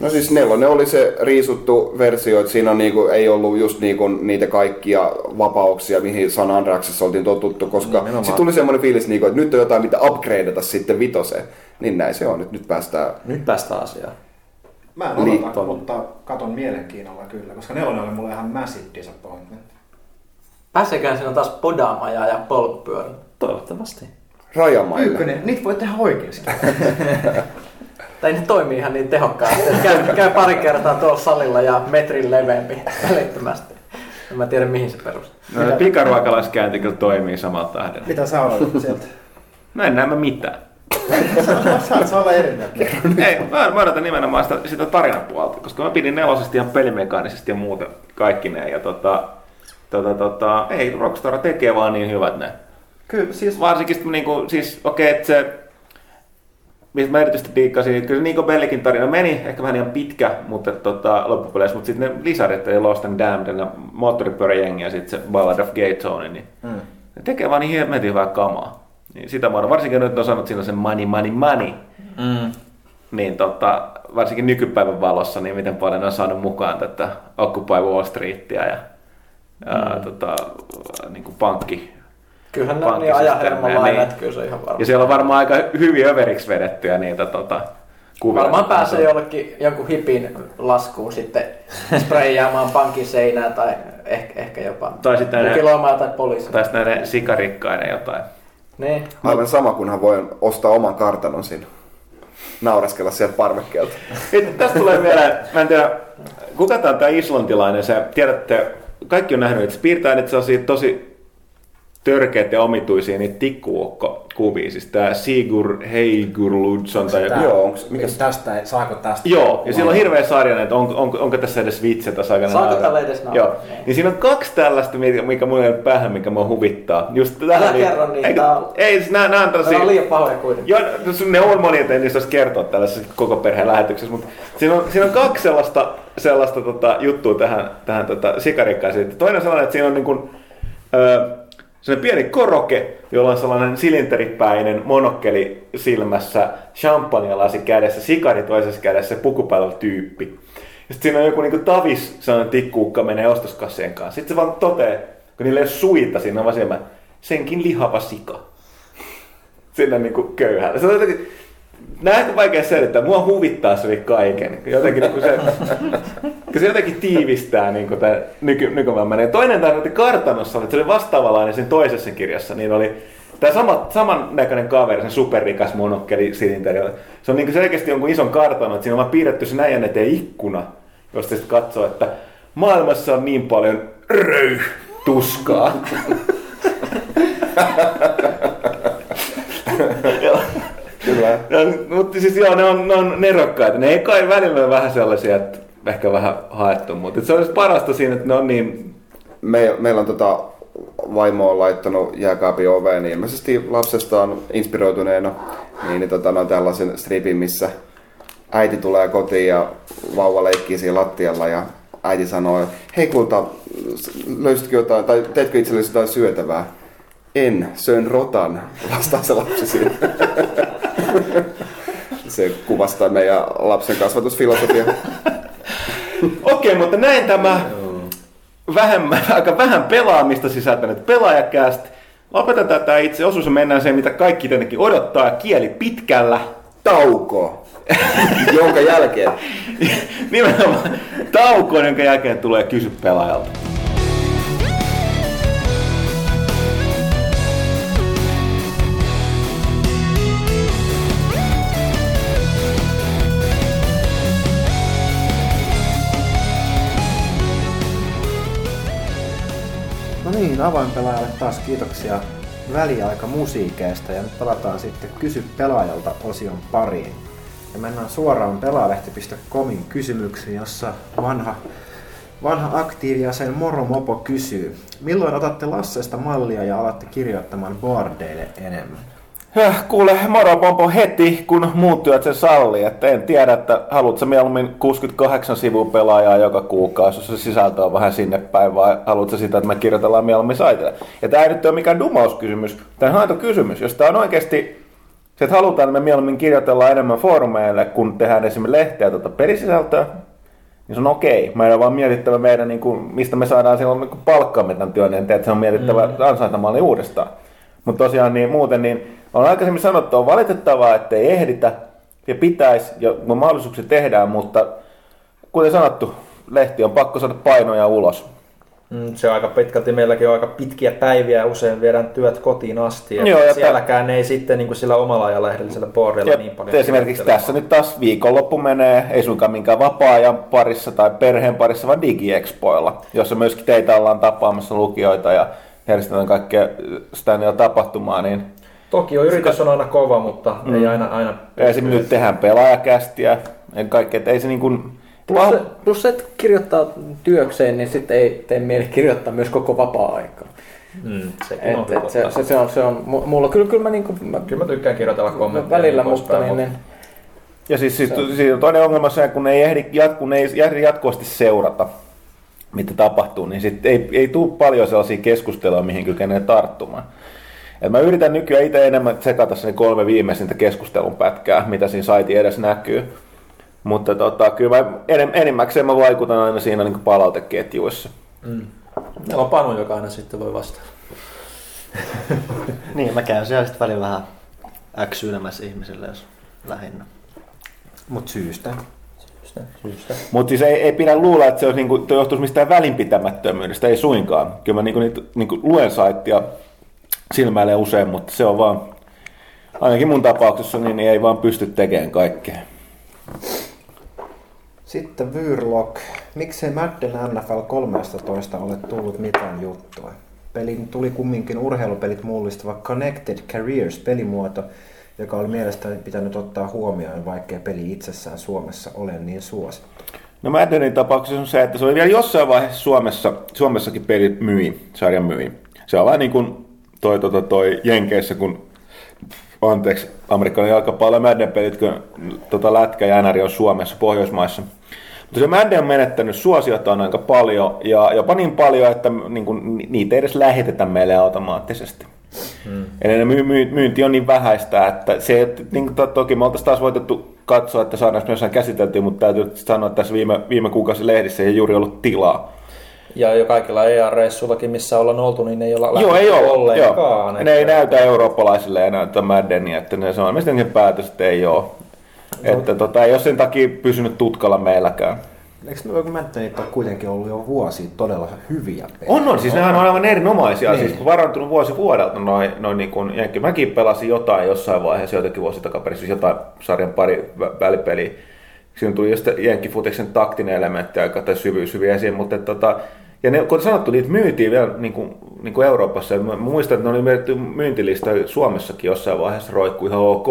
No siis nelonen oli se riisuttu versio, että siinä on niinku, ei ollut just niinku niitä kaikkia vapauksia, mihin San Andreasissa oltiin totuttu, koska Nimenomaan. sitten tuli semmoinen fiilis, niinku, että nyt on jotain, mitä upgradeata sitten vitoseen. Niin näin se on, nyt, nyt päästään Nyt päästään asiaan. Mä en odota, mutta katon mielenkiinnolla kyllä, koska nelonen oli mulle ihan massive disappointment. Pääsekään siinä taas podaamaan ja ajaa polkupyörällä. Toivottavasti. rajamaille. Ykkönen, niitä voi tehdä oikeasti. Tai ne toimii ihan niin tehokkaasti. että Käy, käy pari kertaa tuolla salilla ja metrin leveämpi välittömästi. En mä tiedä mihin se perustuu. No, pikaruokalaiskäynti kyllä toimii samalla tahdella. Mitä sä odotat sieltä? No en näe mä mitään. Saat saa olla eri mieltä. Ei, mä, mä odotan nimenomaan sitä, sitä tarinapuolta, koska mä pidin nelosesta ihan pelimekaanisesti ja muuten kaikki ne. Ja tota, tota, tota, ei, Rockstar tekee vaan niin hyvät ne. Kyllä, siis Varsinkin sitten niinku, siis okei, okay, että se, mistä mä erityisesti diikkasin, kyllä se Nico Bellikin tarina meni, ehkä vähän liian pitkä, mutta tota, loppupeleissä, mutta sitten ne lisärit, eli Lost and Damned, ja moottoripyöräjengi ja sitten se Ballad of Gay Zone, niin Mm. ne tekee vaan niin hemmetin hyvää kamaa. Niin sitä mä varsinkin nyt on sanonut siinä sen money, money, money, Mm. niin tota, varsinkin nykypäivän valossa, niin miten paljon on saanut mukaan tätä Occupy Wall Streetia ja, ja Mm. tota, niin kuin pankki, Kyllähän ne on niin ajahermolla aina, Niin. että kyllä se on ihan varma. ja siellä on varmaan aika hyvin överiksi vedettyä niitä tota, kuvia. Varmaan pääsee jollekin jonkun hipin laskuun sitten sprayyaamaan pankin seinää tai ehkä, ehkä jopa Tai sitten ne- mukiloimaa tai poliisi. Tai sitten näiden sikarikkaiden jotain. Niin. Aivan sama, kunhan voi ostaa oman kartanon siinä. Naureskella sieltä parvekkeelta. Tästä tulee mieleen, mä en tiedä, kuka tää on tää islantilainen, se, tiedätte, kaikki on nähnyt, että se sellaisia tosi törkeitä ja omituisia niitä tikkuukkokuvia, siis tää Sigur Heigurludsson tai joku. Tää- Joo, onks, mikä Tästä, saako tästä? Joo, ja siellä on hirveä sarja, että on, on, onko tässä edes vitsi, että saako Saako tällä edes nauraa? Joo, Niin. niin siinä on kaksi tällaista, mikä, mikä mulla ei ole päähän, mikä mua huvittaa. Just tähän, Älä kerro niitä, on- ei, siis nää, nää on Ne tällaisia... on liian pahoja kuitenkin. Joo, no, ne on monia, että en niistä olisi kertoa tällaisessa koko perheen lähetyksessä, mutta siinä on, siinä on kaksi sellaista, sellaista tota, juttua tähän, tähän tota, sikarikkaaseen. Toinen on sellainen, että siinä on niin kuin, ö, sellainen pieni koroke, jolla on sellainen silinteripäinen monokkeli silmässä, champagnelasi kädessä, sikari toisessa kädessä, pukupalvelutyyppi. Ja sitten siinä on joku niinku tavis, sellainen tikkuukka menee ostoskassien kanssa. Sitten se vaan toteaa, kun niillä ei ole suita, siinä vaan senkin lihava sika sinne niinku köyhälle. Se on jotenkin, näin on vaikea selittää. Mua huvittaa se kaiken. Jotenkin niinku se, kun se jotenkin tiivistää niinku tämän nyky, nykymaailman. Ja toinen tämä kartanossa, että se oli vastaavanlainen siinä toisessa kirjassa, niin oli tämä sama, samannäköinen kaveri, sen superrikas monokkeli silinteri. Se on niinku selkeästi jonkun ison kartanon, että siinä on vaan piirretty se näijän eteen ikkuna, josta sitten katsoo, että maailmassa on niin paljon röy tuskaa. Kyllä. ja, mutta siis joo, ne on, ne on nerokkaita. Ne ei kai välillä ole vähän sellaisia, että ehkä vähän haettu, mutta se olisi parasta siinä, että ne on niin... Me, meillä on tota, vaimo on laittanut jääkaapin oveen, niin ilmeisesti lapsestaan inspiroituneena, niin, niin tota, no, tällaisen stripin, missä äiti tulee kotiin ja vauva leikkii siinä lattialla ja äiti sanoo, hei kulta, löysitkö jotain, tai teetkö itsellesi jotain syötävää? En, söin rotan, vastaa se lapsi siinä. se kuvastaa meidän lapsen kasvatusfilosofia. Okei, mutta näin tämä vähemmän, aika vähän pelaamista sisältänyt pelaajakäst. Lopetetaan tämä itse osuus ja mennään siihen, mitä kaikki tietenkin odottaa, kieli pitkällä. Tauko, jonka jälkeen Nimenomaan taukoon, jonka jälkeen tulee kysy pelaajalta. No niin, avainpelaajalle taas kiitoksia väliaika musiikeista ja nyt palataan sitten Kysy pelaajalta osion pariin. Ja mennään suoraan pelaalehti.comin kysymyksiin, jossa vanha, vanha aktiivijäsen Moro Mopo kysyy. Milloin otatte Lassesta mallia ja alatte kirjoittamaan boardeille enemmän? Ja kuule, moro pompo heti, kun muut työt sen sallii. Että en tiedä, että haluatko mieluummin 68 sivua pelaajaa joka kuukausi, jos se sisältö on vähän sinne päin, vai haluatko sitä, että me kirjoitellaan mieluummin saitille. Ja tämä ei nyt ole mikään dumauskysymys, tämä on kysymys. Jos tämä on oikeasti se, että halutaan, että me mieluummin kirjoitellaan enemmän foorumeille, kun tehdään esimerkiksi lehteä tuota pelisisältöä, niin se on okei. Meidän on vaan mietittävä meidän, niin kuin, mistä me saadaan silloin niin palkkaamme tämän työn, niin että se on mietittävä mm. ansaintamalli uudestaan. Mutta tosiaan niin muuten, niin on aikaisemmin sanottu, on valitettavaa, että ei ehditä ja pitäisi, ja mahdollisuuksia tehdään, mutta kuten sanottu, lehti on pakko saada painoja ulos. Mm, se on aika pitkälti, meilläkin on aika pitkiä päiviä, usein viedään työt kotiin asti. Joo, ja sielläkään t- ei sitten niin kuin sillä omalla ajalehdellisellä boardilla niin paljon. Esimerkiksi tässä nyt taas viikonloppu menee, ei suinkaan minkään vapaa-ajan parissa tai perheen parissa, vaan digiexpoilla, jossa myöskin teitä ollaan tapaamassa lukijoita ja järjestetään kaikkea sitä tapahtumaa, niin Toki on yritys on aina kova, mutta mm. ei aina... aina ja esimerkiksi nyt tehdään pelaajakästiä, en kaikki, että ei se niin kuin... Plus, plus se, että kirjoittaa työkseen, niin sitten ei tee mieli kirjoittaa myös koko vapaa-aikaa. Mm, sekin on, et, se, se, se, on, se on, mulla kyllä, kyllä mä, niin kuin, mä, kyllä mä tykkään kirjoitella kommentteja. Välillä, niin mutta niin, niin, ja siis, siis, siis toinen ongelma se, kun ei ehdi, jat, kun ei ehdi jatkuvasti seurata, mitä tapahtuu, niin sit ei, ei tule paljon sellaisia keskusteluja, mihin kykenee tarttumaan. Et mä yritän nykyään itse enemmän sekata sen kolme viimeisintä keskustelun pätkää, mitä siinä saiti edes näkyy. Mutta tota, kyllä mä enem, enimmäkseen mä vaikutan aina siinä niin palauteketjuissa. Mm. Meillä on Panu, joka aina sitten voi vastata. niin, mä käyn siellä sitten välillä vähän äksyilemässä ihmisille, jos lähinnä. Mut syystä. Syystä. syystä. Mutta siis ei, ei, pidä luulla, että se olisi niinku, johtuisi mistään välinpitämättömyydestä, ei suinkaan. Kyllä mä niinku, niitä, niinku, luen saittia silmäilee usein, mutta se on vaan, ainakin mun tapauksessa, niin ei vaan pysty tekemään kaikkea. Sitten Vyrlock. Miksei Madden NFL 13 ole tullut mitään juttua? Pelin tuli kumminkin urheilupelit mullistava Connected Careers pelimuoto, joka oli mielestäni pitänyt ottaa huomioon, vaikkei peli itsessään Suomessa ole niin suosittu. No Maddenin tapauksessa on se, että se oli vielä jossain vaiheessa Suomessa, Suomessakin peli myi, sarjan myi. Se on vaan niin kuin toi, toi, toi Jenkeissä, kun anteeksi, amerikkalainen jalkapallo Madden pelit, kun tota lätkä ja NR on Suomessa, Pohjoismaissa. Mutta se Madden on menettänyt suosiotaan aika paljon, ja jopa niin paljon, että niin kuin, niitä ei edes lähetetä meille automaattisesti. Hmm. Eli my, my, myynti on niin vähäistä, että se, että, niin to, toki me oltaisiin taas voitettu katsoa, että saadaan myös käsiteltyä, mutta täytyy sanoa, että tässä viime, viime kuukausi lehdissä ei juuri ollut tilaa. Ja jo kaikilla EA-reissullakin, missä ollaan oltu, niin ei olla Joo, ei ole. ollenkaan. Joo. Ne ei näytä eurooppalaisille ja näytä Maddenia, että ne on mistä päätös, että ei ole. No. Että tota, ei ole sen takia pysynyt tutkalla meilläkään. Eikö Maddenit ole kuitenkin ollut jo vuosi todella hyviä pelejä? On, on. Siis nehän on aivan erinomaisia. Niin. Siis varantunut vuosi vuodelta noin, noin niin kuin Jenkki. Mäkin pelasin jotain jossain vaiheessa, joitakin vuosi takaperin, siis jotain sarjan pari välipeliä. Siinä tuli just Jenkkifutiksen taktinen elementti aika tai syvy, syvy esiin, mutta tota, ja ne, kuten sanottu, niitä myytiin vielä niin kuin, niin kuin Euroopassa. Mä, mä muistan, että ne oli mietitty myyntilista Suomessakin jossain vaiheessa roikku ihan ok.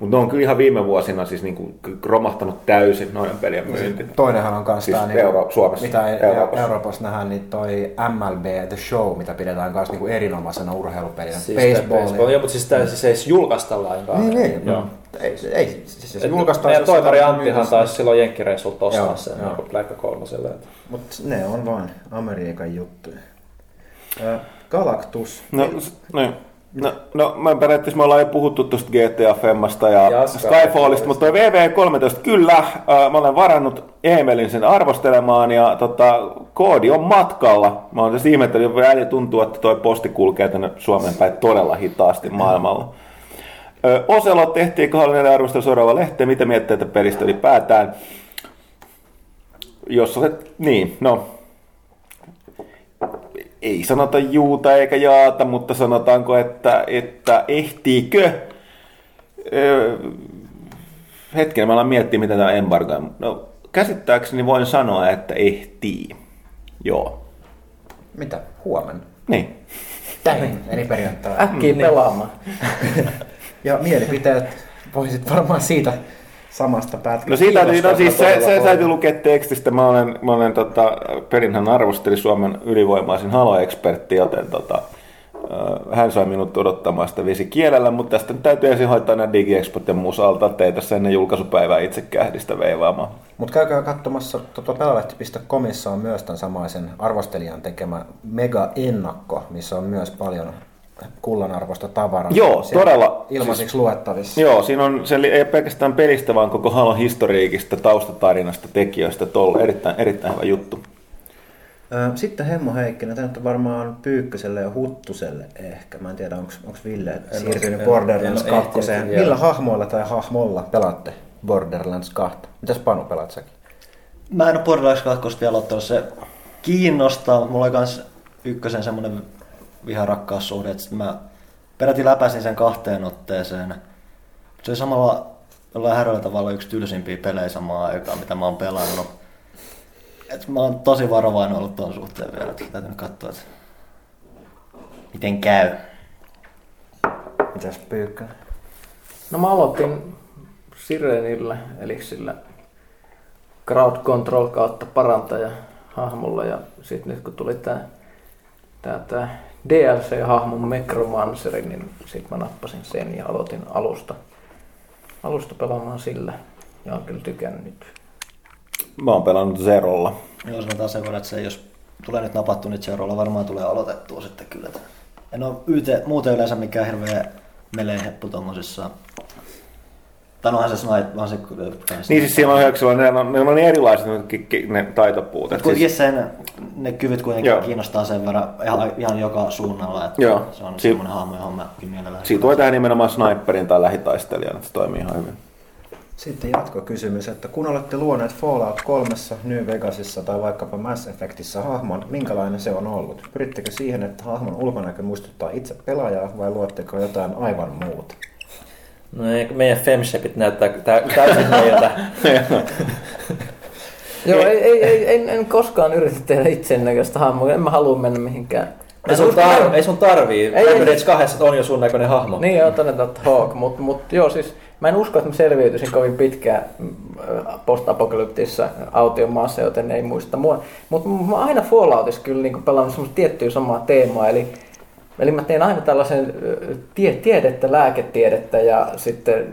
Mutta ne on kyllä ihan viime vuosina siis niin kuin romahtanut täysin noiden pelien myynti. Toinenhan on kanssa siis niin, Euro- Suomessa, mitä Euroopassa. Euroopassa nähdään, niin toi MLB The Show, mitä pidetään kanssa niin kuin erinomaisena urheilupelinä. Siis baseball. baseball. Joo, mutta siis tämä siis ei julkaista lainkaan. Niin, niin. Joo. Ei, ei siis se julkaistaan. Meidän toimari Anttihan taisi silloin Jenkkireissulta ostaa sen niin Black kolmoselle. Mutta ne on vain Amerikan juttuja. Galactus. No, no, No, no mä periaatteessa me ollaan jo puhuttu tuosta GTA Femmasta ja, ja Skyfallista, mutta toi VV13 kyllä, äh, mä olen varannut Emelin sen arvostelemaan ja tota, koodi on matkalla. Mä oon tässä ihmetellyt, että tuntuu, että toi posti kulkee tänne Suomen päin todella hitaasti maailmalla. Oselo tehtiin 24 arvostelu seuraava lehteen. Mitä mietteitä pelistä ylipäätään? Jos olet, niin, no, ei sanota juuta eikä jaata, mutta sanotaanko, että, että ehtiikö? Öö, hetken, mä alan miettiä, mitä tämä embargo on. No, käsittääkseni voin sanoa, että ehtii. Joo. Mitä? Huomenna? Niin. Tähän, eli perjantaina. Äkkiä niin. pelaamaan. ja mielipiteet voisit varmaan siitä samasta pätkästä. No siitä no siis se, se täytyy lukea tekstistä. Mä olen, mä olen tota, Perinhän arvosteli Suomen ylivoimaisin halo-ekspertti, joten tota, Hän sai minut odottamaan sitä vesi kielellä, mutta tästä nyt täytyy ensin hoitaa nämä digiexpot ja muusalta, ettei tässä ennen julkaisupäivää itse kähdistä veivaamaan. Mutta käykää katsomassa, tota pelalehti.comissa on myös tämän samaisen arvostelijan tekemä mega-ennakko, missä on myös paljon kullanarvoista tavaraa. Joo, Siellä todella. Ilmaisiksi Siis- luettavissa. Joo, siinä on, se ei ole pelkästään pelistä, vaan koko Halon historiikista, taustatarinasta, tekijöistä, tuolla erittäin, erittäin hyvä juttu. Sitten Hemmo Heikkinen, tämä nyt on varmaan Pyykköselle ja Huttuselle ehkä. Mä en tiedä, onko Ville siirtynyt en- Borderlands en oo 2. ehtinyt vielä. Millä hahmoilla tai hahmolla pelaatte Borderlands 2? Mitäs Panu pelaat säkin? Mä en ole Borderlands 2 vielä ottanut. Se kiinnostaa, mutta mulla oli kans ykkösen semmonen viharakkaussuhde, että sit mä peräti läpäisin sen kahteen otteeseen. Se oli samalla jollain häröllä tavalla yksi tylsimpiä pelejä samaan aikaan, mitä mä oon pelannut. Et mä oon tosi varovainen ollut ton suhteen vielä, että täytyy nyt katsoa, että miten käy. Mitäs Pyykkönen? No mä aloitin Sirenillä, eli sillä crowd control kautta parantaja hahmolla ja sitten nyt kun tuli tää, tää, tää DLC-hahmon Necromanceri, niin sitten mä nappasin sen ja aloitin alusta, alusta pelaamaan sillä ja on kyllä tykännyt. Mä oon pelannut Zerolla. Joo, sanotaan sen verran, että se jos tulee nyt napattu, niin Zerolla varmaan tulee aloitettua sitten kyllä. En ole YT, muuten yleensä mikään hirveä melee heppu tommosissa. Tai no onhan se snipe, vaan se Niin siis siellä on hyöksyllä, ne on, ne on niin erilaiset ne, ne taitopuut. Et Kuitenkin siis, sen, ne kyvyt kuitenkin Joo. kiinnostaa sen verran ihan, ihan joka suunnalla, että Joo. se on Si- semmoinen hahmo, johon mäkin mielellään. siitä voi tehdä nimenomaan sniperin tai lähitaistelijan, että se toimii ihan hyvin. Sitten jatkokysymys, että kun olette luoneet Fallout 3, New Vegasissa tai vaikkapa Mass Effectissä hahmon, minkälainen se on ollut? Pyrittekö siihen, että hahmon ulkonäkö muistuttaa itse pelaajaa vai luotteko jotain aivan muuta? No ei, meidän femshapit näyttää tä- täysin meiltä. Joo, ei, ei, ei, en, en koskaan yritä tehdä itsen näköistä hahmoa, en mä halua mennä mihinkään. Mä Ei sun, tar- ei sun tarvii. Ei, ei. Dragon Age 2 on jo sun näköinen hahmo. Niin, joo, todetaan, että Hawk, mutta mut, joo, siis mä en usko, että mä selviytyisin kovin pitkään mm, post-apokalyptisessa autiomaassa, joten ei muista mua. Mutta mä aina Falloutissa kyllä niin pelannut semmoista tiettyä samaa teemaa, eli Eli mä teen aina tällaisen tie, tiedettä, lääketiedettä ja sitten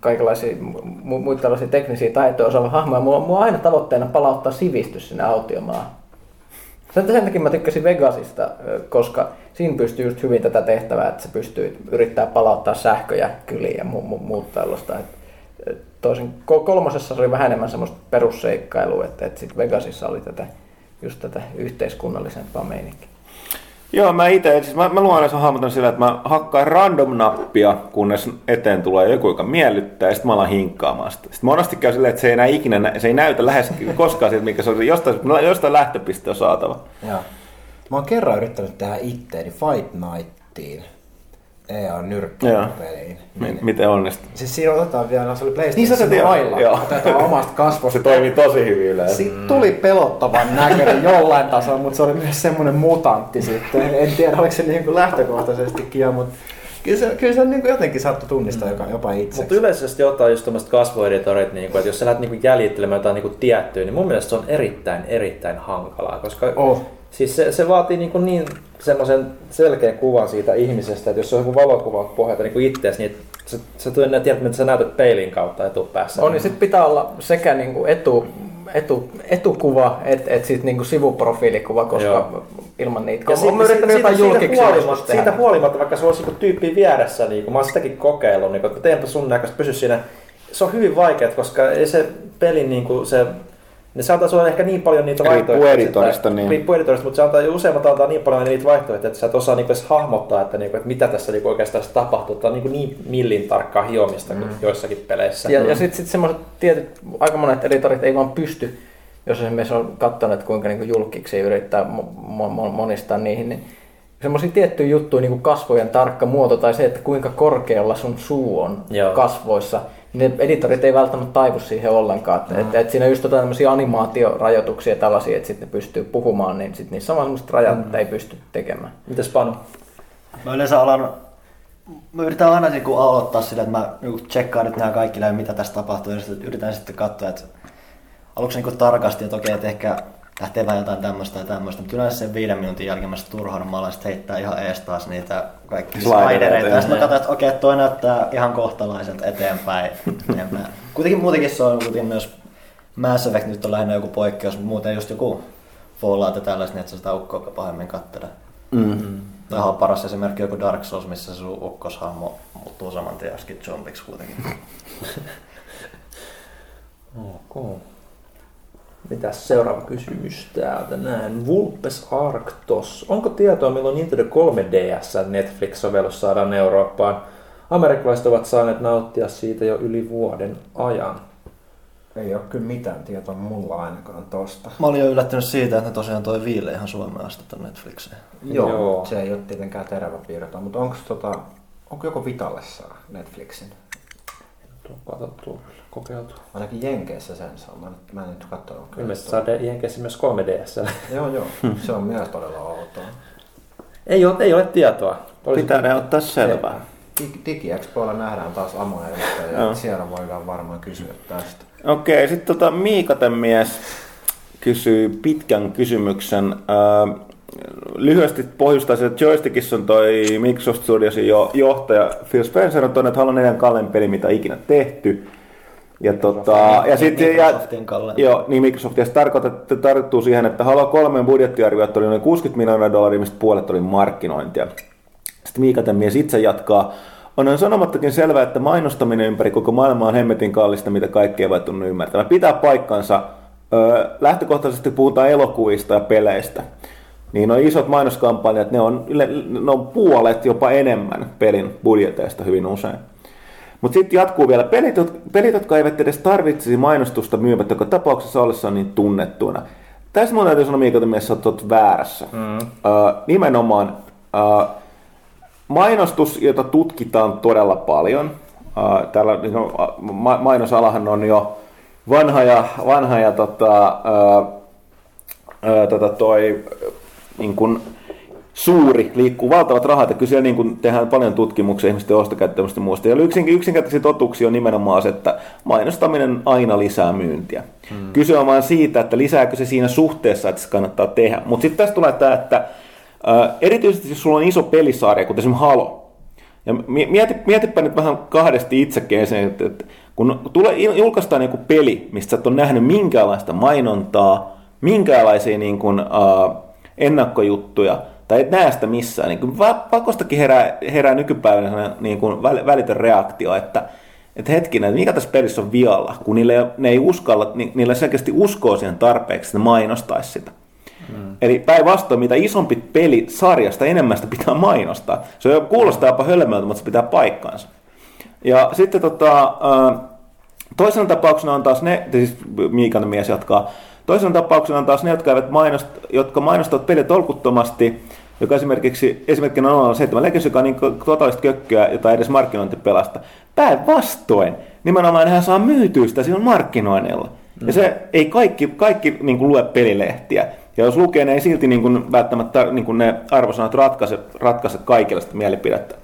kaikenlaisia mu, muita tällaisia teknisiä taitoja osaava hahmoja. Mulla, mulla on aina tavoitteena palauttaa sivistys sinne autiomaahan. Sen, sen takia mä tykkäsin Vegasista, koska siinä pystyy just hyvin tätä tehtävää, että se pystyy yrittää palauttaa sähköjä kyliin ja mu, mu, muuta tällaista. Et, ko- kolmosessa se oli vähän enemmän semmoista perusseikkailua, että, että sitten Vegasissa oli tätä, just tätä yhteiskunnallisempaa meininkiä. Joo, mä itse, siis mä, mä luon aina hahmotan sillä, että mä hakkaan random-nappia, kunnes eteen tulee joku, joka miellyttää, ja sitten mä alan hinkkaamaan sitä. Sitten monesti käy silleen, että se ei, enää ikinä, nä- se ei näytä lähes koskaan siltä, mikä se on. Jostain, jostain lähtöpiste on saatava. Joo. Mä oon kerran yrittänyt tehdä itteeni Fight Nightiin. EA nyrkkipeliin. M- miten onnistuu? Siis siinä otetaan vielä, se oli Niin PlayStation se tiedät, mailla. joo. Otetaan omasta kasvosta. Se toimii tosi hyvin yleensä. Siitä tuli pelottavan näköinen jollain tasolla, mutta se oli myös semmoinen mutantti sitten. En- tiedä, oliko se niin kuin lähtökohtaisestikin, mutta kyllä se, kyllä se niin kuin jotenkin saattoi tunnistaa joka, jopa itse. Mutta yleisesti ottaen just tämmöiset kasvoeditorit, niin kuin, että jos sä lähdet niin kuin jäljittelemään jotain niin kuin tiettyä, niin mun mielestä se on erittäin, erittäin hankalaa, koska Oh. Siis se, se vaatii niin, kuin niin semmoisen selkeän kuvan siitä ihmisestä, että jos se on joku valokuva pohjalta niin kuin itseäsi, niin sä, sä tiedät, mitä sä näytät peilin kautta etupäässä. On, niin sitten pitää olla sekä niinku etu, etu, etukuva että et sit niinku sivuprofiilikuva, koska Joo. ilman niitä. Ja siitä, mä yrittänyt jotain siitä, julkiksi huolimatta, siitä huolimatta, vaikka sulla olisi tyyppi vieressä, niin kun mä oon sitäkin kokeillut, niin kun teenpä sun näköistä, pysy siinä. Se on hyvin vaikeaa, koska ei se pelin niin kuin se ne se antaa sulle ehkä niin paljon niitä Riippuu vaihtoehtoja. editorista, että- niin. Riippuu editorista, mutta se antaa, useimmat antaa niin paljon niitä vaihtoehtoja, että sä et osaa niinku edes hahmottaa, että, niinku, että mitä tässä niinku oikeastaan tapahtuu. Tämä on niinku niin millin tarkkaa hiomista kuin joissakin peleissä. Ja, ja sitten sit semmoiset tietyt, aika monet editorit ei vaan pysty, jos esimerkiksi on katsonut, että kuinka niinku julkiksi yrittää mo- mo- monistaa niihin, niin semmoisia tiettyjä juttuja, niin kuin kasvojen tarkka muoto tai se, että kuinka korkealla sun suu on Joo. kasvoissa, ne editorit ei välttämättä taivu siihen ollenkaan. Mm. Että et siinä on just jotain tämmöisiä animaatiorajoituksia ja tällaisia, että sitten ne pystyy puhumaan, niin sitten niissä on semmoiset rajat, että ei pysty tekemään. Mites Panu? Mä yleensä alan, mä yritän aina niin aloittaa sillä, että mä niin tsekkaan nyt nämä kaikki läpi, mitä tässä tapahtuu, ja sitten yritän sitten katsoa, että aluksi niin tarkasti, että okei, että ehkä, lähtee vähän jotain tämmöistä ja tämmöistä, mutta yleensä sen viiden minuutin jälkeen mä sitten turhaan mä heittää ihan ees taas niitä kaikki Slidereita. Ja sitten mä katsoin, että okei, okay, toi näyttää ihan kohtalaiselta eteenpäin. eteenpäin. Kuitenkin muutenkin se on kuitenkin myös Mass Effect nyt on lähinnä joku poikkeus, mutta muuten just joku Fallout ja tällaiset, niin että sä sitä ukkoa pahemmin kattele. Mm. Toi on paras esimerkki joku Dark Souls, missä sun ukkoshahmo muuttuu saman tien zombiksi kuitenkin. Ok. Mitäs seuraava kysymys täältä näin? Vulpes Arctos. Onko tietoa milloin Nintendo 3DS Netflix-sovellus saadaan Eurooppaan? Amerikkalaiset ovat saaneet nauttia siitä jo yli vuoden ajan. Ei ole kyllä mitään tietoa mulla ainakaan tosta. Mä olin jo yllättynyt siitä, että ne tosiaan toi viile ihan Suomeen asti Netflixiin. Joo, Joo. Se ei ole tietenkään terävä piirto, mutta onko tota, onko joko Vitalle saa Netflixin? Tuo katsottu, kokeiltu. Ainakin Jenkeissä sen saa, mä, nyt- mä en nyt katsonut. kyllä Ilmeisesti saa Jenkeissä myös 3DS. Joo, joo. Se on myös todella outoa. ei, ole, ei ole tietoa. Olisi- Pitää ne ottaa selvää. Dig- DigiExpoilla nähdään taas Amoja ja Joo. siellä voidaan varmaan kysyä tästä. Okei, sitten tota Miikaten-mies kysyy pitkän kysymyksen. Ää, lyhyesti pohjustaisin, että Joystickissa on toi Microsoft Studiosin jo, johtaja Phil Spencer on todennut, että haluaa neljän kallein peli, mitä ikinä tehty. Ja, tota, ja sitten ja. Joo, niin Microsoft. Ja se tarkoittaa, tarkoittuu siihen, että haluaa kolmen budjettiarviot oli noin 60 miljoonaa dollaria, mistä puolet oli markkinointia. Sitten Miikaten mies itse jatkaa. On sanomattakin selvää, että mainostaminen ympäri koko maailmaa on hemmetin kallista, mitä kaikki eivät tunnu ymmärtämään. Pitää paikkansa. Öö, lähtökohtaisesti puhutaan elokuvista ja peleistä. Niin nuo isot mainoskampanjat, ne on, ne on puolet jopa enemmän pelin budjeteista hyvin usein. Mutta sitten jatkuu vielä pelit, pelit, jotka eivät edes tarvitsisi mainostusta myyvät, joka tapauksessa ollessaan niin tunnettuina. Tässä mun täytyy sanoa, Miika, että että olet väärässä. Mm. Uh, nimenomaan uh, mainostus, jota tutkitaan todella paljon. Uh, täällä uh, ma- mainosalahan on jo vanha ja, vanha ja tota, uh, uh, tota toi, uh, niin kuin, suuri, liikkuu valtavat rahat, ja kyllä siellä niin kuin tehdään paljon tutkimuksia ihmisten ostokäyttämistä ja muusta. Ja yksin, yksinkertaisia totuuksia on nimenomaan se, että mainostaminen aina lisää myyntiä. Mm. Kyse on vain siitä, että lisääkö se siinä suhteessa, että se kannattaa tehdä. Mutta sitten tässä tulee tämä, että ää, erityisesti jos sulla on iso pelisarja, kuten esimerkiksi Halo, ja mi- mieti, mietipä nyt vähän kahdesti itsekin sen, että, että kun tulee, julkaistaan joku peli, mistä sä et ole nähnyt minkäänlaista mainontaa, minkäänlaisia niin kuin, uh, ennakkojuttuja, tai et näe sitä missään, niin kuin pakostakin herää, herää nykypäivänä sellainen niin kuin väl- välitön reaktio, että, että hetkinen, että mikä tässä pelissä on vialla, kun niille, ne ei uskalla, ni, niille selkeästi uskoo siihen tarpeeksi, että ne mainostaisi sitä. Mm. Eli päinvastoin, mitä isompi peli sarjasta, enemmän sitä pitää mainostaa. Se on- kuulostaa jopa hölmöltä, mutta se pitää paikkaansa. Ja sitten tota, toisena tapauksena on taas ne, siis Miikan mies jatkaa, toisena tapauksena on taas ne, jotka, eivät mainost, jotka mainostavat peliä tolkuttomasti, joka esimerkiksi esimerkkinä on 7 Legends, joka on niin totaalista kökköä, jota ei edes markkinointi pelasta. Päinvastoin, nimenomaan hän saa myytyä sitä silloin markkinoinnilla. Mm. Ja se ei kaikki, kaikki niin kuin lue pelilehtiä. Ja jos lukee, ne ei silti niin kuin välttämättä niin kuin ne arvosanat ratkaise, ratkaise kaikille sitä mielipidettä.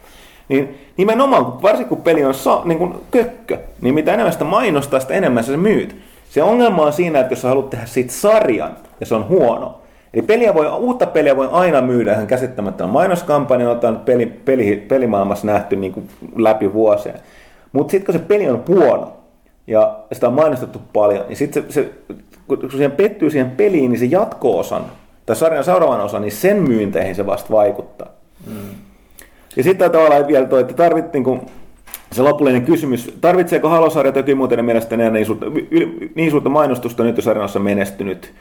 Niin nimenomaan, varsinkin kun peli on sa, niin kuin kökkö, niin mitä enemmän sitä mainostaa, sitä enemmän sä myyt. Se ongelma on siinä, että jos sä haluat tehdä siitä sarjan, ja se on huono, Eli peliä voi, uutta peliä voi aina myydä ihan käsittämättömän mainoskampanjan, jota on peli, peli, pelimaailmassa nähty niin kuin läpi vuosien. Mutta sitten kun se peli on huono, ja sitä on mainostettu paljon, niin sitten se, se, kun siihen pettyy siihen peliin, niin se jatko-osan, tai sarjan seuraavan osan, niin sen myynteihin se vasta vaikuttaa. Mm. Ja sitten tavallaan vielä toi, että tarvit niin kuin, se lopullinen kysymys, tarvitseeko Halosarja jokin muuten mielestä enää niin suurta, niin suurta mainostusta nyt, jos sarjassa on menestynyt?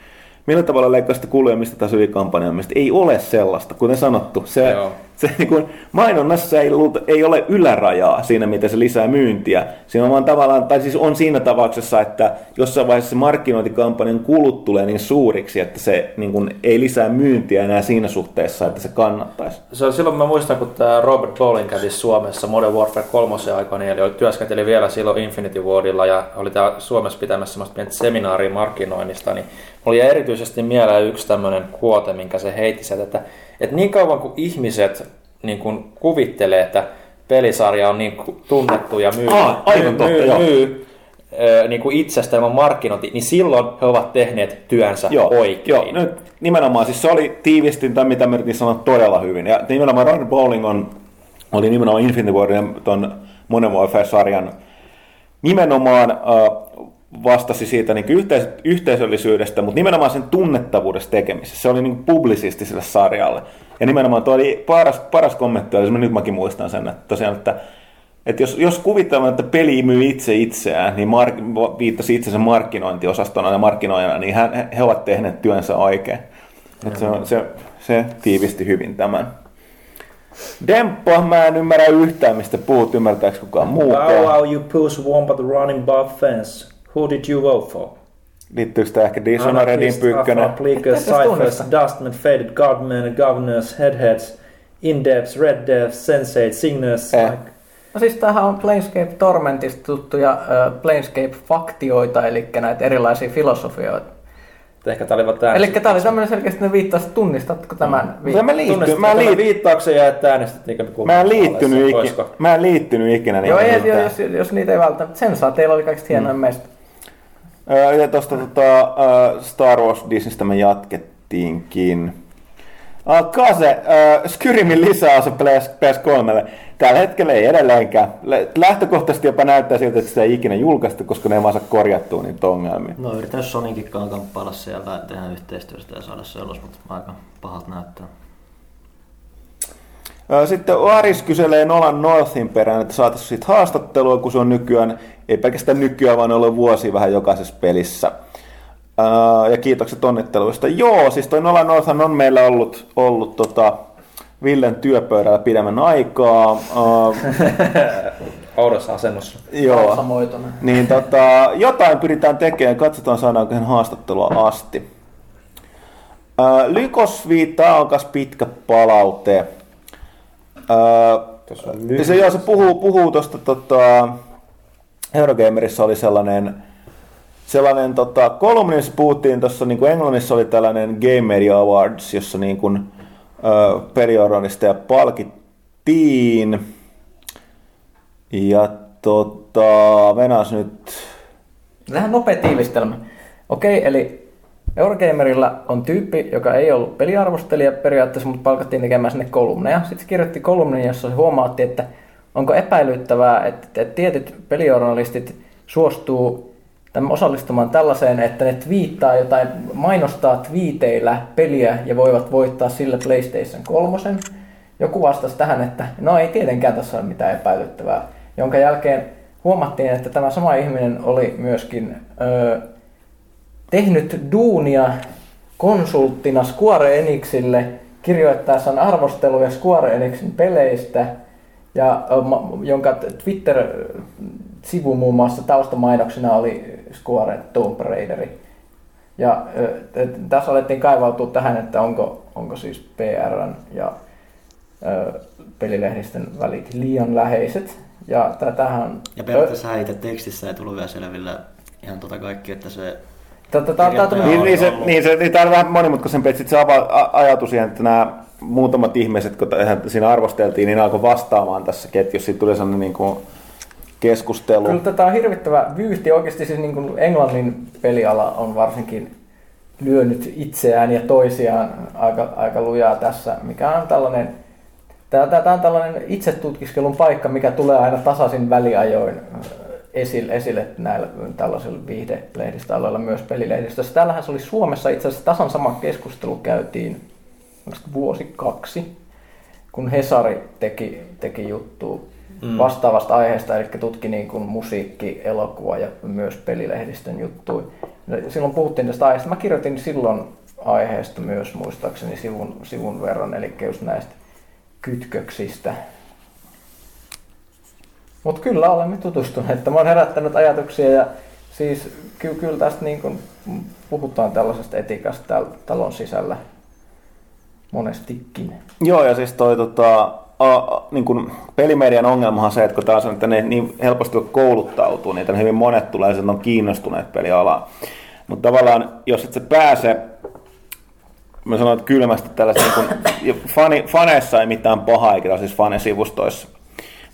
Millä tavalla leikkaista kuluja mistä taas yli kampanjan mielestä? Ei ole sellaista, kuten sanottu. Se, Joo. Se niin kuin, mainonnassa ei, ei ole ylärajaa siinä, miten se lisää myyntiä. Siinä on vaan tavallaan, tai siis on siinä tapauksessa, että jossain vaiheessa se markkinointikampanjan kulut tulee niin suuriksi, että se niin kuin, ei lisää myyntiä enää siinä suhteessa, että se kannattaisi. Se on silloin, mä muistan, kun tämä Robert Bowling kävi Suomessa Modern Warfare 3 aikana, eli oli- työskenteli vielä silloin Infinity Wardilla ja oli täällä Suomessa pitämässä semmoista pientä seminaaria markkinoinnista, niin jäi erityisesti mieleen yksi tämmöinen kuote, minkä se heitti sieltä, että, että niin kauan kuin ihmiset niin kuin kuvittelee, että pelisarja on niin tunnettu ja myy, Aa, aivan myy, totta, myy, myy ö, niin kuin itsestä ilman markkinointi, niin silloin he ovat tehneet työnsä Joo, oikein. Joo, nyt nimenomaan, siis se oli tiivistintä, mitä me yritin sanoa todella hyvin. Ja nimenomaan Ron Bowling on, oli nimenomaan Infinity Warin ton Modern Warfare-sarjan nimenomaan äh, vastasi siitä niin yhteis- yhteisöllisyydestä, mutta nimenomaan sen tunnettavuudesta tekemisessä. Se oli niin publisisti sille sarjalle. Ja nimenomaan tuo oli paras, paras kommentti, oli, nyt mäkin muistan sen, että tosiaan, että että jos, jos kuvitellaan, että peli myy itse itseään, niin mark, viittasi itsensä markkinointiosastona ja markkinoijana, niin hän, he ovat tehneet työnsä oikein. Että se, on- se, se tiivisti hyvin tämän. Demppa, mä en ymmärrä yhtään, mistä puhut, ymmärtääkö kukaan Wow, muukaan. wow, you push wombat running above fence. Who did you vote for? Liittyykö tämä ehkä Dishonoredin pyykkönen? Tästä Cyphers. Dustmen, Faded Godmen, Governors, Headheads, Indebs, Red Devs, Sensate, Signers. Eh. like- No siis tämähän on Planescape Tormentista tuttuja äh, Planescape-faktioita, eli näitä erilaisia filosofioita. Ehkä tää oli vaan tää. Eli tämä oli tämmöinen selkeästi ne viittasit, tunnistatko tämän? Mutta mä Tunnistat mä, tämän liit, viittauksen ja että äänestit niinkö mä en liittynyt, ikinä. mä en liittynyt ikinä Joo, ei, jos, jos, niitä ei välttämättä. Sen saa, teillä oli kaikista hienoin mm. meistä. Ja tuosta tota, Star Wars Disneystä me jatkettiinkin. Ah, Kase, äh, Skyrimin lisäosa PS3. Tällä hetkellä ei edelleenkään. Lä- Lähtökohtaisesti jopa näyttää siltä, että sitä ei ikinä julkaista, koska ne ei vaan saa korjattua niitä ongelmia. No yritän Sonicin kanssa kamppailla siellä, tehdä yhteistyöstä ja saada se ulos, mutta aika pahat näyttää. Sitten Aris kyselee Nolan Northin perään, että saataisiin siitä haastattelua, kun se on nykyään, ei pelkästään nykyään, vaan ollut vuosi vähän jokaisessa pelissä. Ja kiitokset onnitteluista. Joo, siis toi Nolan Northan on meillä ollut, ollut tota, Villen työpöydällä pidemmän aikaa. Oudossa asennossa. joo. Samoitona. Niin tota, jotain pyritään tekemään, katsotaan saadaanko hän haastattelua asti. Ö, Lykosviitta on kas pitkä palaute. Ö, se, joo, se puhuu, puhuu tuosta tota, Eurogamerissa oli sellainen, sellainen tota, kolumni, jossa puhuttiin tuossa, niin kuin Englannissa oli tällainen Game Media Awards, jossa niin kuin, ö, pelijournalisteja palkittiin. Ja tota, venas nyt Tähän nopea tiivistelmä. Okei, eli Eurogamerilla on tyyppi, joka ei ollut peliarvostelija periaatteessa, mutta palkattiin tekemään sinne kolumneja. Sitten se kirjoitti kolumnin, jossa se huomaatti, että onko epäilyttävää, että, tietyt pelijournalistit suostuu osallistumaan tällaiseen, että ne twiittaa jotain, mainostaa twiiteillä peliä ja voivat voittaa sillä PlayStation 3. Joku vastasi tähän, että no ei tietenkään tässä ole mitään epäilyttävää, jonka jälkeen huomattiin, että tämä sama ihminen oli myöskin ö, tehnyt duunia konsulttina Square Enixille kirjoittaessaan arvosteluja Square Enixin peleistä, ja, jonka Twitter-sivu muun muassa taustamainoksena oli Square Tomb Raideri. Ja tässä alettiin kaivautua tähän, että onko, onko siis PRn ja ö, pelilehdistön välit liian läheiset. Ja tätähän... Ja periaatteessa itse tekstissä ei tullut vielä selville ihan tota kaikki, että se Niin, niin, se, ollut. niin, se, niin tämä on vähän monimutkaisempi, että sit se ava, a, ajatus siihen, että nämä muutamat ihmiset, kun siinä arvosteltiin, niin alkoi vastaamaan tässä ketjussa. Sitten tuli sellainen niin kuin keskustelu. Kyllä tätä on hirvittävä vyyhti. Oikeasti siis niin kuin Englannin peliala on varsinkin lyönyt itseään ja toisiaan aika, aika lujaa tässä, mikä on tällainen Tämä, tämä on tällainen itsetutkiskelun paikka, mikä tulee aina tasaisin väliajoin esille, esille näillä tällaisilla viihdelehdistöaloilla myös pelilehdistössä. Täällähän se oli Suomessa itse asiassa tasan sama keskustelu käytiin vuosi kaksi, kun Hesari teki, teki juttua mm. vastaavasta aiheesta, eli tutki niin kuin musiikki, elokuva ja myös pelilehdistön juttuja. Silloin puhuttiin tästä aiheesta. Mä kirjoitin silloin aiheesta myös muistaakseni sivun, sivun verran, eli just näistä kytköksistä. Mutta kyllä olemme tutustuneet. Tämä on herättänyt ajatuksia ja siis ky- kyllä tästä niin kun puhutaan tällaisesta etiikasta täällä talon sisällä monestikin. Joo, ja siis toi tota, a, a, niin kuin pelimedian ongelmahan on se, että kun taas on, että ne niin helposti kouluttautuu, niin että hyvin monet tulee, että ne on kiinnostuneet pelialaan. Mutta tavallaan, jos et se pääse, mä sanon, että kylmästi tällaista, niin kuin, fani, faneissa ei mitään pahaa, eikä siis fanesivustoissa.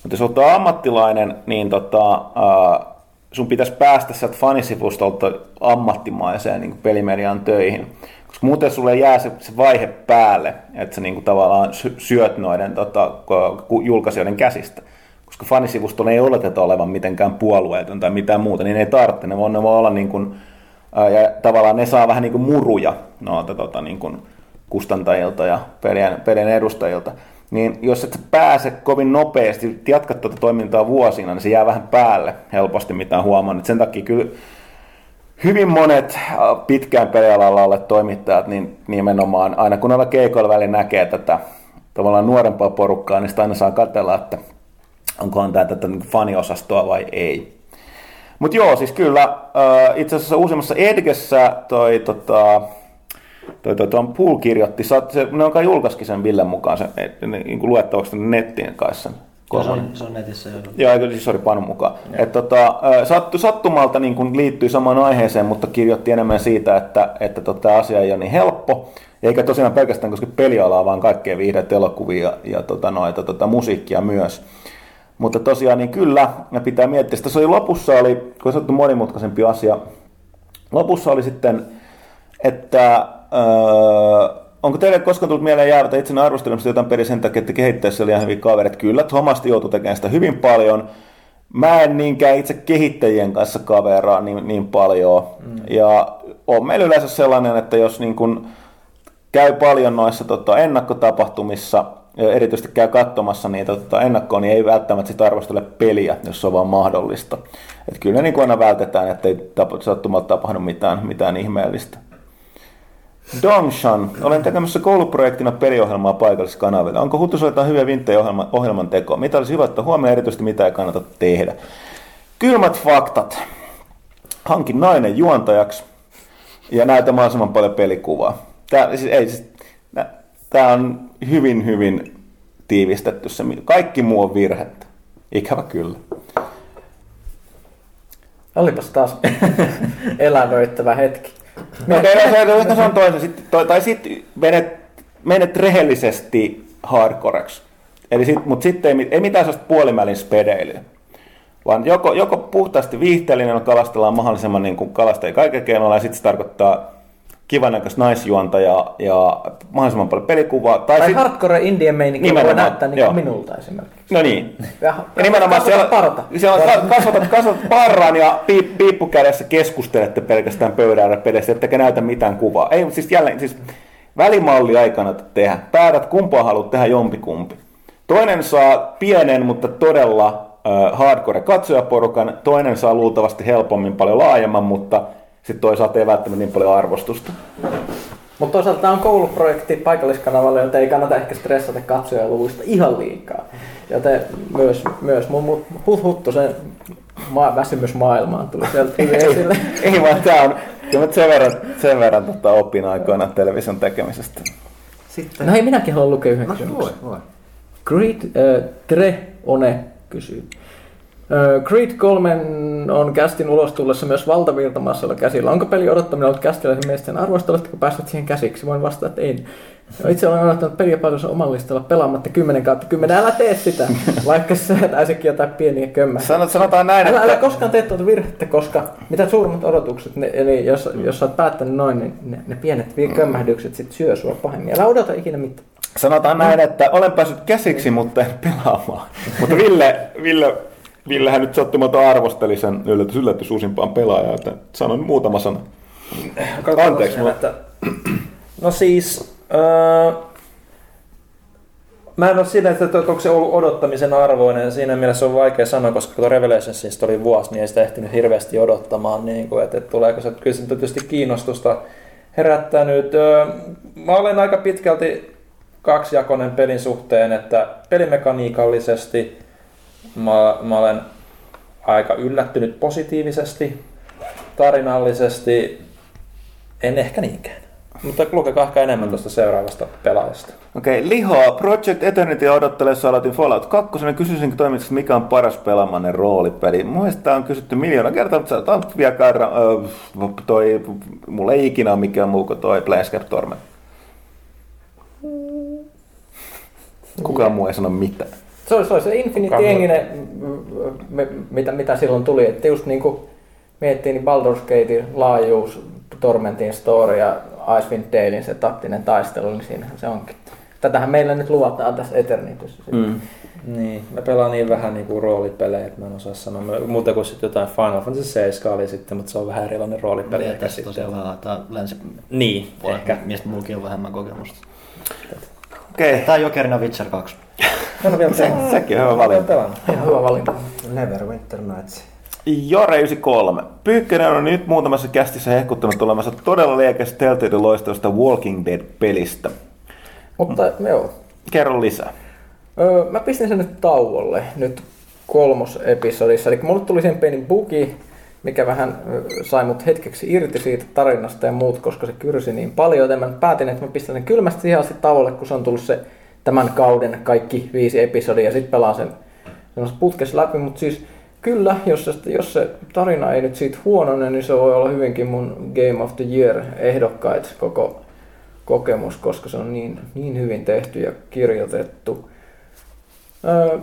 Mutta jos olet ammattilainen, niin tota, ää, sun pitäisi päästä sieltä fanisivustolta ammattimaiseen niin pelimedian töihin. Koska muuten sulle jää se, se vaihe päälle, että sä niin kuin tavallaan sy- syöt noiden tota, julkaisijoiden käsistä. Koska fanisivustolla ei oleteta olevan mitenkään puolueeton tai mitään muuta, niin ei tarvitse. Ne voi, ne voi olla niin kuin, ja tavallaan ne saa vähän niin kuin muruja noilta tota, niin kuin kustantajilta ja pelien, pelien edustajilta. Niin jos et pääse kovin nopeasti, jatkat tuota toimintaa vuosina, niin se jää vähän päälle helposti, mitä on huomannut. Sen takia kyllä hyvin monet äh, pitkään pelialalla olleet toimittajat, niin nimenomaan aina kun olla keikoilla väliin näkee tätä tavallaan nuorempaa porukkaa, niin sitä aina saa katsella, että onkohan tämä tätä niin faniosastoa vai ei. Mutta joo, siis kyllä äh, itse asiassa uusimmassa Edgessä toi, tota, toi, toi, toi Pool kirjoitti, se, se, ne on kai julkaiskin sen Villen mukaan sen, et, niin kuin luettavaksi nettiin kanssa Joo, se on, se on netissä jo. Joo, eikö siis sori Panun mukaan. Et, tota, sattu, sattumalta niin kun liittyy samaan aiheeseen, mutta kirjoitti enemmän siitä, että, että tota, asia ei ole niin helppo. Eikä tosiaan pelkästään koske pelialaa, vaan kaikkea viihdeet, elokuvia ja, ja tota, noita, tota, musiikkia myös. Mutta tosiaan niin kyllä, ja pitää miettiä. Sitten se oli lopussa, oli, kun sanottu monimutkaisempi asia, lopussa oli sitten, että öö, onko teille koskaan tullut mieleen jäävätä itse arvostelemasta jotain peliä sen takia, että kehittäjissä oli ihan hyvin kaverit? Kyllä, Thomas joutui tekemään sitä hyvin paljon. Mä en niinkään itse kehittäjien kanssa kaveraa niin, niin paljon. Mm. Ja on meillä yleensä sellainen, että jos niin kun käy paljon noissa tota, ennakkotapahtumissa, ja erityisesti käy katsomassa niitä tota, ennakkoon, niin ei välttämättä sit arvostele peliä, jos se on vaan mahdollista. Et kyllä ne niin aina vältetään, ettei tapa, sattumalta tapahdu mitään, mitään ihmeellistä. Dongshan, olen tekemässä kouluprojektina peliohjelmaa paikalliskanaville. Onko Huttusulla jotain hyviä vinttejä ohjelman, ohjelman tekoa? Mitä olisi hyvä ottaa huomioon erityisesti, mitä ei kannata tehdä? Kylmät faktat. Hankin nainen juontajaksi ja näytä mahdollisimman paljon pelikuvaa. Tämä, siis, ei, siis, tämä on hyvin, hyvin tiivistetty. Se, kaikki muu on virhettä. Ikävä kyllä. Olipas taas elävöittävä hetki. No, se, se on toinen. Sitten, toi, tai sitten menet, menet rehellisesti hardcoreksi. Eli sit, mutta sitten ei, ei mitään sellaista puolimälin spedeilyä. Vaan joko, joko puhtaasti viihteellinen kalastellaan mahdollisimman niin kuin kalastajia kaiken keinoilla, ja sitten se tarkoittaa kivan näköistä naisjuonta ja, mahdollisimman paljon pelikuvaa. Tai, tai sit... hardcore indien meininki voi näyttää niin kuin minulta esimerkiksi. No niin. Ja, Ja nimenomaan siellä, parta. siellä ka- kasvatat, kasvatat parran ja piip, piippukädessä keskustelette pelkästään pöydällä pedessä, ettekä näytä mitään kuvaa. Ei, mutta siis jälleen, siis välimalli ei kannata tehdä. Päätät kumpaa haluat tehdä jompikumpi. Toinen saa pienen, mutta todella äh, hardcore katsojaporukan. Toinen saa luultavasti helpommin paljon laajemman, mutta sitten toisaalta ei välttämättä niin paljon arvostusta. Mutta toisaalta tämä on kouluprojekti paikalliskanavalle, joten ei kannata ehkä stressata katsojaluvuista ihan liikaa. Joten myös, myös mun, mun hut, huttu sen ma- väsymys maailmaan tuli sieltä hyvin esille. Ei vaan tää on, kyllä sen verran, sen verran tota, opin aikoina television tekemisestä. Sitten... No hei, minäkin haluan lukea yhden No, kysymyksen. voi, voi. Creed äh, Tre One kysyy. Creed 3 on kästin ulos tullessa myös valtavirtamassalla käsillä. Onko peli odottaminen ollut mielestä sen arvosta? Oletteko päässeet siihen käsiksi? Voin vastata, että en. Itse olen odottanut peliä paljon oman listalla pelaamatta 10 kautta 10. Älä tee sitä, vaikka se säätäisikin jotain pieniä kömmää. Sanot, sanotaan näin, Älä, älä että... koskaan tee tuota virhettä, koska mitä suurimmat odotukset, ne, eli jos, jos sä oot päättänyt noin, niin ne, ne pienet vi- kömmähdykset sit syö sua pahemmin. Älä odota ikinä mitään. Sanotaan näin, että olen päässyt käsiksi, mutta en pelaamaan. mutta Ville, Ville, Villehän nyt sattumalta arvosteli sen yllätys, yllätys uusimpaan pelaajaan, että sanon muutama sana. Anteeksi, mulla- että... No siis... Öö, mä en ole siinä, että onko se ollut odottamisen arvoinen. Siinä mielessä on vaikea sanoa, koska tuo Revelationsista oli vuosi, niin ei sitä ehtinyt hirveästi odottamaan. Niin kuin, että, että tuleeko se, kyllä se tietysti kiinnostusta herättänyt. Öö, mä olen aika pitkälti kaksijakoinen pelin suhteen, että pelimekaniikallisesti mä, mä olen aika yllättynyt positiivisesti, tarinallisesti en ehkä niinkään. Mutta lukekaa ehkä enemmän tuosta seuraavasta pelaajasta. Okei, okay, lihoa. Project Eternity odottelessa aloitin Fallout 2. Kysyisinkin toimituksesta, mikä on paras pelaamanne roolipeli. Tää on kysytty miljoona kertaa, mutta sanotaan vielä kerran. Öö, toi, mulla ei ikinä ole mikään muu kuin toi Planescape Torment. Kukaan muu ei sano mitään. Se oli se, oli se Infinity-henginen, m- mitä, mitä silloin tuli, että just niinku miettii, niin Baldur's Gatein laajuus, Tormentin story ja Icewind Dalein se taktinen taistelu, niin siinähän se onkin. Tätähän meillä nyt luvataan tässä Eternityssä. Mm. Niin, mä pelaan niin vähän niinku roolipelejä, että mä en osaa sanoa. Mä, muuta kuin sitten jotain Final Fantasy 7 oli sitten, mutta se on vähän erilainen roolipeli. Peliä että tässä tosiaan vähän tää länsi Niin, ehkä. ehkä. mistä mullakin on vähemmän kokemusta. Okei, Tää on Jokerina Witcher 2. Mä en ole vielä se, sekin on hyvä valinta. Ihan hyvä valinta. Neverwinter Nights. Jore 93. Pyykkönen on nyt muutamassa kästissä hehkuttanut olemassa todella liekäs Telltale loistoista Walking Dead-pelistä. Mutta joo, Kerro lisää. Öö, mä pistin sen nyt tauolle nyt kolmosepisodissa. Eli mulle tuli sen pieni bugi, mikä vähän sai mut hetkeksi irti siitä tarinasta ja muut, koska se kyrsi niin paljon. Joten mä päätin, että mä pistän sen kylmästi ihan sitten tauolle, kun se on tullut se tämän kauden kaikki viisi episodia ja sitten pelaan sen putkessa läpi. Mutta siis kyllä, jos se, jos se tarina ei nyt siitä huonone, niin se voi olla hyvinkin mun Game of the Year ehdokkaita koko kokemus, koska se on niin, niin hyvin tehty ja kirjoitettu. Öö,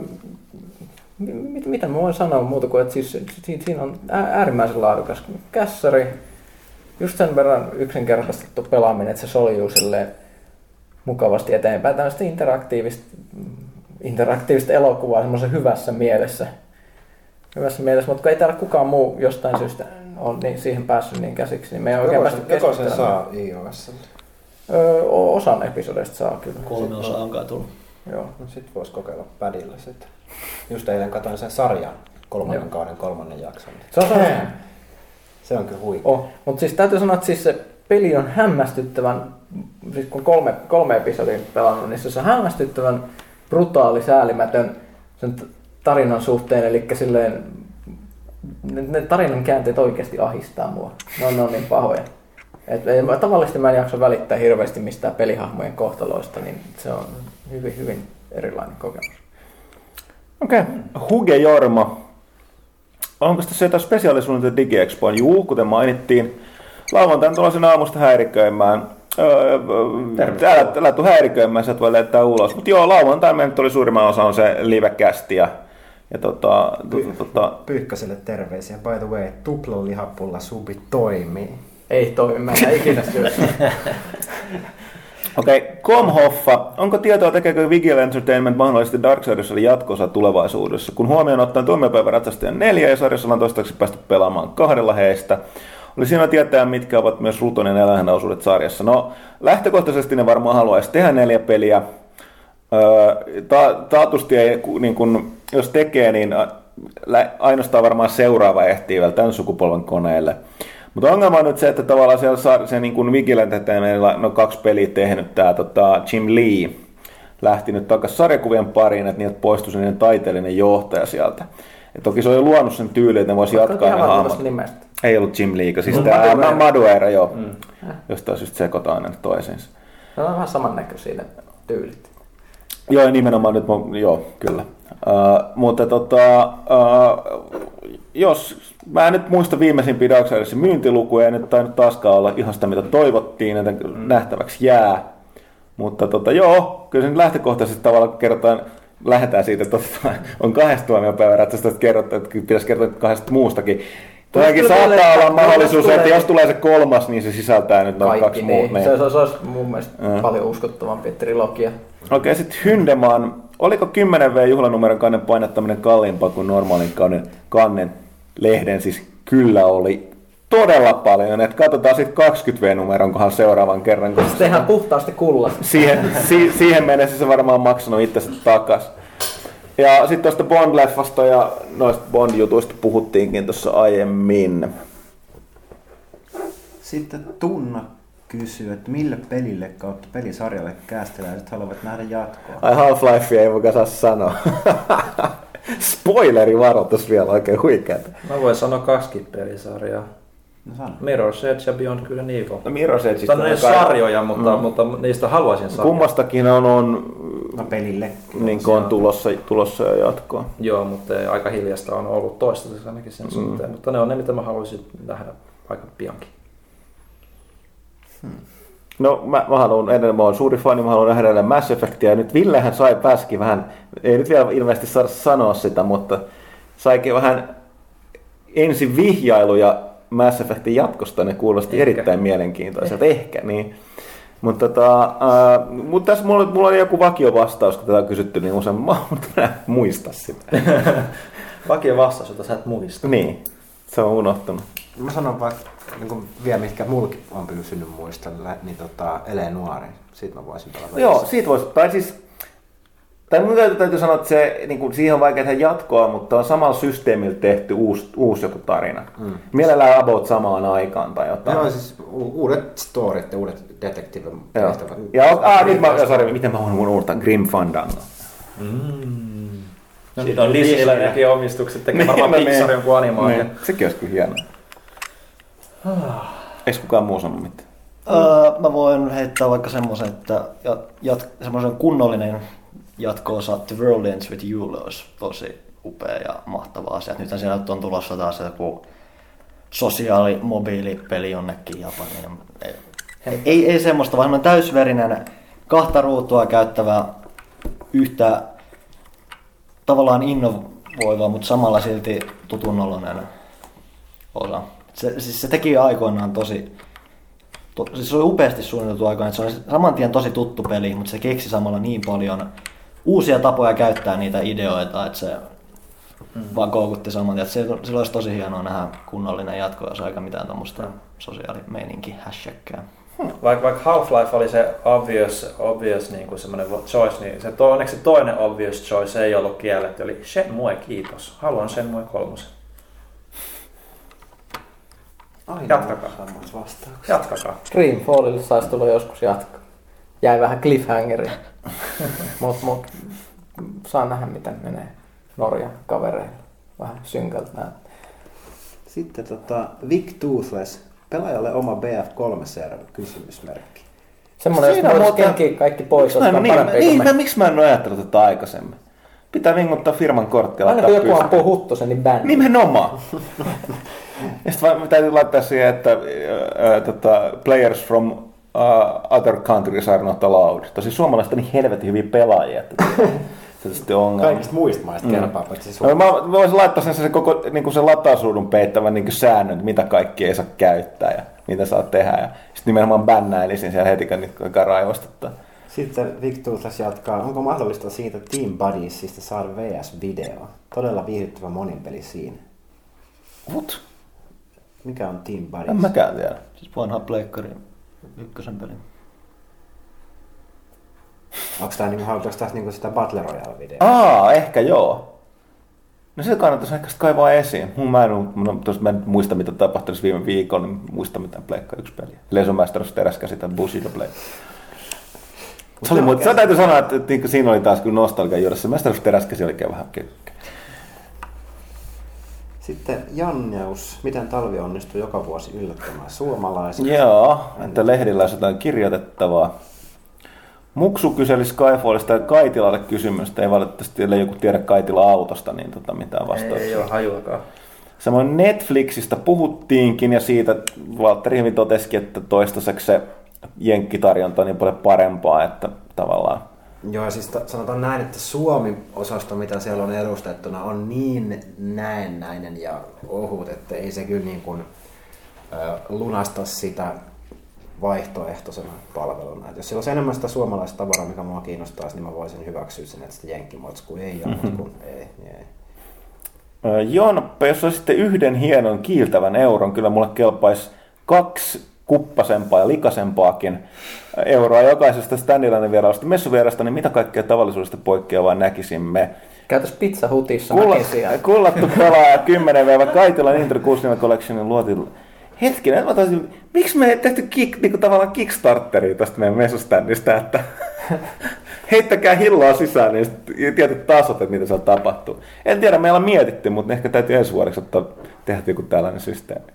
mit, mitä mä voin sanoa muuta kuin, että siis, siinä, siinä on ää- äärimmäisen laadukas kässäri, just sen verran yksinkertaistettu pelaaminen, että se soljuu silleen mukavasti eteenpäin. Tällaista interaktiivista, interaktiivista elokuvaa semmoisen hyvässä mielessä. Hyvässä mielessä, mutta kun ei täällä kukaan muu jostain syystä ole niin, siihen päässyt niin käsiksi, niin me ei oikein Joko, päästy se- joko sen keskustelemaan. saa iOS? Öö, osan episodeista saa kyllä. Kolme osaa on kai tullut. Joo. No sit vois kokeilla padilla sitten. Just eilen katsoin sen sarjan kolmannen Joo. kauden kolmannen jakson. Se on se, Se on kyllä huikea. Oh, mutta siis täytyy sanoa, että siis se peli on hämmästyttävän, siis kun kolme, kolme episodia pelannut, niin se on hämmästyttävän brutaali, säälimätön sen t- tarinan suhteen, eli silleen ne, ne tarinan käänteet oikeasti ahistaa mua. Ne on, ne on niin pahoja. Et, ei- mä- tavallisesti mä en jaksa välittää hirveästi mistään pelihahmojen kohtaloista, niin se on hyvin, hyvin erilainen kokemus. Okei. Okay. Huge Jorma. Onko tässä jotain spesiaalisuunnitelmia DigiExpoon? Juu, kuten mainittiin. Lauantain tuloisen aamusta häiriköimään. Öö, älä, älä tuu häiriköimään, sä et voi lähettää ulos. Mutta joo, lauantain meidän nyt oli suurimman osa on se livekästi ja, ja tota, tota, tota, Pyykköselle terveisiä. By the way, tuplalihapulla subi toimii. Ei toimi, mä en ikinä syö. Okei, okay, Komhoffa. Onko tietoa, tekeekö Vigil Entertainment mahdollisesti Darksidesille jatkossa tulevaisuudessa? Kun huomioon ottaen tuomiopäivän ratsastajan neljä ja sarjassa ollaan toistaiseksi päästy pelaamaan kahdella heistä. Oli siinä tietää, mitkä ovat myös Rutonin eläinhausuudet sarjassa. No, lähtökohtaisesti ne varmaan haluaisi tehdä neljä peliä. Öö, ta- taatusti ei, niin kun, jos tekee, niin ainoastaan varmaan seuraava ehtii vielä tämän sukupolven koneelle. Mutta ongelma on nyt se, että tavallaan siellä saa se niin kuin Vigilant, että meillä on no, kaksi peliä tehnyt, tämä tota, Jim Lee lähti nyt takaisin sarjakuvien pariin, että niiltä poistui se niiden taiteellinen johtaja sieltä. Et toki se on jo luonut sen tyyli, että ne voisi jatkaa ne hahmot. nimestä. Ei ollut Jim Lee, siis No, tämä Madureira. Madureira, joo. Mm. Josta syystä sekoitaan ne toisiinsa. Ne on vähän samannäköisiä ne tyylit. Joo, nimenomaan nyt, joo, kyllä. Uh, mutta tota, uh, jos mä en nyt muista viimeisimpiä Darksiders myyntilukuja, ei nyt tainnut taaskaan olla ihan sitä, mitä toivottiin, että nähtäväksi jää. Mutta tota, joo, kyllä se nyt lähtökohtaisesti tavallaan kerrotaan, lähdetään siitä, että tota, on kahdesta tuomiopäivän ratsaista, että kerrottu, että pitäisi kertoa kahdesta muustakin. Kyllä saattaa olla mahdollisuus, tulee- että jos tulee se kolmas, niin se sisältää nyt noin kaksi niin. muuta. Se, se, se olisi mun mielestä Mm. paljon uskottavampi trilogia. Okei, sitten Hyndeman. Oliko 10 V juhlanumeron kannen painattaminen kalliimpaa kuin normaalin kannen, kannen lehden? Siis kyllä oli todella paljon. Et katsotaan sitten 20 V-numeron kohan seuraavan kerran. Koska Se tehdään puhtaasti kullasta. siihen, si, siihen mennessä se varmaan maksanut itsensä takas. Ja sitten tuosta Bond-leffasta ja noista Bond-jutuista puhuttiinkin tuossa aiemmin. Sitten Tunna kysyy, että mille pelille kautta pelisarjalle kästiläiset haluavat nähdä jatkoa. Ai Half-Life ei muka saa sanoa. Spoileri varoitus vielä oikein huikeeta. Mä voin sanoa kaksikin pelisarjaa. No sano. Mirror's Edge ja Beyond Good and Evil. No Mirror's Edge Tämä on ne sarjoja, mutta, mm. mutta niistä haluaisin sanoa. Kummastakin on, on No pelille. niin on tulossa, tulossa jo jatkoa. Joo, mutta ei, aika hiljasta on ollut toistaiseksi ainakin sen suhteen. Mutta ne on ne, mitä mä haluaisin nähdä aika piankin. No mä, mä haluan edelleen, mä oon suuri fani, mä haluan nähdä edelleen Mass Effectia. Ja nyt Villehän sai pääski vähän, ei nyt vielä ilmeisesti saada sanoa sitä, mutta saikin vähän ensi vihjailuja Mass Effectin jatkosta. Ne kuulosti Ehkä. erittäin mielenkiintoiselta. Ehkä, niin. Mutta tota, äh, mut tässä mulla, mulla oli joku vakio vastaus, kun tätä on kysytty, niin usein mä en muista sitä. vakio vastaus, jota sä et muista. Niin, se on unohtunut. Mä sanon vaikka niin vielä, mitkä mulki on pysynyt muistella, niin tota, Ele Nuori. Siitä mä voisin pelata. Joo, siitä voisi, tai siis tai mun täytyy, täytyy sanoa, että se, niin kuin, siihen on vaikea tehdä jatkoa, mutta on samalla systeemillä tehty uusi, uusi joku tarina. Mm. Mielellään about samaan aikaan tai jotain. Joo, siis u- uudet storit ja uudet detektiivit tehtävät. Ja, ah, nyt mä, sorry, miten mä mun uutta Grim Fandango. Mm. No, Siitä on Disneyläkin omistukset, tekee varmaan Pixar jonkun animaatio. Niin. Sekin olisi kyllä hienoa. Eikö kukaan muu sanonut mitään? Öö, mä voin heittää vaikka semmoisen, että jat, jat, semmoisen kunnollinen jatko-osa The World Ends With You olisi tosi upea ja mahtava asia. Nythän siellä on tulossa taas joku sosiaalimobiilipeli jonnekin Japaniin. Ei, ei, ei semmoista, vaan täysverinen kahta ruutua käyttävä yhtä tavallaan innovoiva, mutta samalla silti tutunnollinen osa. Se, siis se teki aikoinaan tosi, to, siis se oli upeasti suunniteltu aikoinaan, se oli saman tien tosi tuttu peli, mutta se keksi samalla niin paljon uusia tapoja käyttää niitä ideoita, että se mm. vaan koukutti saman tien. Se, se olisi tosi hienoa nähdä kunnollinen jatko, jos eikä mitään tuommoista mm. sosiaalimeininki hashtaggää. Hmm. Vaikka, vaikka Half-Life oli se obvious, obvious niin kuin semmoinen choice, niin se to, onneksi toinen obvious choice ei ollut kielletty, eli Shenmue kiitos. Haluan Shenmue kolmosen. Aina Jatkakaa. vastauksia. Jatkakaa. Dreamfallille saisi tulla joskus jatkaa. Jäi vähän cliffhangeri. Mutta mut, saa nähdä miten menee Norjan kavereilla. Vähän synkältä näyttää. Sitten tota, Vic Toothless. Pelaajalle oma BF3-server, kysymysmerkki. Semmoinen, jos muuten... kaikki pois, olisi niin, parempi niin, mä, miksi mä en ole ajatellut tätä aikaisemmin? Pitää vinguttaa firman korttia. Aina kun joku ampuu huttosen, niin bändi. Nimenomaan. Ja sitten täytyy laittaa siihen, että äh, tota, players from uh, other countries are not allowed. Tosi suomalaiset on niin helvetin hyviä pelaajia, että se on sitten ongelma. Kaikista muista maista mm. kerpaa, paitsi no, mä, mä voisin laittaa sen, sen koko niin kuin sen latausruudun peittävän niin säännön, mitä kaikki ei saa käyttää ja mitä saa tehdä. Ja sitten nimenomaan bännäilisin siellä heti, kun raivostuttaa. Sitten Victus jatkaa, onko mahdollista siitä Team Buddiesista saada VS-video? Todella viihdyttävä moninpeli siinä. What? Mikä on Team Buddies? En mäkään tiedä. Siis vanha Pleikkarin ykkösen peli. Onko tämä niinku, halutaanko tässä niinku sitä Battle Royale videoa? Aa, ehkä joo. No se kannattaisi ehkä kaivaa esiin. Mä en, no, tos, mä en muista, mitä tapahtui viime viikolla, niin muista mitään Pleikka yksi peliä. Leison Masters teräskäsitä Bushido Play. Se, oli, mutta se täytyy sanoa, että, että, että siinä oli taas kyllä nostalgia juuressa. Masters teräskäsi oli vähän. Sitten Janneus, miten talvi onnistuu joka vuosi yllättämään suomalaisia? Joo, että lehdillä olisi jotain kirjoitettavaa. Muksu kyseli Skyfallista ja Kaitilalle kysymystä. Ei valitettavasti, ellei joku tiedä Kaitila autosta, niin tota mitään vastauksia. Ei, ei ole hajuakaan. Samoin Netflixistä puhuttiinkin ja siitä Valtteri hyvin totesikin, että toistaiseksi se jenkkitarjonta on niin paljon parempaa, että tavallaan Joo, siis ta- sanotaan näin, että Suomi-osasto, mitä siellä on edustettuna, on niin näennäinen ja ohut, että ei se kyllä niin kuin, äh, lunasta sitä vaihtoehtoisena palveluna. Et jos siellä olisi enemmän sitä suomalaista tavaraa, mikä mua kiinnostaisi, niin mä voisin hyväksyä sen, että sitä jenkkimotskua ei ole, mm-hmm. kun ei, niin ei. Jonppe, jos sitten yhden hienon kiiltävän euron, kyllä mulle kelpaisi kaksi kuppasempaa ja likasempaakin euroa jokaisesta Standilainen vierailusta messuvierasta, niin mitä kaikkea tavallisuudesta poikkeavaa näkisimme? Käytäs pizza hutissa Kullat, Kullattu pelaaja 10 v Kaitila Nintendo 60 Collectionin luotin hetkinen, mä taisin, miksi me ei tehty kick, niin kuin tavallaan Kickstarteria tästä meidän messuständistä, että heittäkää hilloa sisään, niin tietyt tasot, että mitä siellä tapahtuu. En tiedä, meillä on mietitty, mutta ehkä täytyy ensi vuodeksi ottaa, tehdä joku tällainen systeemi.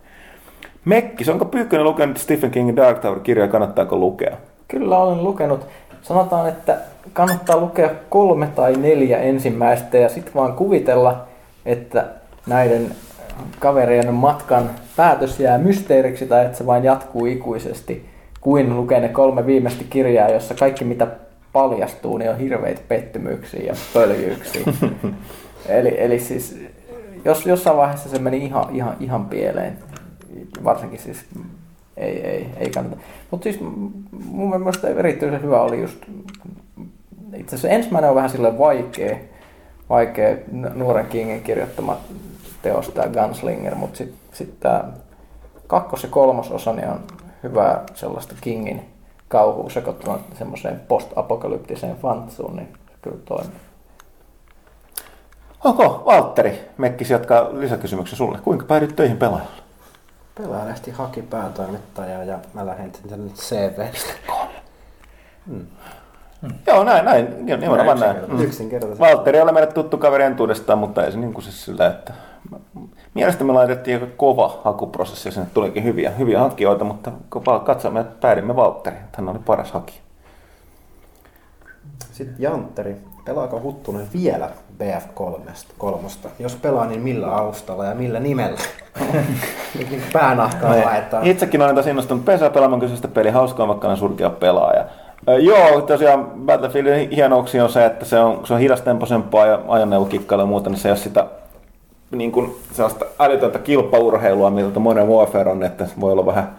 Mekkis, onko Pyykkönen lukenut Stephen Kingin Dark Tower-kirjaa, kannattaako lukea? Kyllä olen lukenut. Sanotaan, että kannattaa lukea kolme tai neljä ensimmäistä ja sitten vaan kuvitella, että näiden kaverien matkan päätös jää mysteeriksi tai että se vain jatkuu ikuisesti. kuin lukee ne kolme viimeistä kirjaa, jossa kaikki mitä paljastuu, niin on hirveitä pettymyksiä ja pöljyyksiä. eli, eli siis jos jossain vaiheessa se meni ihan, ihan, ihan pieleen, varsinkin siis ei, ei, ei kannata. Mutta siis mun mielestä erityisen hyvä oli just, itse asiassa ensimmäinen on vähän sille vaikea, vaikea nuoren Kingin kirjoittama teos, tämä Gunslinger, mutta sitten sit tämä kakkos- ja kolmososa niin on hyvää sellaista Kingin kauhua sekoittuna semmoiseen post-apokalyptiseen fantsuun, niin se kyllä toimii. Onko Valtteri Mekkis jatkaa lisäkysymyksen sulle? Kuinka päädyt töihin pelaajalla? Pelaaja lähti haki päätoimittajaa ja mä lähetin sen nyt CVstä. Hmm. Joo, näin, näin. Nimenomaan näin. Mm. Yksinkertaisesti. Valtteri oli meille tuttu kaveri entuudestaan, mutta ei se niin kuin siis sillä, että mielestäni me laitettiin aika kova hakuprosessi ja sinne tulikin hyviä, hyviä hakijoita, mutta kun katsomme, että päädimme Valtteri, hän oli paras hakija. Sitten Jantteri. Pelaako Huttunen vielä BF3? Kolmosta? Jos pelaa, niin millä alustalla ja millä nimellä? niin päänahkaa laittaa. Itsekin olen taas innostunut pesää pelaamaan kyseistä peliä. Hauskaa vaikka ne surkea pelaaja. Joo, tosiaan Battlefieldin hienouksia on se, että se on, se on hidastempoisempaa ja ajoneuvokikkailu ja muuta, niin se ei ole sitä niin kuin sellaista älytöntä kilpaurheilua, miltä Modern Warfare on, että voi olla vähän,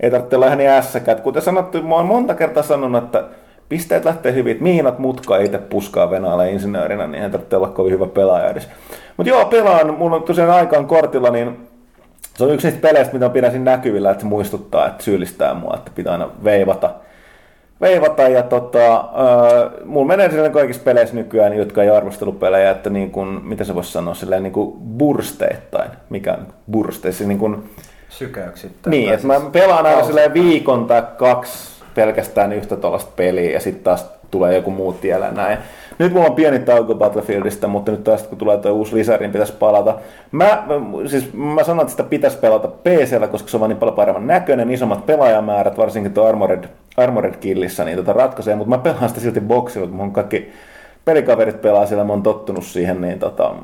ei tarvitse olla ihan niin ässäkään. Kuten sanottu, mä oon monta kertaa sanonut, että pisteet lähtee hyvin, että miinat mutka itse puskaa venäläinen insinöörinä, niin ei tarvitse olla kovin hyvä pelaaja edes. Mutta joo, pelaan, mulla on tosiaan aikaan kortilla, niin se on yksi niistä peleistä, mitä pidän siinä näkyvillä, että se muistuttaa, että syyllistää mua, että pitää aina veivata veivata ja tota, äh, mulla menee silleen kaikissa peleissä nykyään, jotka ei arvostelupelejä, että niin kuin, mitä se voisi sanoa, silleen niin kuin bursteittain, mikä on bursteissa, niin kuin, Sykäyksittäin. Niin, että mä pelaan aina silleen viikon tai kaksi pelkästään yhtä tuollaista peliä ja sitten taas tulee joku muu tiellä näin. Nyt mulla on pieni tauko Battlefieldista, mutta nyt taas kun tulee tuo uusi lisäri, niin pitäisi palata. Mä, siis mä sanon, että sitä pitäisi pelata PCllä, koska se on niin paljon paremman näköinen, isommat pelaajamäärät, varsinkin tuo Armored, Armored Killissä, niin tota ratkaisee, mutta mä pelaan sitä silti boksilla, kun mun kaikki pelikaverit pelaa siellä, mä oon tottunut siihen, niin tota,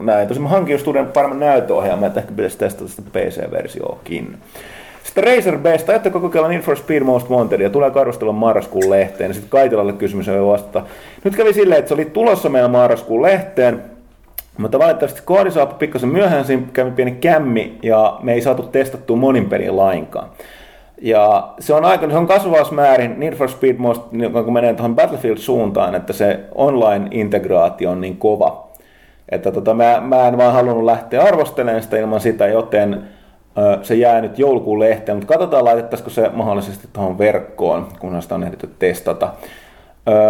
näin. Tosi mä hankin just uuden paremman näytöohjaaman, että ehkä pitäisi testata sitä PC-versioakin. Sitten Razer Best, ajatteko kokeilla Need for Speed Most Wanted ja tulee arvostelun marraskuun lehteen. Sitten Kaitilalle kysymys on vastata. Nyt kävi silleen, että se oli tulossa meidän marraskuun lehteen, mutta valitettavasti koodi saapui pikkasen myöhään, siinä kävi pieni kämmi ja me ei saatu testattua monin pelin lainkaan. Ja se on aika, se on kasvavassa määrin Need for Speed Most, kun menee tuohon Battlefield-suuntaan, että se online-integraatio on niin kova. Että tota, mä, mä en vaan halunnut lähteä arvostelemaan sitä ilman sitä, joten se jää nyt joulukuun lehteen, mutta katsotaan laitettaisiko se mahdollisesti tuohon verkkoon, kunhan sitä on ehditty testata.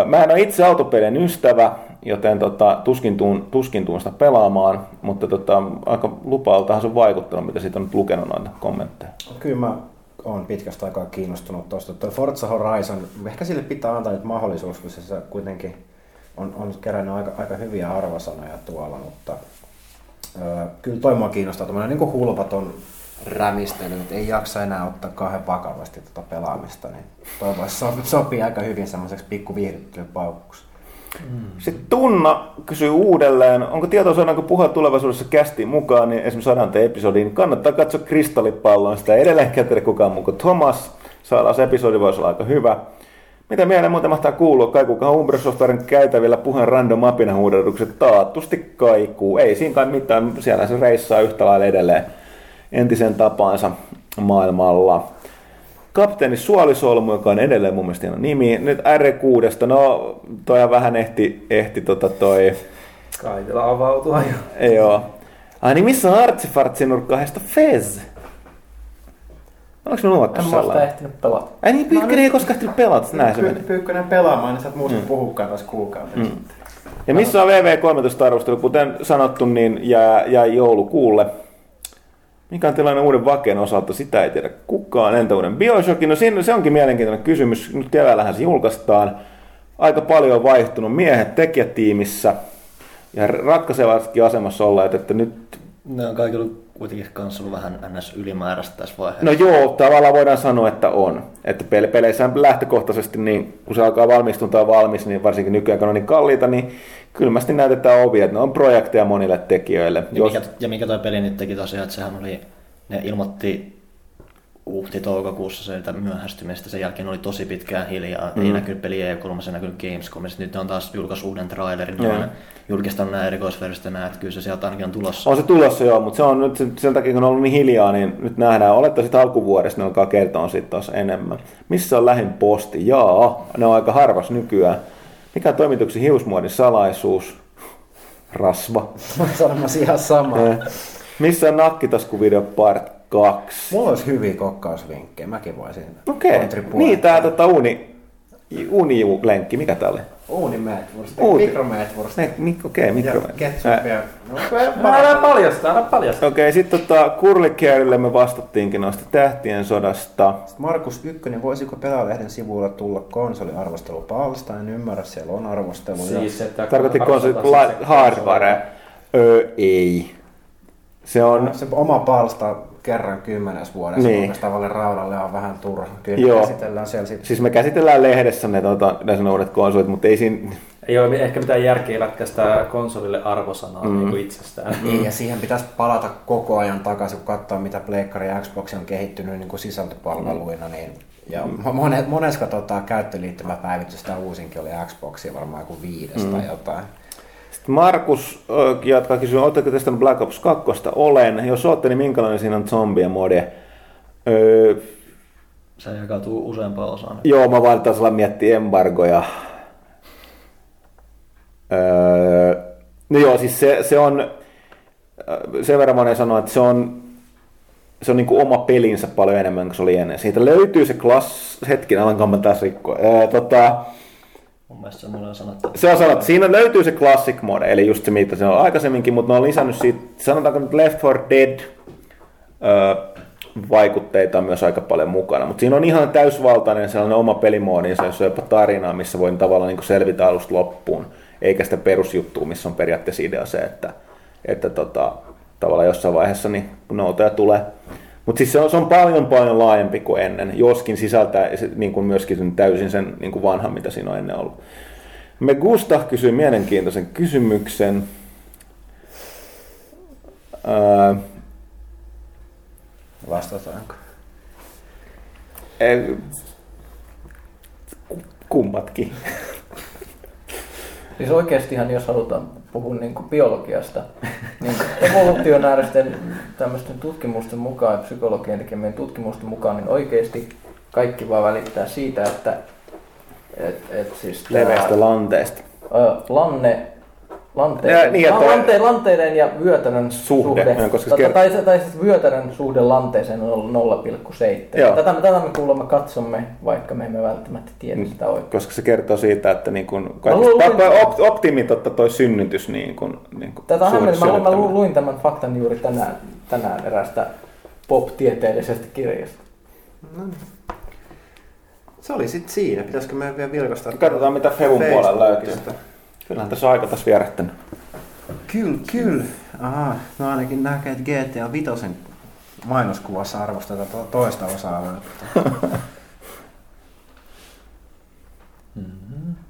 Mä en ole itse autopelien ystävä, joten tota, tuskin, tuun, tuskin tuun sitä pelaamaan, mutta tota, aika lupaaltahan se on vaikuttanut, mitä siitä on nyt lukenut noita kommentteja. Kyllä mä oon pitkästä aikaa kiinnostunut tuosta. Tuo Forza Horizon, ehkä sille pitää antaa nyt mahdollisuus, kun se kuitenkin on, on kerännyt aika, aika hyviä arvosanoja tuolla, mutta ö, kyllä toi mua kiinnostaa, tämmöinen niin hulvaton rämistely, että ei jaksa enää ottaa kahden vakavasti tuota pelaamista, niin toivottavasti sopii aika hyvin semmoiseksi pikku viihdyttelypaukkuksi. Mm. Sitten Tunna kysyy uudelleen, onko tietoisuuden, kun puhua tulevaisuudessa kästi mukaan, niin esimerkiksi sadante episodiin, niin kannattaa katsoa kristallipalloa, sitä ei edelleenkään tiedä kukaan muu kuin Thomas. Saadaan se episodi voisi olla aika hyvä. Mitä mieleen muuten mahtaa kuulua? Kaikuukohan Ubersoftwaren käytävillä puheen random apina huudetukset taatusti kaikuu. Ei siinä kai mitään, siellä se reissaa yhtä lailla edelleen entisen tapaansa maailmalla. Kapteeni Suolisolmu, joka on edelleen mun mielestä nimi. Nyt R6, no toi vähän ehti, ehti tota toi... Kaitila avautua jo. Joo. Ai niin missä on Artsifartsin nurkkahdesta Fez? Onko me luvattu sellainen? En mä ehtinyt pelata. Ai niin, Pyykkönen no, ei koskaan ehtinyt pelata, näin se meni. Pyykkönen pelaamaan, niin sä et muusta mm. puhukaan taas kuukauden mm. Ja missä on VV13-arvostelu? Kuten sanottu, niin jää, jää joulukuulle. Mikä on tilanne uuden vakeen osalta, sitä ei tiedä kukaan. Entä uuden Bioshockin? No siinä, se onkin mielenkiintoinen kysymys. Nyt keväällähän se julkaistaan. Aika paljon on vaihtunut miehet tekijätiimissä ja ratkaisevastikin asemassa olleet, että nyt... Ne on kaikilla kuitenkin kanssa ollut vähän ns. ylimääräistä tässä vaiheessa. No joo, tavallaan voidaan sanoa, että on. Että peleissä lähtökohtaisesti, niin kun se alkaa valmistua tai valmis, niin varsinkin nykyään kun on niin kalliita, niin kylmästi näytetään ovia, että ne on projekteja monille tekijöille. Ja, Jos... mikä, ja mikä toi peli nyt teki tosiaan, että sehän oli, ne ilmoitti huhti-toukokuussa sieltä myöhästymistä. Sen jälkeen oli tosi pitkään hiljaa. Mm. Ei näkynyt peli E3, se näkynyt Gamescomissa. Nyt on taas julkaissut uuden trailerin. Joo. Ja julkistanut nämä erikoisversiosta ja näet, kyllä se sieltä ainakin on tulossa. On se tulossa joo, mutta se on nyt sen- takia, kun on ollut niin hiljaa, niin nyt nähdään. Olette sitten alkuvuodesta, ne alkaa kertoa siitä taas enemmän. Missä on lähin posti? Jaa, ne on aika harvas nykyään. Mikä on toimituksen hiusmuodin salaisuus? Rasva. Mä sanomassa ihan sama. Eh. Missä on nakkitaskuvideo 2? Mulla olisi hyviä kokkausvinkkejä, mäkin voisin Okei, kontribuoida. niin tää tota uni, unilenkki, mikä tää oli? Uunimeetwursti, Uuni. mikromeetwursti. Ne, mik, okei, Ja mikro. ketsuppia. No, Älä paljasta, älä paljasta. Okei, sitten tota, Kurlikierille me vastattiinkin noista tähtien sodasta. Markus Ykkönen, voisiko Pelaalehden sivuilla tulla konsoliarvostelupalsta? En ymmärrä, siellä on arvosteluja. Siis, että la- se hardware? Öö, ei. Se on, Se oma palsta kerran kymmenes vuodessa, Niin. niin. tavallaan raudalle on vähän turha. Kyllä Joo. me käsitellään siellä sitten. siis me käsitellään lehdessä ne, tota, ne uudet konsolit, mutta ei siinä, Ei ole ehkä mitään järkeä lätkästä konsolille arvosanaa mm. niin kuin itsestään. Niin, ja siihen pitäisi palata koko ajan takaisin, kun katsoo, mitä Pleikkari ja Xbox on kehittynyt niin kuin sisältöpalveluina. Niin, ja monet, monesko tota, käyttöliittymäpäivitystä uusinkin oli Xboxia, varmaan joku viides mm. tai jotain. Sitten Markus ö, jatkaa kysyä, oletteko testannut Black Ops 2? Olen. Jos olette, niin minkälainen siinä on zombien mode? Öö, Se jakautuu useampaan osaan. joo, mä vaan taas miettiä embargoja. Öö, no joo, siis se, se on, sen verran monen sanoa, että se on, se on niin kuin oma pelinsä paljon enemmän kuin se oli ennen. Siitä löytyy se klass... Hetki, alanko mä taas rikkoa. Öö, tota, Se on sanottu. siinä löytyy se classic mode, eli just se mitä se on aikaisemminkin, mutta ne on lisännyt siitä, sanotaanko nyt Left 4 Dead öö, vaikutteita myös aika paljon mukana, mutta siinä on ihan täysvaltainen sellainen oma pelimoodinsa, jossa on jopa tarinaa, missä voi tavallaan niin selvitä alusta loppuun, eikä sitä perusjuttua, missä on periaatteessa idea se, että, että tota, tavallaan jossain vaiheessa niin noutaja tulee. Mutta siis se on, se on paljon paljon laajempi kuin ennen, joskin sisältää se, niin kuin myöskin sen täysin sen niin kuin vanhan, mitä siinä on ennen ollut. Me Gusta kysyy mielenkiintoisen kysymyksen. Ää, Vastataanko? ei- ku- kummatkin. Siis oikeastihan, jos halutaan puhua niin kuin biologiasta, niin evolutionääristen tämmöisten tutkimusten mukaan ja psykologian tekemien tutkimusten mukaan, niin oikeasti kaikki vaan välittää siitä, että et, et siis Leveästä lanteesta. Lanne, lanteiden, Ja, niin, että- lante, lanteiden ja vyötärön Suhde, suhde, joo, koska tai, se kert- tai, tai siis vyötärön suhde lanteeseen on 0,7. Joo. Tätä, tätä me kuulemma katsomme, vaikka me emme välttämättä tiedä sitä oikein. Koska se kertoo siitä, että niin kun Mä kaikista, pa- pa- op- optimitotta toi synnytys niin kun, niin kun Tätä suhde mä, mä luin tämän faktan juuri tänään, tänään erästä pop-tieteellisestä kirjasta. Se oli sitten siinä. Pitäisikö meidän vielä vilkastaa? Katsotaan mitä Fevun puolella löytyy. Kyllähän tässä on aika taas vierähtänyt. Kyllä, kyllä. Aha, no ainakin näkee, että GTA Vitosen mainoskuvassa arvostetaan to- toista osaa.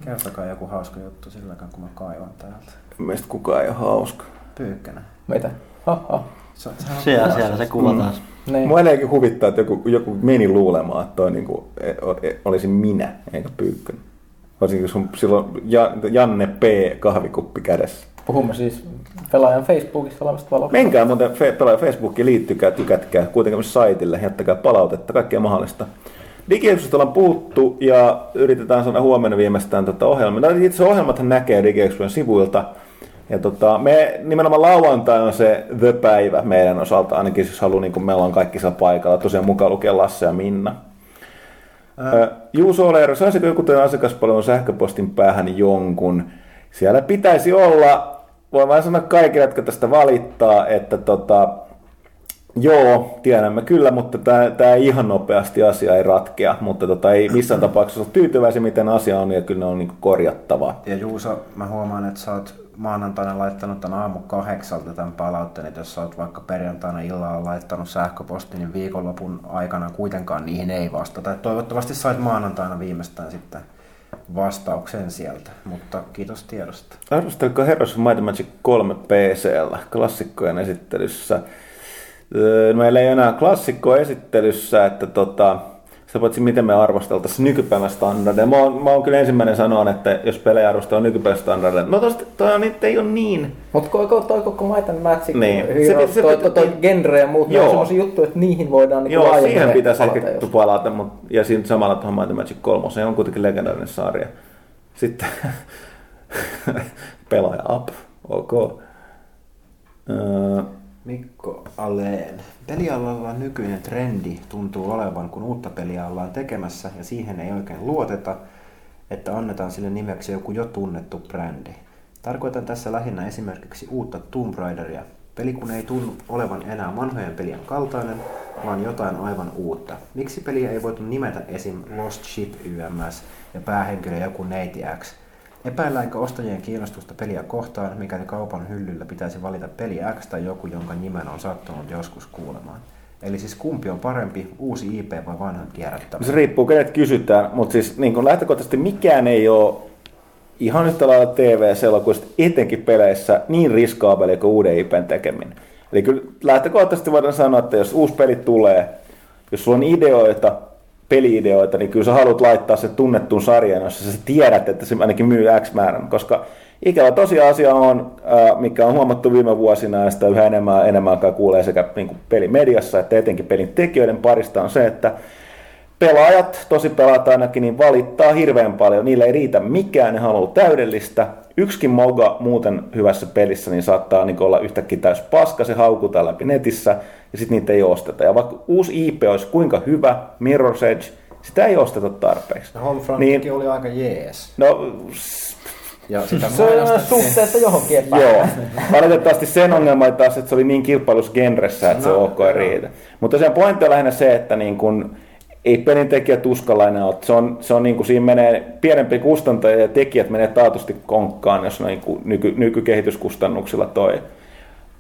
Kertokaa joku hauska juttu silläkään, kun mä kaivan täältä. Meistä kukaan ei ole hauska. Pyykkänä. Mitä? Haha. Oot Siellä, siellä se kuva taas. Niin. Mua edelleenkin huvittaa, että joku, joku meni luulemaan, että toi niinku, e, e, olisin minä, eikä Pyykkönen. Varsinkin sun silloin Ja- Janne P. kahvikuppi kädessä. Puhumme siis pelaajan Facebookissa olevasta valokuva. Menkää muuten fe- pelaaja Facebookiin, liittykää, tykätkää, kuitenkin myös saitille, jättäkää palautetta, kaikkea mahdollista. Digiexposta ollaan puhuttu ja yritetään saada huomenna viimeistään tätä ohjelmaa. No, itse ohjelmathan näkee Digiexpojen sivuilta. Ja tota, me nimenomaan lauantai on se the päivä meidän osalta, ainakin jos haluaa, niin kuin meillä on kaikki siellä paikalla, tosiaan mukaan lukee Lasse ja Minna. Juuso Oleero, saisiko joku teidän asiakaspalvelun sähköpostin päähän jonkun? Siellä pitäisi olla, voin vain sanoa kaikille, jotka tästä valittaa, että tota, joo, tiedämme kyllä, mutta tämä ihan nopeasti asia ei ratkea, mutta tota, ei missään tapauksessa ole tyytyväisiä, miten asia on, ja kyllä ne on niin korjattavaa. Ja Juuso, mä huomaan, että sä oot maanantaina laittanut tämän aamu kahdeksalta tämän palautteen, että jos sä oot vaikka perjantaina illalla laittanut sähköposti, niin viikonlopun aikana kuitenkaan niihin ei vastata. Et toivottavasti sait maanantaina viimeistään sitten vastauksen sieltä, mutta kiitos tiedosta. Arvostelko Heroes of Might Magic 3 PCllä klassikkojen esittelyssä? Meillä ei enää klassikko esittelyssä, että tota, sitä paitsi miten me arvosteltaisiin nykypäivän standardeja. Mä oon, mä oon kyllä ensimmäinen sanoa, että jos pelejä arvostellaan nykypäivän standardeja, no tosta, toi on, ei ole niin. Mutta koko, toi koko Might and Magic, Niin. Se pit- se toi, toi, toi genre ja muut, Joo. on semmosia juttuja, että niihin voidaan niinku Joo, siihen pitäisi ehkä jos- palata, mut, ja siinä samalla tuohon Might and Magic 3, se on kuitenkin legendaarinen sarja. Sitten pelaaja up, ok. Öö, Mikko Aleen. Pelialalla nykyinen trendi tuntuu olevan, kun uutta peliä ollaan tekemässä ja siihen ei oikein luoteta, että annetaan sille nimeksi joku jo tunnettu brändi. Tarkoitan tässä lähinnä esimerkiksi uutta Tomb Raideria. Peli kun ei tunnu olevan enää vanhojen pelien kaltainen, vaan jotain aivan uutta. Miksi peliä ei voitu nimetä esim. Lost Ship YMS ja päähenkilö joku Neiti X? Epäilläänkö ostajien kiinnostusta peliä kohtaan, mikäli kaupan hyllyllä pitäisi valita peli X tai joku, jonka nimen on sattunut joskus kuulemaan? Eli siis kumpi on parempi, uusi IP vai vanhan kierrättämä? se riippuu kenet kysytään, mutta siis niin kun lähtökohtaisesti mikään ei ole ihan yhtä lailla TV-elokuvista, etenkin peleissä, niin riskaabeli kuin uuden IPn tekeminen. Eli kyllä lähtökohtaisesti voidaan sanoa, että jos uusi peli tulee, jos sulla on ideoita, peliideoita, niin kyllä sä haluat laittaa se tunnettuun sarjaan, jossa sä tiedät, että se ainakin myy X määrän, koska ikävä tosiasia on, ää, mikä on huomattu viime vuosina, ja sitä yhä enemmän enemmän kuulee sekä niin pelimediassa että etenkin pelin tekijöiden parista on se, että pelaajat, tosi pelaajat ainakin, niin valittaa hirveän paljon. Niillä ei riitä mikään, ne haluaa täydellistä. Yksikin moga muuten hyvässä pelissä niin saattaa niin olla yhtäkkiä täys paska, se haukutaan läpi netissä ja sitten niitä ei osteta. Ja vaikka uusi IP olisi kuinka hyvä, Mirror's Edge, sitä ei osteta tarpeeksi. Homefrontikin niin. oli aika jees. No, Ja sitä Se on suhteessa johonkin epäin. Joo. Valitettavasti sen ongelma oli taas, että se oli niin kilpailus genressä, että se No, OK ei riitä. Mutta sen pointti on lähinnä se, että niin kun, ei pelintekijät uskalla enää ole. Se on, se on niin kuin, siinä menee pienempi kustantaja ja tekijät menee taatusti konkkaan, jos niin kuin nyky, nykykehityskustannuksilla toi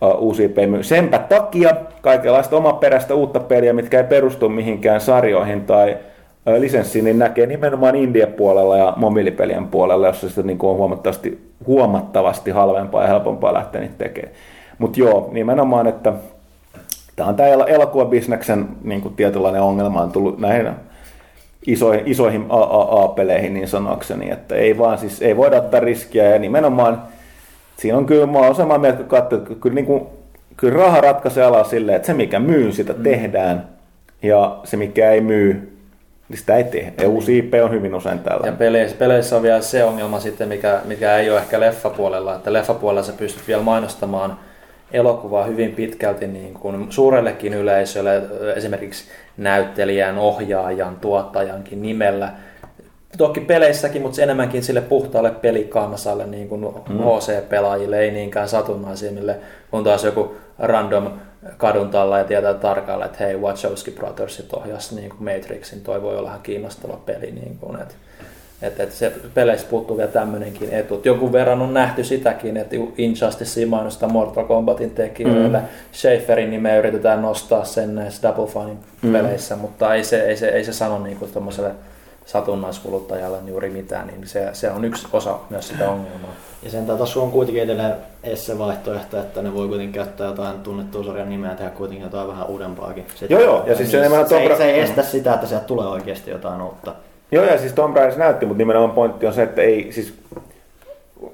uh, uusi myy. Senpä takia kaikenlaista omaperäistä uutta peliä, mitkä ei perustu mihinkään sarjoihin tai ö, lisenssiin, niin näkee nimenomaan indie-puolella ja mobiilipelien puolella, jossa sitä niin kuin on huomattavasti, huomattavasti halvempaa ja helpompaa lähteä niitä tekemään. Mutta joo, nimenomaan, että tämä on tämä elokuvabisneksen niin kuin tietynlainen ongelma on tullut näihin isoihin, isoihin AAA-peleihin niin sanokseni, että ei vaan siis, ei voida ottaa riskiä ja nimenomaan siinä on kyllä, mä oon samaa mieltä, kun katsoo, että kyllä, niin kuin, kyllä raha ratkaisee alaa silleen, että se mikä myy, sitä mm. tehdään ja se mikä ei myy, niin sitä ei tehdä. Ja uusi IP on hyvin usein Ja tällainen. peleissä, peleissä on vielä se ongelma sitten, mikä, mikä ei ole ehkä leffapuolella, että leffapuolella sä pystyt vielä mainostamaan elokuvaa hyvin pitkälti niin kuin suurellekin yleisölle, esimerkiksi näyttelijän, ohjaajan, tuottajankin nimellä. Toki peleissäkin, mutta enemmänkin sille puhtaalle pelikansalle, niin kuin mm. HC-pelaajille, ei niinkään satunnaisimmille, kun taas joku random kaduntalla ja tietää tarkalleen, että hei, Wachowski Brothersit ohjasi niin kuin Matrixin, toi voi olla ihan kiinnostava peli. Niin kuin, että että, että se peleissä puuttuu vielä tämmöinenkin etu. Et jonkun verran on nähty sitäkin, että Injustice mainostaa Mortal Kombatin tekijöille. Mm. Schaeferin nimeä yritetään nostaa sen näissä Double Finein mm. peleissä, mutta ei se, ei se, ei se sano niin kuin satunnaiskuluttajalle juuri mitään, niin se, se on yksi osa myös sitä ongelmaa. Ja sen takia on kuitenkin edelleen se vaihtoehto, että ne voi kuitenkin käyttää jotain tunnettua sarjan nimeä ja tehdä kuitenkin jotain vähän uudempaakin. Sitten, Joo, joo, ja siis se niin, enemmän se, Tomb ei, se ei estä sitä, että sieltä tulee oikeasti jotain uutta. Joo, ja siis Tom Brady näytti, mutta nimenomaan pointti on se, että ei, siis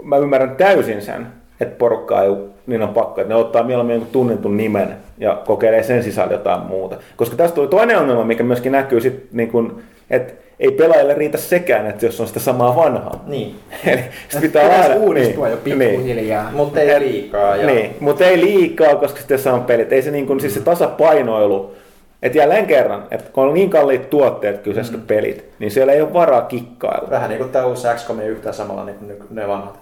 mä ymmärrän täysin sen, että porukkaa ei, niin on pakko, että ne ottaa mieluummin jonkun tunnetun nimen ja kokeilee sen sisällä jotain muuta. Koska tästä tuli toinen ongelma, mikä myöskin näkyy sit, niin kun, että ei pelaajille riitä sekään, että jos on sitä samaa vanhaa. Niin. Eli sit pitää aina, uudistua jo niin. pikkuhiljaa. Mutta ei liikaa. Ja... Niin, mutta ei liikaa, koska sitten se on pelit. Ei se, niin kuin, siis se tasapainoilu, että jälleen kerran, että kun on niin kalliit tuotteet kyseessä mm. pelit, niin siellä ei ole varaa kikkailla. Vähän niin kuin tämä uusi XCOM ei yhtään samalla niin kuin ne vanhat.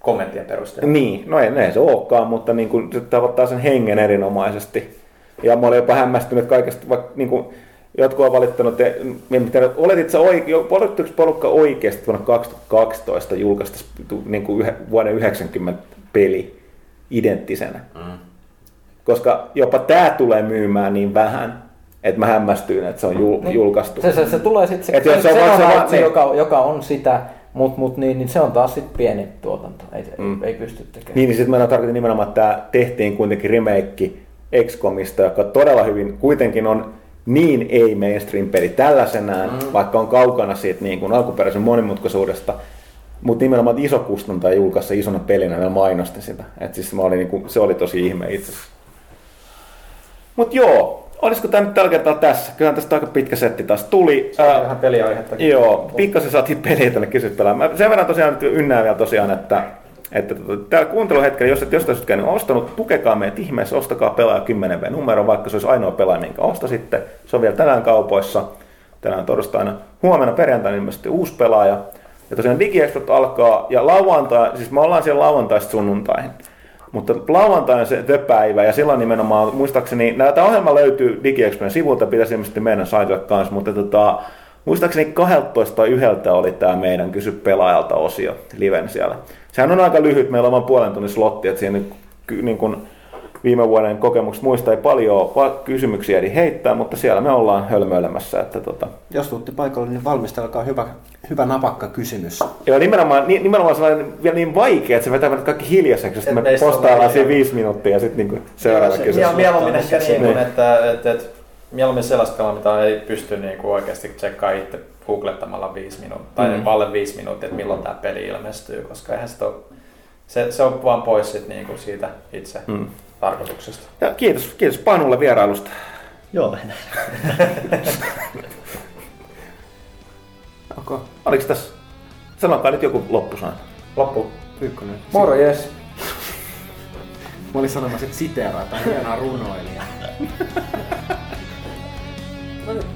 Kommenttien perusteella. Niin, no ei, ei se olekaan, mutta niin kuin, se tavoittaa sen hengen erinomaisesti. Ja mä olin jopa hämmästynyt kaikesta, vaikka niin kuin, jotkut on valittanut, että mitä- oletit sä oike, porukka oikeasti vuonna 2012 julkaista niin kuin yhä, vuoden 90 peli identtisenä? Mm. Koska jopa tämä tulee myymään niin vähän, että mä hämmästyin, että se on jul, Niin. julkaistu. Se, se, se tulee sitten se, Et se, se on se, on se se, joka, joka on sitä, mutta mut, niin, niin se on taas sitten pieni tuotanto. Ei, Mm. mm. ei pysty tekemään. Niin, niin sitten mä tarkoitin nimenomaan, että tämä tehtiin kuitenkin remake XCOMista, joka todella hyvin kuitenkin on niin ei mainstream peli tällaisenään, mm. vaikka on kaukana siitä niin kuin alkuperäisen monimutkaisuudesta, mutta nimenomaan iso kustantaja julkaisi isona pelinä ja mainosti sitä. Et siis mä olin, niin kuin, se oli tosi ihme itse asiassa. Mutta joo, olisiko tämä nyt tällä kertaa tässä? Kyllähän tästä aika pitkä setti taas tuli. Se on ihan peliaihetta. Joo, pikkasen saatiin peliä tänne kysyt pelaamaan. Sen verran tosiaan nyt ynnään vielä tosiaan, että että tota, täällä kuunteluhetkellä, jos et jostain syystä käynyt ostanut, tukekaa meidät ihmeessä, ostakaa pelaaja 10V numero, vaikka se olisi ainoa pelaaja, minkä ostasitte. Se on vielä tänään kaupoissa, tänään torstaina. Huomenna perjantaina ilmeisesti uusi pelaaja. Ja tosiaan DigiExpot alkaa, ja lauantai, siis me ollaan siellä lauantaista sunnuntaihin. Mutta lauantai on se the päivä, ja silloin nimenomaan, muistaakseni, tämä ohjelma löytyy DigiExpojen sivulta, pitäisi ilmeisesti meidän saitille kanssa, mutta tota, muistaakseni 12 tai yhdeltä oli tämä meidän kysy pelaajalta osio liven siellä. Sehän on aika lyhyt, meillä on vain puolen tunnin slotti, että siinä niin kuin viime vuoden kokemukset muista ei paljon kysymyksiä eri heittää, mutta siellä me ollaan hölmöilemässä. Että tota... Jos tuutti paikalle, niin valmistelkaa hyvä, hyvä napakka kysymys. Joo, nimenomaan, nimenomaan sellainen vielä niin vaikea, että se vetää kaikki hiljaiseksi, että me postaillaan siinä viisi minuuttia ja sitten niin seuraava se, kysymys. Mieluummin ehkä niin kuin, että, että, että mieluummin sellaista kalaa, mitä ei pysty niin kuin oikeasti tsekkaa itse googlettamalla viisi minuuttia, tai mm. alle viisi minuuttia, että milloin tämä peli ilmestyy, koska eihän sitä ole, se, se on vaan pois sit niin kuin siitä itse mm. Tarkoituksesta. Ja kiitos, kiitos Panulle vierailusta. Joo, okay. Oliko tässä, sanokaa nyt joku loppusana. Loppu. Pyykkönen. Moro, jes. Mä olin sanomassa, että siteeraa tai hienoa runoilijaa. no nyt,